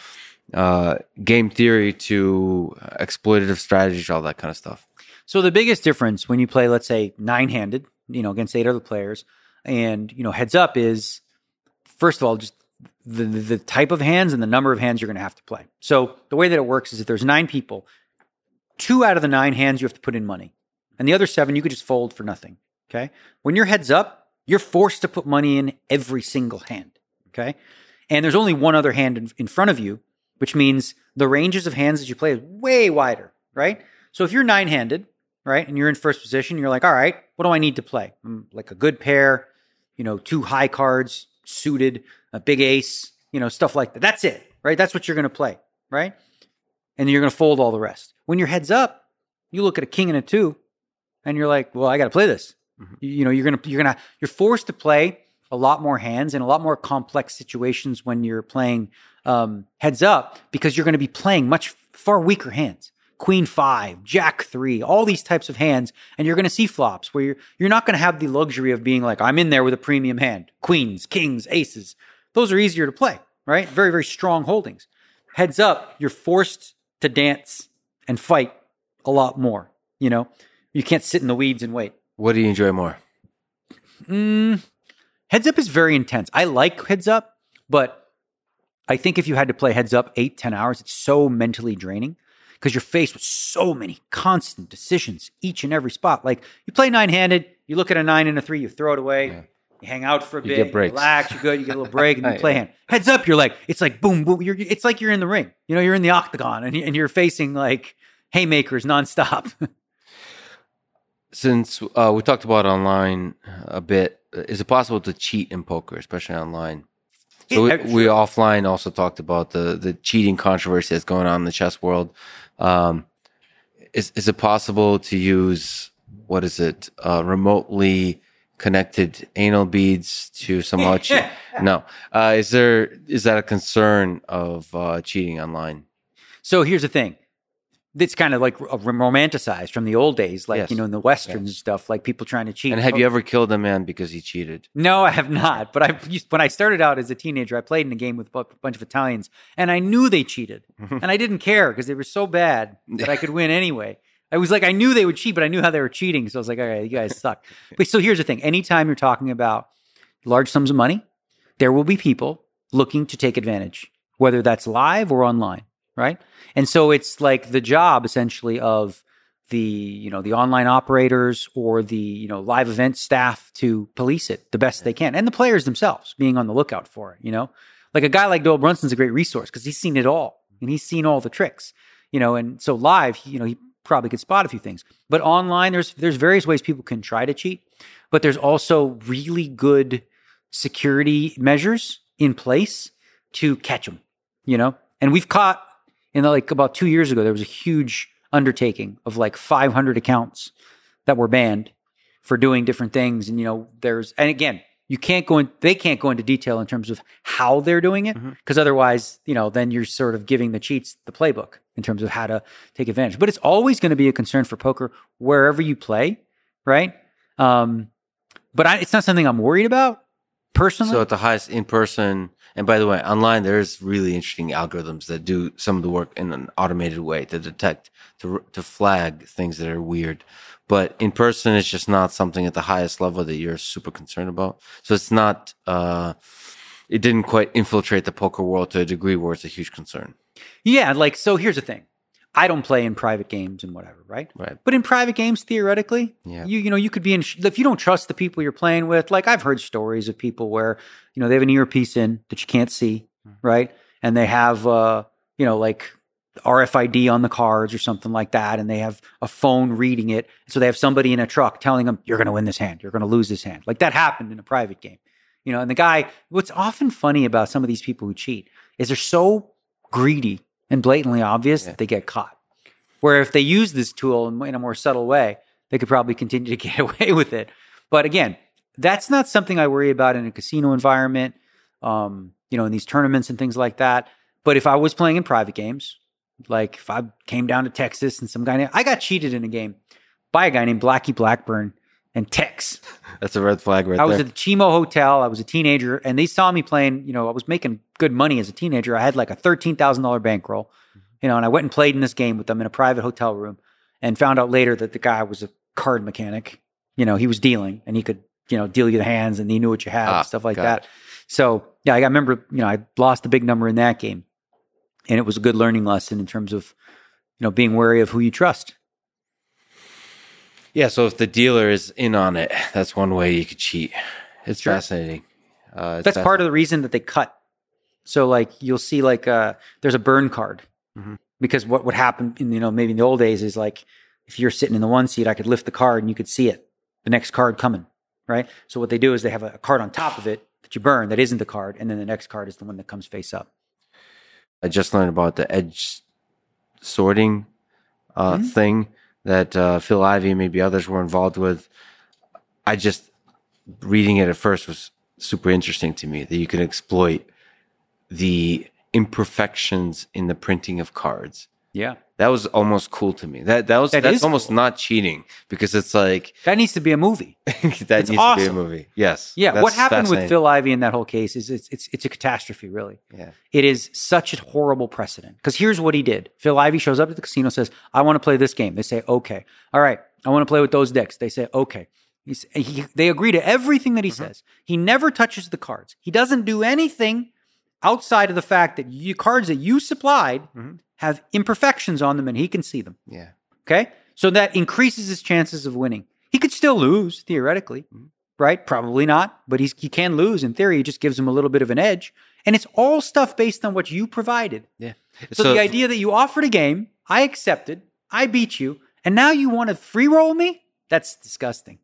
uh, game theory to exploitative strategies, all that kind of stuff? So the biggest difference when you play, let's say, nine handed, you know, against eight other players and, you know, heads up is, first of all, just the, the type of hands and the number of hands you're going to have to play. So the way that it works is if there's nine people, two out of the nine hands you have to put in money, and the other seven you could just fold for nothing. Okay. When your head's up, you're forced to put money in every single hand. Okay. And there's only one other hand in, in front of you, which means the ranges of hands that you play is way wider. Right. So if you're nine handed, right, and you're in first position, you're like, all right, what do I need to play? Mm, like a good pair, you know, two high cards suited, a big ace, you know, stuff like that. That's it, right? That's what you're going to play, right? And you're going to fold all the rest. When your head's up, you look at a king and a two, and you're like, well, I got to play this. Mm-hmm. You, you know, you're gonna you're gonna you're forced to play a lot more hands in a lot more complex situations when you're playing um, heads up because you're going to be playing much far weaker hands. Queen five, Jack three, all these types of hands, and you're going to see flops where you're you're not going to have the luxury of being like I'm in there with a premium hand, queens, kings, aces those are easier to play, right? Very, very strong holdings. Heads up, you're forced to dance and fight a lot more. You know, you can't sit in the weeds and wait. What do you enjoy more? Mm, heads up is very intense. I like heads up, but I think if you had to play heads up eight, 10 hours, it's so mentally draining because you're faced with so many constant decisions each and every spot. Like you play nine handed, you look at a nine and a three, you throw it away. Yeah. You hang out for a You bit, get you breaks. relax, you're good, you get a little break, and then you play hand. Heads up, you're like, it's like boom, boom. You're, it's like you're in the ring. You know, you're in the octagon and, and you're facing like haymakers nonstop. Since uh, we talked about online a bit, is it possible to cheat in poker, especially online? So we, we offline also talked about the the cheating controversy that's going on in the chess world. Um, is is it possible to use what is it uh, remotely connected anal beads to somehow cheat? No. Uh, is there is that a concern of uh, cheating online? So here's the thing. It's kind of like romanticized from the old days, like, Yes. you know, in the Westerns and stuff, like people trying to cheat. And have Oh, you ever killed a man because he cheated? No, I have not. But I used, when I started out as a teenager, I played in a game with a bunch of Italians, and I knew they cheated, and I didn't care because they were so bad that I could win anyway. I was like, I knew they would cheat, but I knew how they were cheating, so I was like, okay, you guys suck. But so here's the thing: anytime you're talking about large sums of money, there will be people looking to take advantage, whether that's live or online, right? And so it's like the job essentially of the you know the online operators or the you know live event staff to police it the best they can. And the players themselves being on the lookout for it you know? Like a guy like Doyle Brunson's a great resource because he's seen it all and he's seen all the tricks you know? And so live you know he probably could spot a few things. But online there's there's various ways people can try to cheat but there's also really good security measures in place to catch them you know? And we've caught in like about two years ago there was a huge undertaking of like 500 accounts that were banned for doing different things. And you know there's and again you can't go in they can't go into detail in terms of how they're doing it because otherwise you know then you're sort of giving the cheats the playbook in terms of how to take advantage. But it's always going to be a concern for poker wherever you play right? Um but I, it's not something i'm worried about personally. So at the highest in person, and by the way, online there's really interesting algorithms that do some of the work in an automated way to detect to to flag things that are weird. But in person, it's just not something at the highest level that you're super concerned about. So it's not. uh It didn't quite infiltrate the poker world to a degree where it's a huge concern. yeah like so here's the thing i don't play in private games and whatever right Right. But in private games, theoretically, Yeah. you you know you could be in if you don't trust the people you're playing with. Like I've heard stories of people where you know they have an earpiece in that you can't see, Hmm. right? And they have uh you know like RFID on the cards or something like that, and they have a phone reading it. So they have somebody in a truck telling them you're going to win this hand, you're going to lose this hand. Like that happened in a private game, you know. And the guy, what's often funny about some of these people who cheat is they're so greedy and blatantly obvious Yeah. that they get caught. Where if they use this tool in, a more subtle way, they could probably continue to get away with it. But again, that's not something I worry about in a casino environment, um, you know, in these tournaments and things like that. But if I was playing in private games, like if I came down to Texas and some guy, I got cheated in a game by a guy named Blackie Blackburn and Tex. That's a red flag right there. I was there. at the Chimo Hotel. I was a teenager, and they saw me playing. You know, I was making good money as a teenager. I had like a thirteen thousand dollar bankroll. You know, and I went and played in this game with them in a private hotel room, and found out later that the guy was a card mechanic. You know, he was dealing, and he could you know deal you the hands, and he knew what you had, Ah, and stuff like that. So yeah, I remember. You know, I lost a big number in that game, and it was a good learning lesson in terms of you know being wary of who you trust. Yeah. So if the dealer is in on it, that's one way you could cheat. It's Sure. fascinating. Uh, it's That's part of the reason that they cut. So like you'll see like uh there's a burn card. Mhm. Because what would happen in you know maybe in the old days is like if you're sitting in the one seat I could lift the card and you could see it. The next card coming, right? So what they do is they have a, card on top of it that you burn that isn't the card and then the next card is the one that comes face up. I just learned about the edge sorting uh, Mhm. thing that uh, Phil Ivey and maybe others were involved with. I just reading it at first was super interesting to me that you can exploit the imperfections in the printing of cards. Yeah. That was almost cool to me. That that was That that's almost not cheating because it's like That needs to be a movie. that needs It's to be a movie. Yes. Yeah, what happened with. Phil Ivey in that whole case is it's it's it's a catastrophe, really. Yeah. It is such a horrible precedent. Because here's what he did: Phil Ivey shows up at the casino, says, "I want to play this game." They say, "Okay." All right, I want to play with those decks. They say, "Okay." He's, he, they agree to everything that he mm-hmm. says. He never touches the cards. He doesn't do anything outside of the fact that you cards that you supplied Mhm. have imperfections on them and he can see them. Yeah. Okay. So that increases his chances of winning. He could still lose theoretically, Mhm. right? Probably not, but he's, he can lose in theory. It just gives him a little bit of an edge. And it's all stuff based on what you provided. Yeah. So, the idea that you offered a game, I accepted, I beat you, and now you want to free roll me? That's disgusting.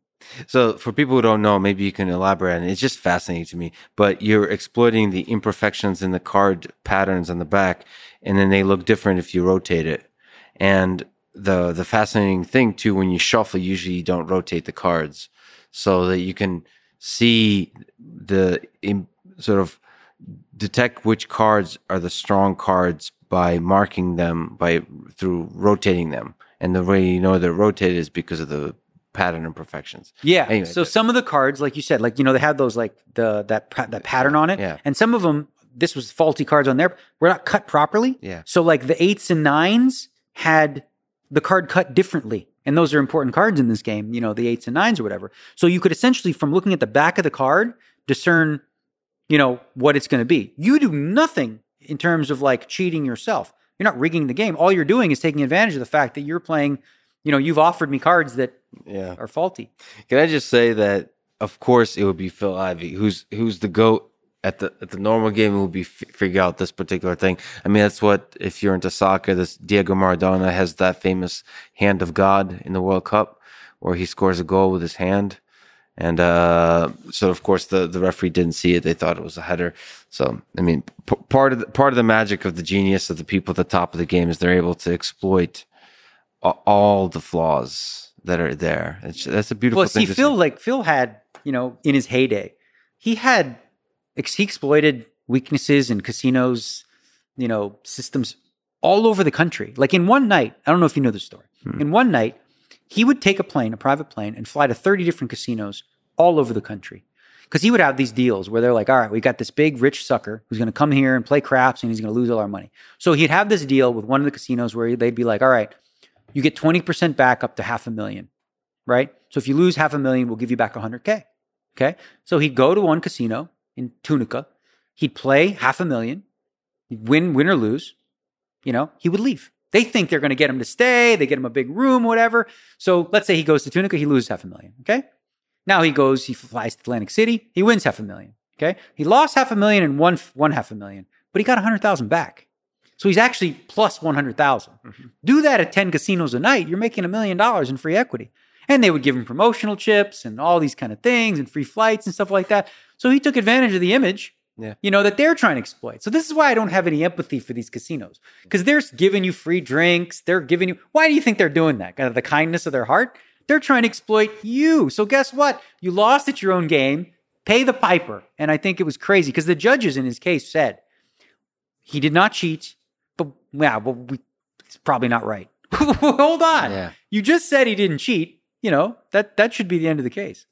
So, for people who don't know, maybe you can elaborate. And it's just fascinating to me. But you're exploiting the imperfections in the card patterns on the back, and then they look different if you rotate it. And the the fascinating thing too, when you shuffle, usually you don't rotate the cards, so that you can see the im sort of detect which cards are the strong cards by marking them by through rotating them. And the way you know they're rotated is because of the pattern imperfections. Yeah. Anyway, so some of the cards, like you said, like you know, they have those like the that that pattern on it, Yeah. and some of them, this was faulty cards on there, were not cut properly. Yeah. So like the eights and nines had the card cut differently, and those are important cards in this game. You know, the eights and nines or whatever. So you could essentially, from looking at the back of the card, discern, you know, what it's going to be. You do nothing in terms of like cheating yourself. You're not rigging the game. All you're doing is taking advantage of the fact that you're playing. You know, you've offered me cards that Yeah. are faulty. Can I just say that of course it would be Phil Ivey, who's who's the goat at the at the normal game who would be f- figure out this particular thing. I mean, that's what if you're into soccer, this Diego Maradona has that famous hand of God in the World Cup where he scores a goal with his hand. And uh, so, of course, the, the referee didn't see it; they thought it was a header. So, I mean, p- part of the, part of the magic of the genius of the people at the top of the game is they're able to exploit all the flaws that are there. It's, that's a beautiful Well, thing. see, Phil, like Phil had, you know, in his heyday, he had ex- he exploited weaknesses in casinos, you know, systems all over the country. Like in one night, I don't know if you know the story. Hmm. In one night, he would take a plane, a private plane, and fly to thirty different casinos all over the country. Because he would have these deals where they're like, all right, we got this big rich sucker who's going to come here and play craps and he's going to lose all our money. So he'd have this deal with one of the casinos where they'd be like, all right, you get 20% back up to half a million right? So if you lose half a million, we'll give you back 100K. Okay. So he'd go to one casino in Tunica. He'd play half a million, he'd win, win or lose. You know, he would leave. They think they're going to get him to stay. They get him a big room, whatever. So let's say he goes to Tunica, he loses half a million. Okay. Now he goes, he flies to Atlantic City, he wins half a million. Okay. He lost half a million and won, one half a million, but he got 100,000 back. So he's actually plus 100,000. Mm-hmm. Do that at 10 casinos a night, you're making a million dollars in free equity. And they would give him promotional chips and all these kind of things and free flights and stuff like that. So he took advantage of the image, Yeah. you know, that they're trying to exploit. So this is why I don't have any empathy for these casinos because they're giving you free drinks. They're giving you, why do you think they're doing that? Out of the kindness of their heart? They're trying to exploit you. So guess what? You lost at your own game. Pay the piper. And I think it was crazy because the judges in his case said he did not cheat, yeah, well, we, it's probably not right. Hold on. Yeah. You just said he didn't cheat. You know, that that should be the end of the case.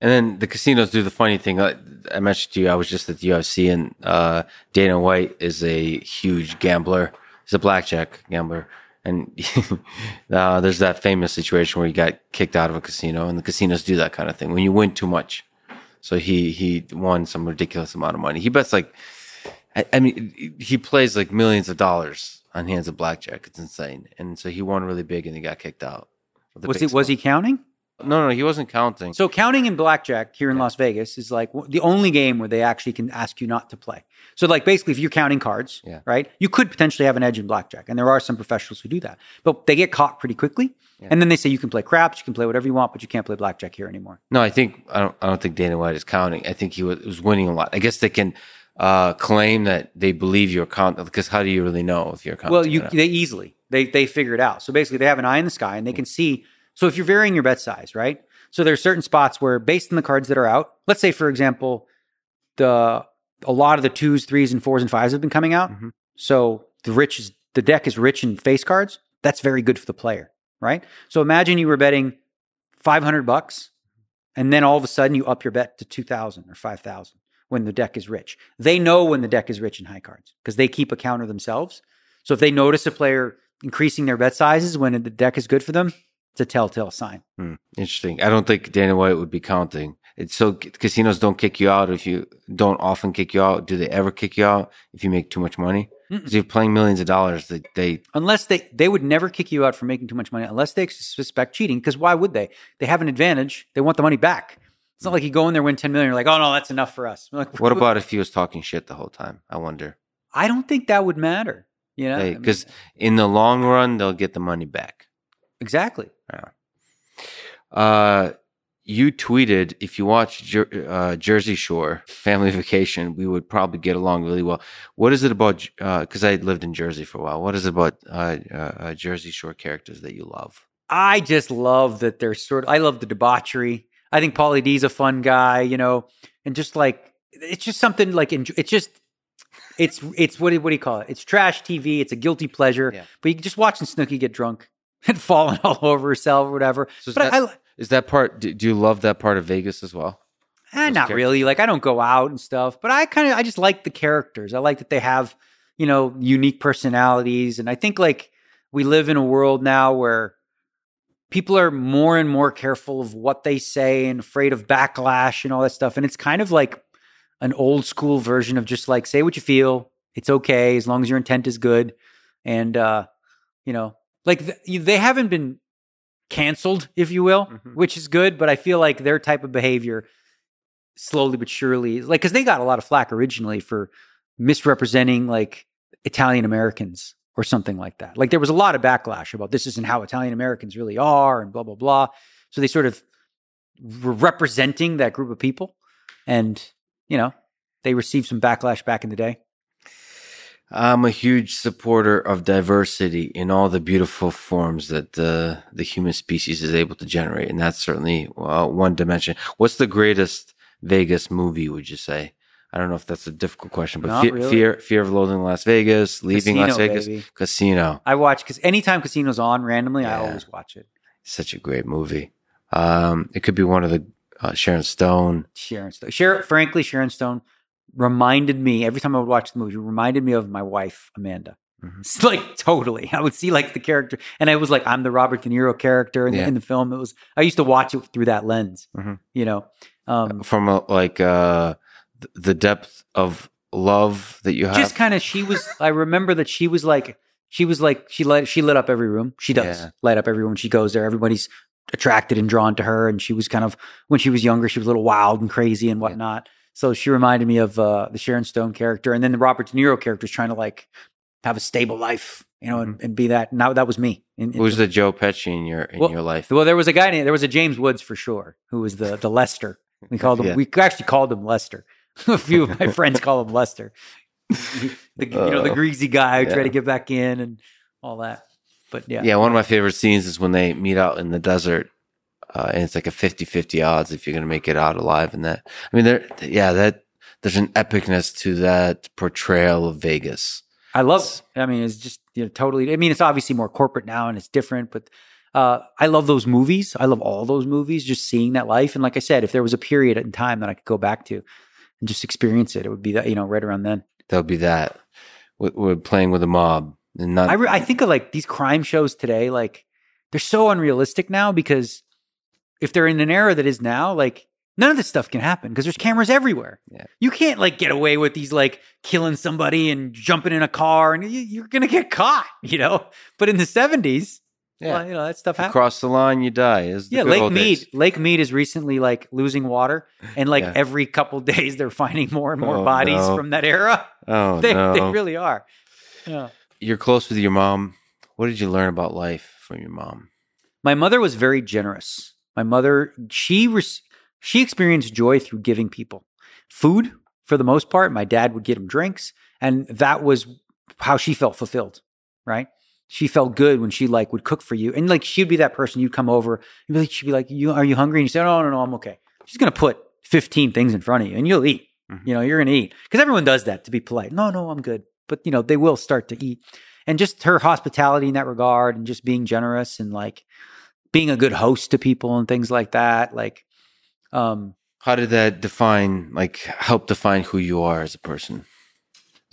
And then the casinos do the funny thing. uh, I mentioned to you, I was just at the UFC, and uh, Dana White is a huge gambler. He's a blackjack gambler, and uh, there's that famous situation where he got kicked out of a casino, and the casinos do that kind of thing when you win too much. So he he won some ridiculous amount of money. He bets like, I, I mean, he plays like millions of dollars on hands of blackjack. It's insane, and so he won really big, and he got kicked out. Was he was he counting? No, no, he wasn't counting. So counting in blackjack here in Las Vegas is like the only game where they actually can ask you not to play. So like basically if you're counting cards, Yeah. right? You could potentially have an edge in blackjack and there are some professionals who do that. But they get caught pretty quickly. And then they say you can play craps, you can play whatever you want, but you can't play blackjack here anymore. No, I think I don't. I don't think Dana White is counting. I think he was, was winning a lot. I guess they can uh, claim that they believe you're counting because how do you really know if you're counting? Well, you they easily they they figure it out. So basically, they have an eye in the sky and they can see. So if you're varying your bet size, right? So there's certain spots where, based on the cards that are out, let's say for example, the a lot of the twos, threes, and fours and fives have been coming out. Mhm. So the rich is the deck is rich in face cards. That's very good for the player, right? So imagine you were betting 500 bucks, and then all of a sudden you up your bet to 2,000 or 5,000 when the deck is rich. They know when the deck is rich in high cards because they keep a counter themselves. So if they notice a player increasing their bet sizes when the deck is good for them, it's a telltale sign. Hmm, interesting. I don't think Dana White would be counting. It's so casinos don't kick you out if you don't often kick you out. Do they ever kick you out if you make too much money? Because you're playing millions of dollars, they, they unless they they would never kick you out for making too much money unless they suspect cheating. Because why would they? They have an advantage. They want the money back. It's not like you go in there win ten million. You're like, oh no, that's enough for us. Like, what about if he was talking shit the whole time? I wonder. I don't think that would matter. You know, because in the long run, they'll get the money back. Exactly. Yeah. Uh, you tweeted if you watch Jer- uh, Jersey Shore Family Vacation, we would probably get along really well. What is it about? Because uh, I lived in Jersey for a while. What is it about uh, uh, uh, Jersey Shore characters that you love? I just love that they're sort of. I love the debauchery. I think Pauly D's a fun guy, you know, and just like it's just something like it's just it's it's what do, what do you call it? It's trash TV. It's a guilty pleasure. Yeah. But you just watching Snooki get drunk and falling all over herself or whatever. So but that, I, is that part? Do, do, you love that part of Vegas as well? Eh, not characters? really. Like I don't go out and stuff, but I kind of I just like the characters. I like that they have you know unique personalities, and I think like we live in a world now where people are more and more careful of what they say and afraid of backlash and all that stuff. And it's kind of like an old school version of just like say what you feel. It's okay as long as your intent is good. And uh, you know, like th- they haven't been canceled, if you will, mm-hmm. which is good. But I feel like their type of behavior, slowly but surely, like because they got a lot of flack originally for misrepresenting like Italian Americans or something like that. Like there was a lot of backlash about this isn't how Italian Americans really are and blah blah blah. So they sort of were representing that group of people, and you know they received some backlash back in the day. I'm a huge supporter of diversity in all the beautiful forms that the the human species is able to generate, and that's certainly uh, one dimension. What's the greatest Vegas movie? Would you say? I don't know if that's a difficult question, but fe- really. fear, fear of loathing Las Vegas, leaving Casino, Las Vegas, baby. Casino. I watch because anytime Casino's on randomly, yeah. I always watch it. Such a great movie. Um, it could be one of the uh, Sharon Stone. Sharon Stone. Sharon, frankly, Sharon Stone reminded me every time I would watch the movie, reminded me of my wife, Amanda. Mm-hmm. Like totally. I would see like the character, and I was like, I'm the Robert De Niro character in, yeah. the, in the film. It was I used to watch it through that lens, mm-hmm. you know, um, from a, like uh, the depth of love that you have. Just kind of, she was. I remember that she was like, she was like, she lit, she lit up every room. She does yeah. light up every room. She goes there. Everybody's attracted and drawn to her, and she was kind of when she was younger, she was a little wild and crazy and whatnot. Yeah. So she reminded me of uh, the Sharon Stone character, and then the Robert De Niro character is trying to like have a stable life, you know, and, mm-hmm. and be that. Now that was me. In, in Who's the Joe Pesci in your in well, your life? Well, there was a guy named there was a James Woods for sure, who was the the Lester. We called him. yeah. We actually called him Lester. a few of my friends call him Lester. the, you know, the greasy guy who yeah. tried to get back in and all that. But yeah. Yeah, one of my favorite scenes is when they meet out in the desert uh, and it's like a 50-50 odds if you're going to make it out alive and that i mean there yeah that there's an epicness to that portrayal of vegas i love i mean it's just you know totally i mean it's obviously more corporate now and it's different but uh, I love those movies. I love all those movies. Just seeing that life, and like I said, if there was a period in time that I could go back to just experience it, it would be that you know right around then. That would be that. We're playing with a mob, and not. I, re- I think of like these crime shows today. Like they're so unrealistic now because if they're in an era that is now, like none of this stuff can happen because there's cameras everywhere. Yeah. You can't like get away with these like killing somebody and jumping in a car and you, are gonna get caught, you know. But in the seventies, yeah, well, you know that stuff happens. Cross the line, you die. Is yeah, Lake Mead. Days. Lake Mead is recently like losing water, and like yeah. every couple days they're finding more and more oh, bodies no. from that era. Oh they, no, they really are. Yeah. You're close with your mom. What did you learn about life from your mom? My mother was very generous. My mother, she res- she experienced joy through giving people food for the most part. My dad would get him drinks, and that was how she felt fulfilled. Right? She felt good when she like would cook for you, and like she'd be that person. You'd come over, you'd be like, she'd be like, "You are you hungry?" And you say, "No, no, no, I'm okay." She's gonna put fifteen things in front of you, and you'll eat. Mm-hmm. You know, you're gonna eat because everyone does that to be polite. No, no, I'm good. But you know, they will start to eat, and just her hospitality in that regard, and just being generous and like being a good host to people and things like that. Like, um, how did that define, like, help define who you are as a person?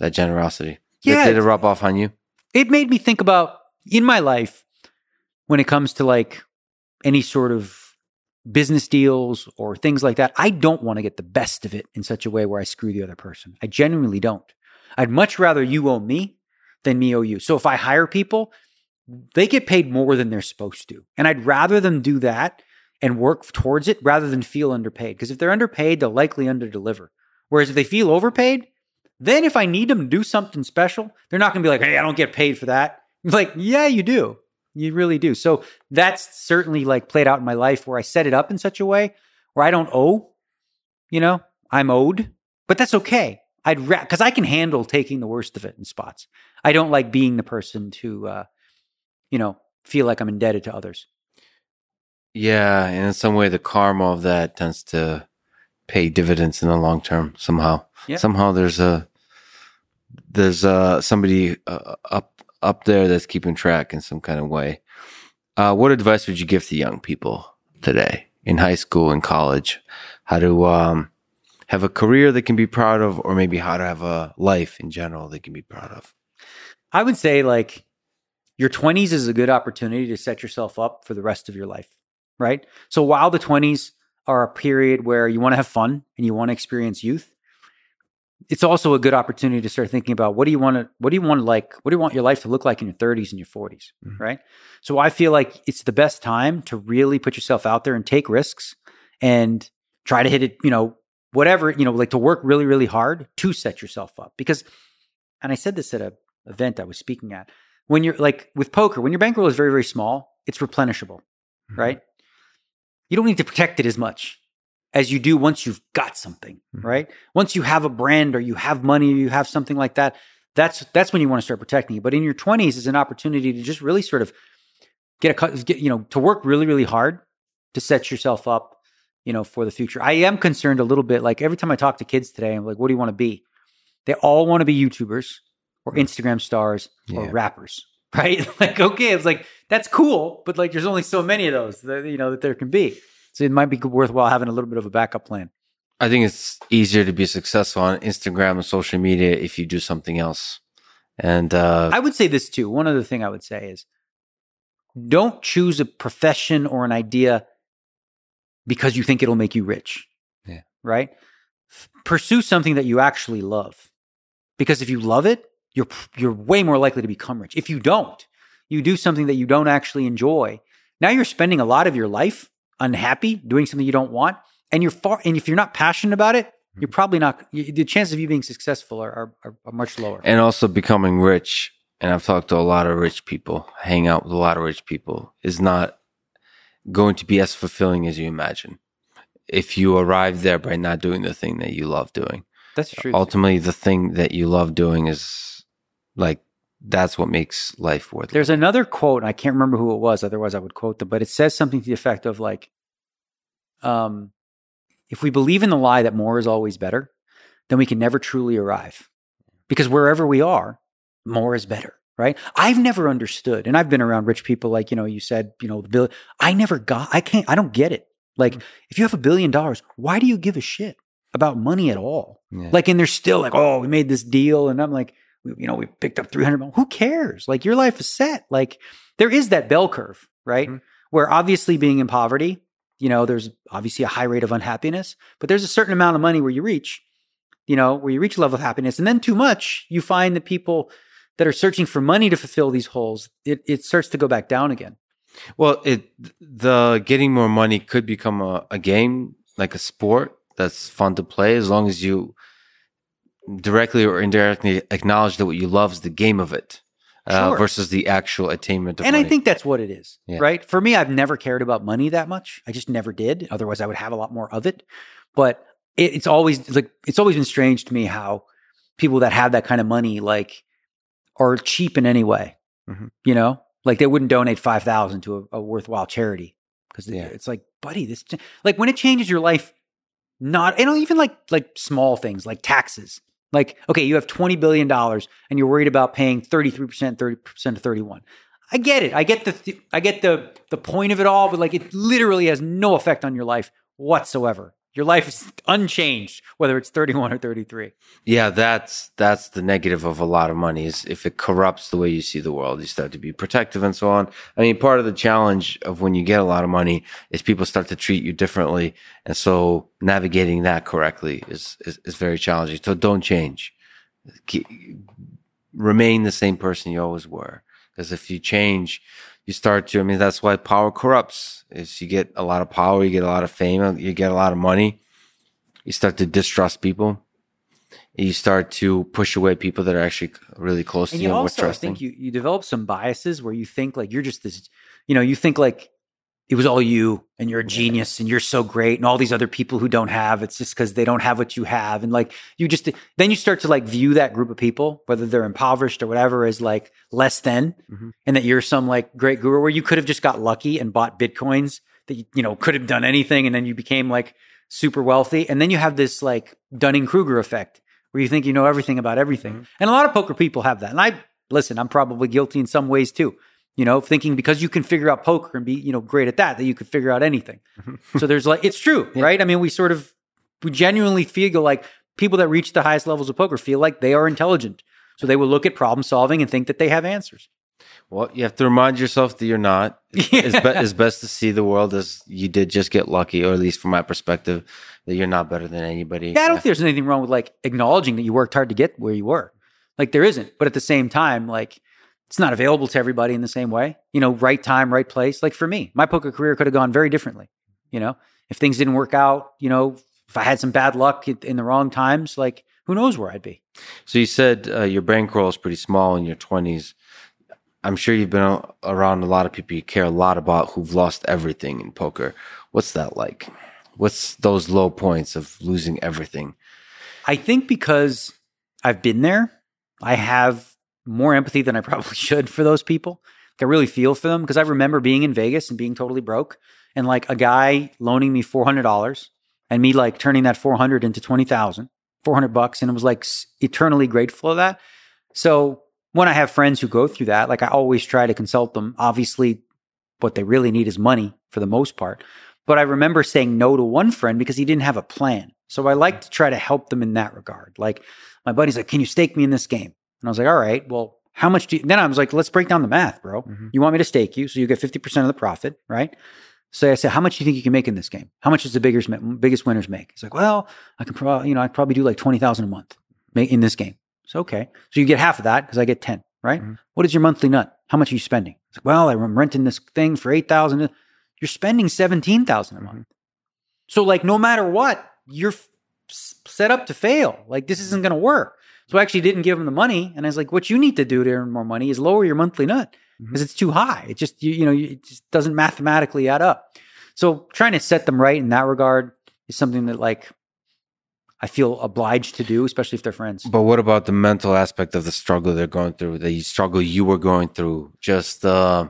That generosity. Yeah. Did, did it rub off on you? It made me think about in my life when it comes to like any sort of business deals or things like that, I don't want to get the best of it in such a way where I screw the other person. I genuinely don't. I'd much rather you owe me than me owe you. So if I hire people, they get paid more than they're supposed to. And I'd rather them do that and work towards it rather than feel underpaid. Because if they're underpaid, they'll likely underdeliver. Whereas if they feel overpaid, then if I need them to do something special, they're not going to be like, hey, I don't get paid for that. Like, yeah, you do. You really do. So that's certainly like played out in my life where I set it up in such a way where I don't owe, you know, I'm owed, but that's okay. I'd because I can handle taking the worst of it in spots. I don't like being the person to, uh, you know, feel like I'm indebted to others. Yeah, and in some way, the karma of that tends to pay dividends in the long term. Somehow, yeah. somehow there's a there's uh somebody uh, up up there that's keeping track in some kind of way. Uh, what advice would you give to young people today in high school and college? How to um, have a career they can be proud of, or maybe how to have a life in general they can be proud of? I would say like your 20s is a good opportunity to set yourself up for the rest of your life, right? So while the 20s are a period where you want to have fun and you want to experience youth, it's also a good opportunity to start thinking about what do you want to what do you want to like what do you want your life to look like in your 30s and your 40s mm-hmm. right so i feel like it's the best time to really put yourself out there and take risks and try to hit it you know whatever you know like to work really really hard to set yourself up because and i said this at a event i was speaking at when you're like with poker when your bankroll is very very small it's replenishable mm-hmm. right you don't need to protect it as much as you do once you've got something, mm-hmm. right? Once you have a brand or you have money or you have something like that, that's that's when you want to start protecting it. But in your 20s is an opportunity to just really sort of get a get, you know, to work really really hard to set yourself up, you know, for the future. I am concerned a little bit like every time I talk to kids today, I'm like, what do you want to be? They all want to be YouTubers or Instagram stars or rappers, right? like, okay, it's like that's cool, but like there's only so many of those that you know that there can be. So it might be worthwhile having a little bit of a backup plan. I think it's easier to be successful on Instagram and social media if you do something else. And uh, I would say this too. One other thing I would say is don't choose a profession or an idea because you think it'll make you rich. Yeah. Right? Pursue something that you actually love. Because if you love it, you're you're way more likely to become rich. If you don't, you do something that you don't actually enjoy. Now you're spending a lot of your life unhappy doing something you don't want, and you're far, and if you're not passionate about it, you're mm-hmm. probably not. You, the chances of you being successful are, are, are much lower. And also becoming rich. And I've talked to a lot of rich people, hang out with a lot of rich people, is not going to be as fulfilling as you imagine. If you arrive there by not doing the thing that you love doing, that's true. Ultimately, the thing that you love doing is like that's what makes life worth. It. There's another quote, and I can't remember who it was. Otherwise, I would quote them. But it says something to the effect of like, um, if we believe in the lie that more is always better, then we can never truly arrive, because wherever we are, more is better. Right? I've never understood, and I've been around rich people, like you know, you said, you know, the bill. I never got. I can't. I don't get it. Like, mm-hmm. if you have a billion dollars, why do you give a shit about money at all? Yeah. Like, and they're still like, oh, we made this deal, and I'm like you know, we picked up 300. Who cares? Like your life is set. Like there is that bell curve, right? Mm-hmm. Where obviously being in poverty, you know, there's obviously a high rate of unhappiness, but there's a certain amount of money where you reach, you know, where you reach a level of happiness. And then too much, you find that people that are searching for money to fulfill these holes, it, it starts to go back down again. Well, it the getting more money could become a, a game, like a sport that's fun to play as long as you directly or indirectly acknowledge that what you love is the game of it. Uh, sure. versus the actual attainment of it. and money. I think that's what it is, yeah. right? For me, I've never cared about money that much. I just never did. Otherwise, I would have a lot more of it. But it, it's always like it's always been strange to me how people that have that kind of money like are cheap in any way. Mm-hmm. You know, like they wouldn't donate five thousand to a, a, worthwhile charity because yeah. it's like, buddy, this like when it changes your life. Not, you know, even like like small things like taxes like, okay, you have $20 billion and you're worried about paying 33%, 30% to 31. I get it. I get the th- I get the the point of it all, but like it literally has no effect on your life whatsoever. Your life is unchanged, whether it's 31 or 33. Yeah, that's that's the negative of a lot of money is if it corrupts the way you see the world, you start to be protective and so on. I mean, part of the challenge of when you get a lot of money is people start to treat you differently, and so navigating that correctly is is, is very challenging. So don't change. Remain the same person you always were, because if you change, you start to, I mean, that's why power corrupts is you get a lot of power, you get a lot of fame, you get a lot of money. You start to distrust people. You start to push away people that are actually really close and to you, you also, I think you, you develop some biases where you think like you're just this, you know, you think like it was all you and you're a genius and you're so great and all these other people who don't have it's just because they don't have what you have and like you just then you start to like view that group of people whether they're impoverished or whatever as like less than Mhm. and that you're some like great guru where you could have just got lucky and bought bitcoins that you, you know could have done anything and then you became like super wealthy and then you have this like dunning-kruger effect where you think you know everything about everything Mhm. and a lot of poker people have that and i listen i'm probably guilty in some ways too you know, thinking because you can figure out poker and be, you know, great at that, that you could figure out anything. so there's like, it's true, Yeah. right? I mean, we sort of, we genuinely feel like people that reach the highest levels of poker feel like they are intelligent. So they will look at problem solving and think that they have answers. well, you have to remind yourself that you're not. It's, be- it's best to see the world as you did just get lucky, or at least from my perspective, that you're not better than anybody. Yeah, I don't think there's anything wrong with like acknowledging that you worked hard to get where you were. Like there isn't. But at the same time, like it's not available to everybody in the same way. You know, right time, right place. Like for me, my poker career could have gone very differently. You know, if things didn't work out, you know, if I had some bad luck in, the wrong times, like who knows where I'd be. So you said uh, your bankroll is pretty small in your 20s. I'm sure you've been around a lot of people you care a lot about who've lost everything in poker. What's that like? What's those low points of losing everything? I think because I've been there, I have more empathy than I probably should for those people. I really feel for them because I remember being in Vegas and being totally broke and like a guy loaning me $400 and me like turning that 400 into 20,000, 400 bucks. And it was like eternally grateful of that. So when I have friends who go through that, like I always try to consult them. Obviously, what they really need is money for the most part. But I remember saying no to one friend because he didn't have a plan. So I like to try to help them in that regard. Like my buddy's like, "Can you stake me in this game?" And I was like, "All right, well, how much do you?" Then I was like, "Let's break down the math, bro. Mhm. You want me to stake you, so you get fifty percent of the profit, right?" So I said, "How much do you think you can make in this game? How much does the biggest biggest winners make?" He's like, "Well, I can probably, you know, I probably do like twenty thousand a month in this game." So okay, so you get half of that because I get ten, right? Mhm. What is your monthly nut? How much are you spending? It's like, well, I'm renting this thing for eight thousand. You're spending seventeen thousand a month. Mhm. So like, no matter what, you're f- set up to fail. Like this isn't going to work. So I actually didn't give him the money, and I was like, what you need to do to earn more money is lower your monthly nut because it's too high. It just you, you know it just doesn't mathematically add up. So trying to set them right in that regard is something that like I feel obliged to do, especially if they're friends. But what about the mental aspect of the struggle they're going through, the struggle you were going through? Just, uh,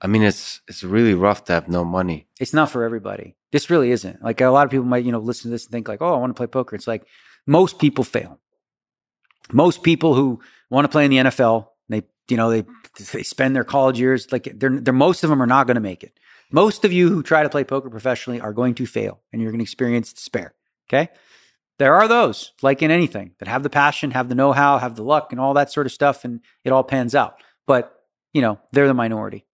I mean, it's it's really rough to have no money. it's not for everybody. This really isn't. Like a lot of people might, you know, listen to this and think like, "Oh, I want to play poker." It's like most people fail. Most people who want to play in the NFL, they, you know, they they spend their college years like they're they're most of them are not going to make it. Most of you who try to play poker professionally are going to fail and you're going to experience despair. Okay? There are those, like in anything, that have the passion, have the know-how, have the luck and all that sort of stuff and it all pans out. But, you know, they're the minority.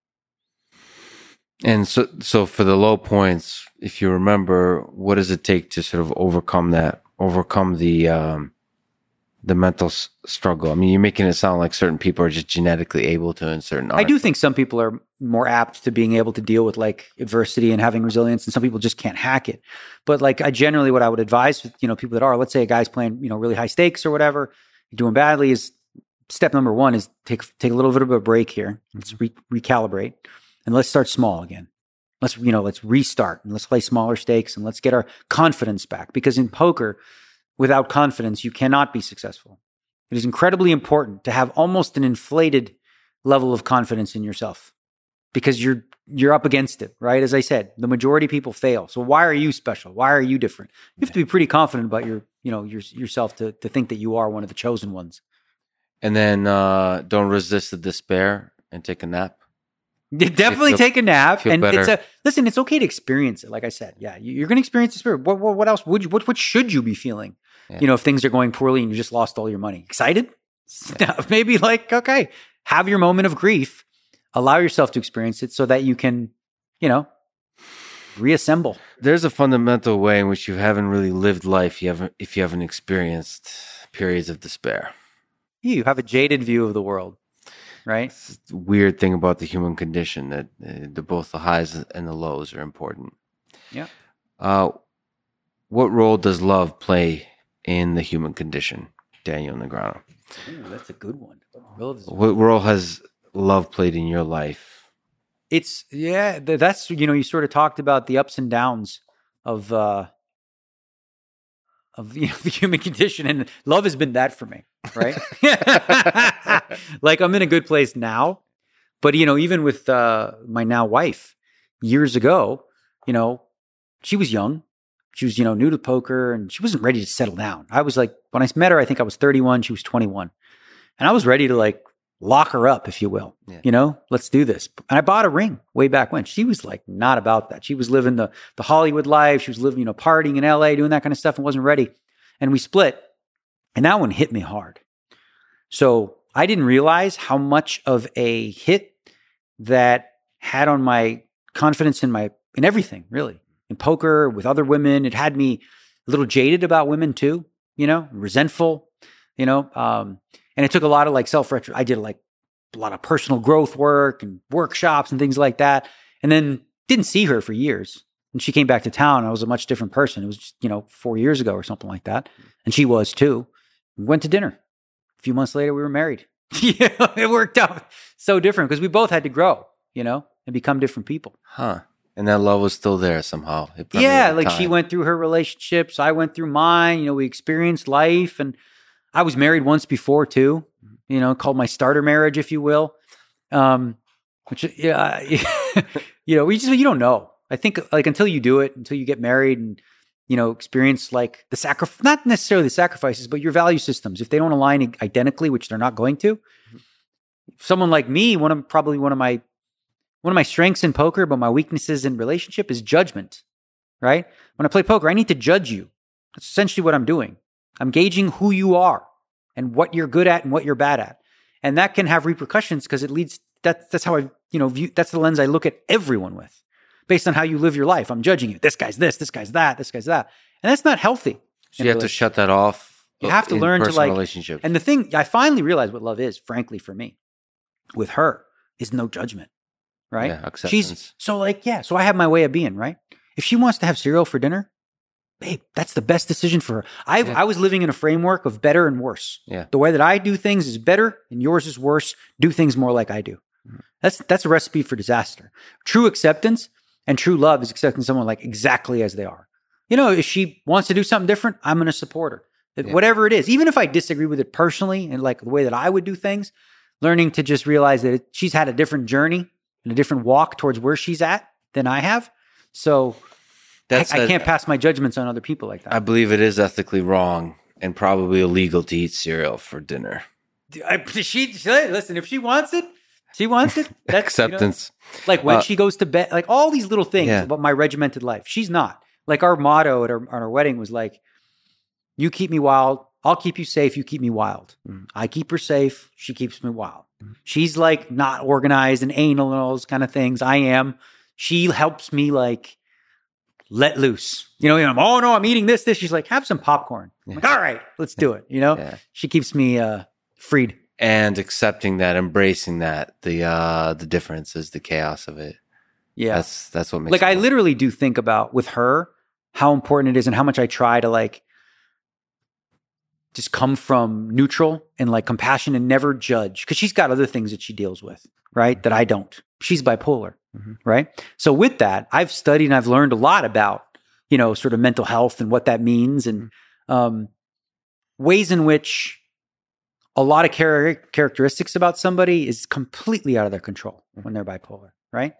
And so, so for the low points, if you remember, what does it take to sort of overcome that, overcome the um, the mental s- struggle? I mean, you're making it sound like certain people are just genetically able to, and certain I do think some people are more apt to being able to deal with like adversity and having resilience, and some people just can't hack it. But like, I generally what I would advise, you know, people that are, let's say a guy's playing, you know, really high stakes or whatever, doing badly, is step number one is take take a little bit of a break here. Let's mm-hmm. re- recalibrate, and let's start small again. Let's you know, let's restart and let's play smaller stakes and let's get our confidence back because in poker, without confidence, you cannot be successful. It is incredibly important to have almost an inflated level of confidence in yourself because you're you're up against it, right? As I said, the majority of people fail. So why are you special? Why are you different? You have to be pretty confident about your, you know, your, yourself to to think that you are one of the chosen ones. And then uh, don't resist the despair and take a nap. Definitely feel- take a nap, and better. it's a listen. It's okay to experience it. Like I said, yeah, you- you're going to experience the spirit. What, what, what else would you? What, what should you be feeling? Yeah. You know, if things are going poorly and you just lost all your money, excited? Maybe like okay, have your moment of grief. Allow yourself to experience it so that you can, you know, reassemble. There's a fundamental way in which you haven't really lived life. You haven't, if you haven't experienced periods of despair. You have a jaded view of the world, right? Weird thing about the human condition that uh, the, both the highs and the lows are important. Yeah. Uh, what role does love play in the human condition, Daniel Negreanu? Ooh, that's a good one. What role has love played in your life? It's yeah, that's you know, you sort of talked about the ups and downs of uh of you know, the human condition and love has been that for me, right? like I'm in a good place now, but you know, even with uh my now wife years ago, you know, she was young. She was, you know, new to poker and she wasn't ready to settle down. I was like when I met her, I think I was 31, she was 21. And I was ready to like lock her up, if you will. Yeah. You know, let's do this. And I bought a ring way back when. She was like not about that. She was living the the Hollywood life. She was living, you know, partying in LA, doing that kind of stuff and wasn't ready. And we split. And that one hit me hard. So I didn't realize how much of a hit that had on my confidence in my in everything, really. In poker, with other women. It had me a little jaded about women too, you know, resentful, you know. Um, and it took a lot of like self retro. I did like a lot of personal growth work and workshops and things like that. And then didn't see her for years. And she came back to town. I was a much different person. It was just, you know, four years ago or something like that. And she was too. We went to dinner. A few months later, we were married. yeah, it worked out so different because we both had to grow, you know, and become different people. Huh. And that love was still there somehow. Yeah, like she went through her relationships. I went through mine. You know, we experienced life, and I was married once before too. You know, called my starter marriage, if you will. Um, which yeah, you know, we just you don't know. I think like until you do it, until you get married, and you know, experience like the sacrifice, not necessarily the sacrifices, but your value systems. If they don't align identically, which they're not going to, someone like me, one of probably one of my one of my strengths in poker, but my weaknesses in relationship is judgment. Right? When I play poker, I need to judge you. That's essentially what I'm doing. I'm gauging who you are and what you're good at and what you're bad at. And that can have repercussions because it leads that that's how I, you know, view that's the lens I look at everyone with. Based on how you live your life. I'm judging you. This guy's this, this guy's that, this guy's that. And that's not healthy. So you have to shut that off. You have to learn to, like- relationships. And the thing I finally realized what love is, frankly, for me, with her, is no judgment. Right? Yeah, acceptance. She's so like, yeah. So I have my way of being, right? If she wants to have cereal for dinner, babe, that's the best decision for her. I Yeah. I was living in a framework of better and worse. Yeah. The way that I do things is better and yours is worse. Do things more like I do. Mm-hmm. That's that's a recipe for disaster. True acceptance and true love is accepting someone like exactly as they are. You know, if she wants to do something different, I'm going to support her. Yeah. Whatever it is, even if I disagree with it personally and like the way that I would do things, learning to just realize that it, she's had a different journey and a different walk towards where she's at than I have. So That's I, I a- can't pass my judgments on other people like that. I believe it is ethically wrong and probably illegal to eat cereal for dinner. I, she, she- listen, if she wants it, she wants it. That's you know, Acceptance. like when Uh, she goes to bed, like all these little things Yeah. about my regimented life. She's not. Like our motto at our, at our wedding was like, "You keep me wild, I'll keep you safe. You keep me wild. Mm. I keep her safe. She keeps me wild." She's like not organized and anal and all those kind of things. I am. She helps me like let loose. You know, I'm, oh no, I'm eating this, this. She's like, have some popcorn. I'm like, all right, let's do it. You know, Yeah. she keeps me uh freed. And accepting that, embracing that, the uh the differences, the chaos of it. Yeah. That's that's what makes like I literally do think about with her how important it is and how much I try to like just come from neutral and like compassion and never judge because she's got other things that she deals with, right? That I don't. She's bipolar, Mhm. right? So with that, I've studied and I've learned a lot about, you know, sort of mental health and what that means and um, ways in which a lot of char- characteristics about somebody is completely out of their control when they're bipolar, right?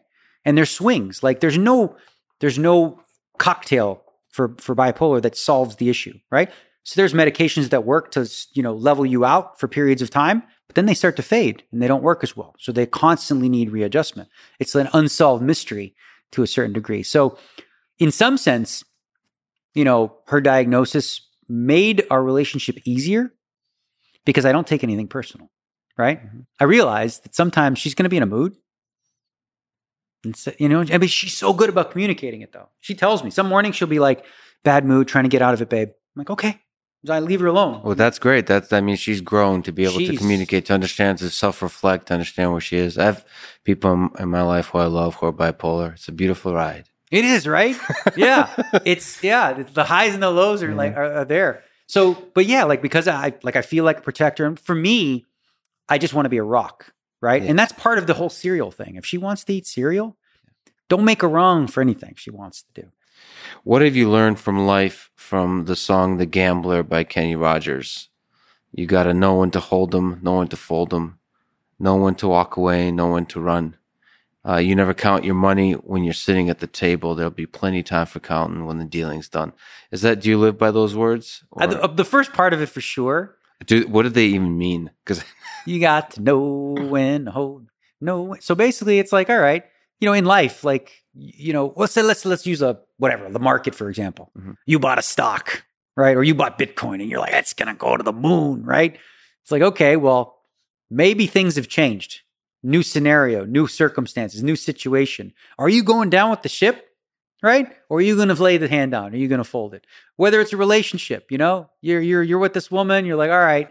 And there's swings. Like there's no there's no cocktail for for bipolar that solves the issue, right? So there's medications that work to you know level you out for periods of time, but then they start to fade and they don't work as well. So they constantly need readjustment. It's an unsolved mystery to a certain degree. So, in some sense, you know, her diagnosis made our relationship easier because I don't take anything personal, right? Mm-hmm. I realize that sometimes she's going to be in a mood. And so, you know, I mean, she's so good about communicating it though. She tells me some morning she'll be like, bad mood, trying to get out of it, babe. I'm like, okay. I leave her alone. Well, that's great. That's that means she's grown to be able she's, to communicate, to understand, to self-reflect, to understand where she is. I have people in, in my life who I love who are bipolar. It's a beautiful ride. It is right. Yeah, it's yeah. It's the highs and the lows are mm-hmm. like are, are, there. So, but yeah, like because I like I feel like a protector, and for me, I just want to be a rock, right? Yeah. And that's part of the whole cereal thing. If she wants to eat cereal, don't make her wrong for anything she wants to do. What have you learned from life from the song "The Gambler" by Kenny Rogers? You got to know when to hold them, know when to fold them, know when to walk away, know when to run. Uh, you never count your money when you're sitting at the table. There'll be plenty of time for counting when the dealing's done. Is that? Do you live by those words? Uh, the, uh, the, first part of it for sure. Do what do they even mean? Because you got to know when to hold. No, so basically, it's like all right, you know, in life, like you know, let's say let's let's use a whatever the market for example. Mm-hmm. You bought a stock, right, or you bought Bitcoin, and you're like, it's gonna go to the moon, right? It's like okay, well, maybe things have changed new scenario, new circumstances, new situation. Are you going down with the ship? Right? Or are you going to lay the hand down? Are you going to fold it? Whether it's a relationship, you know, you're, you're, you're with this woman, you're like, all right,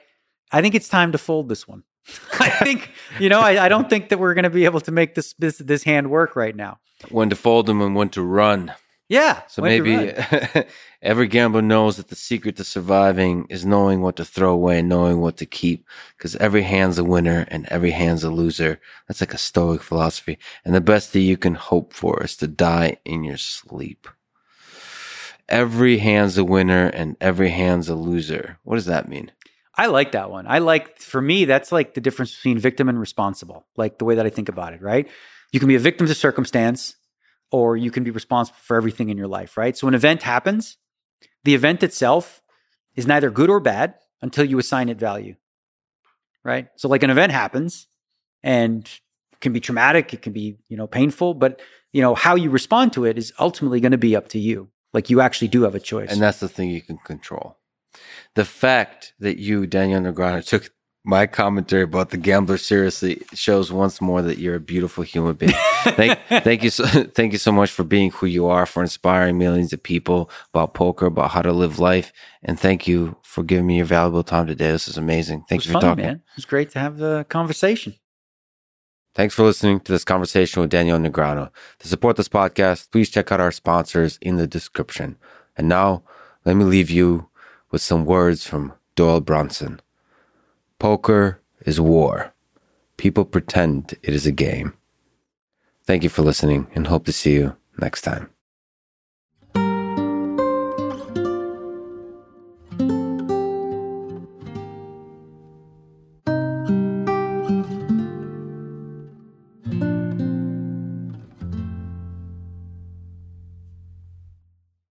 I think it's time to fold this one. I think, you know, I, I don't think that we're going to be able to make this, this, this hand work right now. When to fold them and when to run. Yeah. So maybe every gambler knows that the secret to surviving is knowing what to throw away and knowing what to keep. Because every hand's a winner and every hand's a loser. That's like a stoic philosophy. And the best that you can hope for is to die in your sleep. Every hand's a winner and every hand's a loser. What does that mean? I like that one. I like, for me, that's like the difference between victim and responsible, like the way that I think about it, right? You can be a victim to circumstance or you can be responsible for everything in your life, right? So an event happens, the event itself is neither good or bad until you assign it value, right? So like an event happens and can be traumatic, it can be, you know, painful, but you know, how you respond to it is ultimately going to be up to you. Like you actually do have a choice. And that's the thing you can control. The fact that you, Daniel Negreanu, took my commentary about the gambler seriously shows once more that you're a beautiful human being. thank, thank you, so, thank you so much for being who you are, for inspiring millions of people about poker, about how to live life, and thank you for giving me your valuable time today. This is amazing. Thank you for fun, talking. Man. It was great to have the conversation. Thanks for listening to this conversation with Daniel Negreanu. To support this podcast, please check out our sponsors in the description. And now, let me leave you with some words from Doyle Brunson Poker is war. People pretend it is a game. Thank you for listening and hope to see you next time.